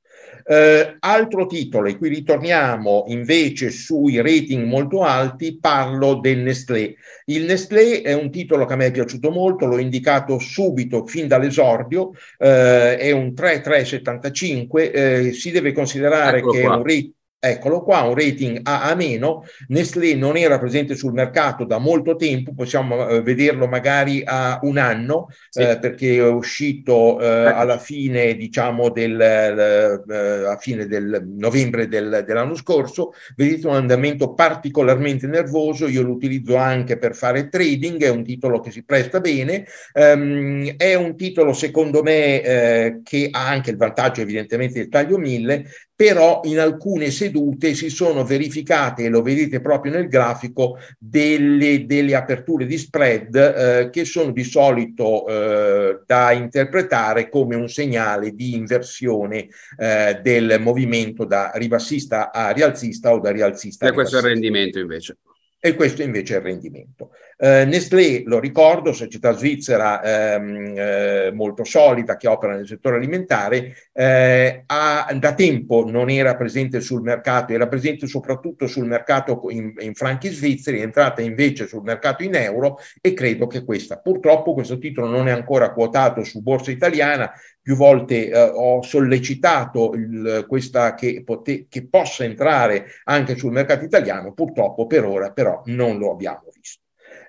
Eh, altro titolo, e qui ritorniamo invece sui rating molto alti, parlo del Nestlé. Il Nestlé è un titolo che a me è piaciuto molto, l'ho indicato subito fin dall'esordio, eh, è un 3375, eh, si deve considerare Eccolo che qua. è un rating Eccolo qua, un rating A meno. Nestlé non era presente sul mercato da molto tempo, possiamo eh, vederlo magari a un anno, sì. eh, perché è uscito eh, ecco. alla fine, diciamo, del, eh, a fine del novembre del, dell'anno scorso. Vedete un andamento particolarmente nervoso, io lo utilizzo anche per fare trading, è un titolo che si presta bene, um, è un titolo secondo me eh, che ha anche il vantaggio evidentemente del taglio 1000, però in alcune sedute si sono verificate, e lo vedete proprio nel grafico, delle, delle aperture di spread eh, che sono di solito eh, da interpretare come un segnale di inversione eh, del movimento da ribassista a rialzista o da rialzista e a ribassista. E questo è il rendimento invece e questo invece è il rendimento. Eh, Nestlé, lo ricordo, società svizzera ehm, eh, molto solida che opera nel settore alimentare, eh, ha, da tempo non era presente sul mercato, era presente soprattutto sul mercato in, in, franchi svizzeri, è entrata invece sul mercato in euro e credo che questa, purtroppo questo titolo non è ancora quotato su borsa italiana, più volte eh, ho sollecitato il, questa che, pote, che possa entrare anche sul mercato italiano, purtroppo per ora però non lo abbiamo visto.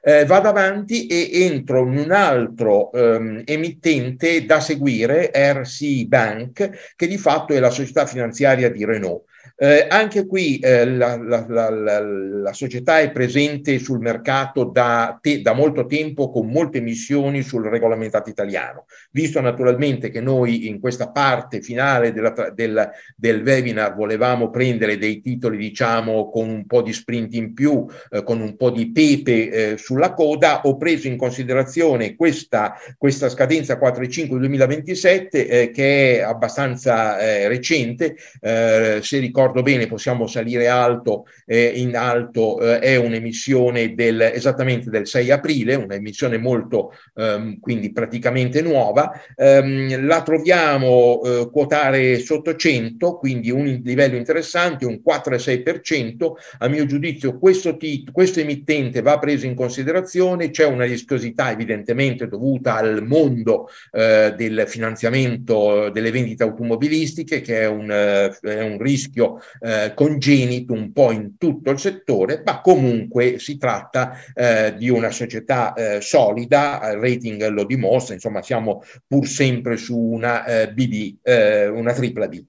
Eh, vado avanti e entro in un altro ehm, emittente da seguire, RC Bank, che di fatto è la società finanziaria di Renault. Eh, anche qui eh, la, la, la, la, società è presente sul mercato da, te, da, molto tempo con molte missioni sul regolamentato italiano, visto naturalmente che noi in questa parte finale della, del, del, webinar volevamo prendere dei titoli diciamo con un po' di sprint in più, eh, con un po' di pepe eh, sulla coda, ho preso in considerazione questa, questa scadenza 4-5-2027 eh, che è abbastanza eh, recente, se ricordo ricordo bene, possiamo salire alto, eh, in alto eh, è un'emissione del, esattamente del 6 aprile, un'emissione molto, ehm, quindi praticamente nuova, ehm, la troviamo eh, quotare sotto 100, quindi un livello interessante, un 4,6%, a mio giudizio questo, tit- questo emittente va preso in considerazione, c'è una rischiosità evidentemente dovuta al mondo eh, del finanziamento delle vendite automobilistiche, che è un, eh, è un rischio eh, congenito un po' in tutto il settore, ma comunque si tratta eh, di una società eh, solida, il rating lo dimostra, insomma siamo pur sempre su una eh, BB, eh, una tripla B.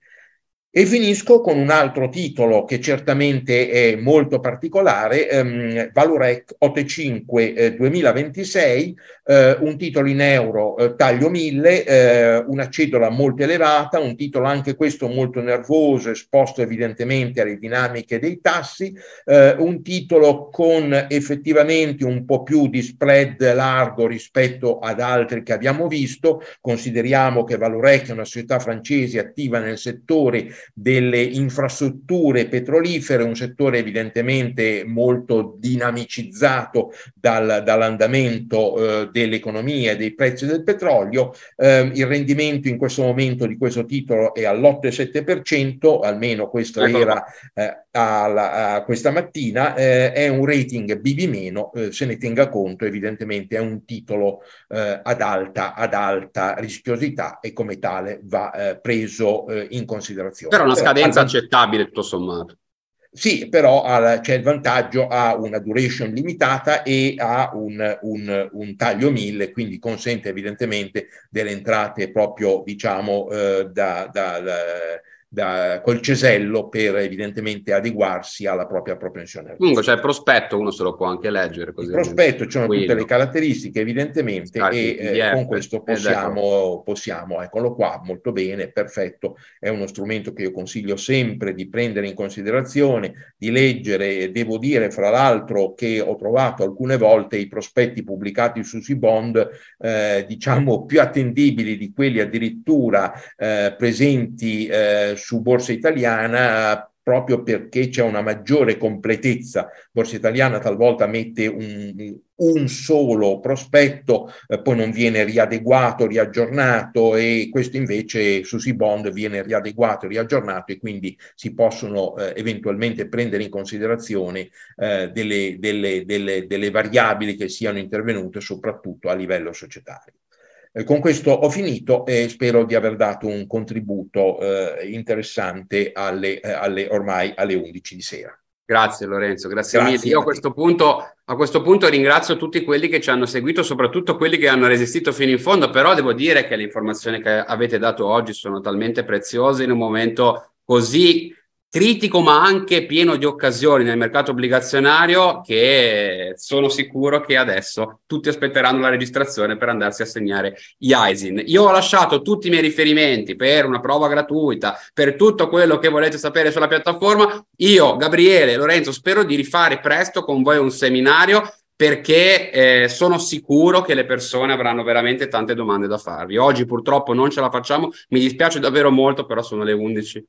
E finisco con un altro titolo che certamente è molto particolare, ehm, Valurec 85 eh, 2026, eh, un titolo in euro eh, taglio 1000, eh, una cedola molto elevata, un titolo anche questo molto nervoso, esposto evidentemente alle dinamiche dei tassi, eh, un titolo con effettivamente un po' più di spread largo rispetto ad altri che abbiamo visto, consideriamo che Valurec è una società francese attiva nel settore delle infrastrutture petrolifere, un settore evidentemente molto dinamicizzato dal, dall'andamento eh, dell'economia e dei prezzi del petrolio. Eh, il rendimento in questo momento di questo titolo è all'8,7%, almeno questo ecco. era eh, alla, a questa mattina, eh, è un rating BB-, eh, se ne tenga conto, evidentemente è un titolo eh, ad, alta, ad alta rischiosità e come tale va preso in considerazione. Però una scadenza al... accettabile tutto sommato. Sì, però ha, c'è il vantaggio, ha una duration limitata e ha un, un, un taglio 1000, quindi consente evidentemente delle entrate proprio, diciamo, eh, da, da, da da, col cesello per evidentemente adeguarsi alla propria propensione. Comunque c'è il prospetto, uno se lo può anche leggere. Così il prospetto, ci sono tutte le caratteristiche evidentemente ah, e eh, con questo possiamo, possiamo, eccolo qua, molto bene, perfetto, è uno strumento che io consiglio sempre di prendere in considerazione, di leggere, devo dire fra l'altro che ho trovato alcune volte i prospetti pubblicati su Sibond eh, diciamo più attendibili di quelli addirittura eh, presenti eh, su Borsa Italiana proprio perché c'è una maggiore completezza. Borsa Italiana talvolta mette un, un solo prospetto, eh, poi non viene riadeguato, riaggiornato e questo invece su Sibond viene riadeguato, riaggiornato e quindi si possono eh, eventualmente prendere in considerazione eh, delle, delle, delle, delle variabili che siano intervenute soprattutto a livello societario. Eh, con questo ho finito e spero di aver dato un contributo eh, interessante alle, eh, alle, ormai alle 11 di sera. Grazie Lorenzo, grazie, grazie mille. Io a questo, punto, a questo, punto, ringrazio tutti quelli che ci hanno seguito, soprattutto quelli che hanno resistito fino in fondo, però devo dire che le informazioni che avete dato oggi sono talmente preziose in un momento così critico ma anche pieno di occasioni nel mercato obbligazionario che sono sicuro che adesso tutti aspetteranno la registrazione per andarsi a segnare gli ISIN. Io ho lasciato tutti i miei riferimenti per una prova gratuita, per tutto quello che volete sapere sulla piattaforma. Io, Gabriele, Lorenzo, spero di rifare presto con voi un seminario perché eh, sono sicuro che le persone avranno veramente tante domande da farvi. Oggi purtroppo non ce la facciamo, mi dispiace davvero molto, però sono le 11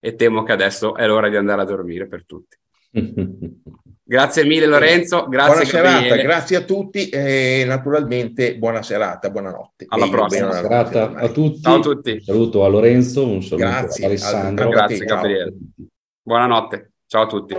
e temo che adesso è l'ora di andare a dormire per tutti. grazie mille Lorenzo, grazie buona serata, grazie a tutti e naturalmente buona serata, buonanotte. Alla e prossima. Buona serata a tutti. Ciao a tutti. Un saluto a Lorenzo, un saluto grazie, a Alessandro. Grazie Gabriele. Buonanotte, ciao a tutti.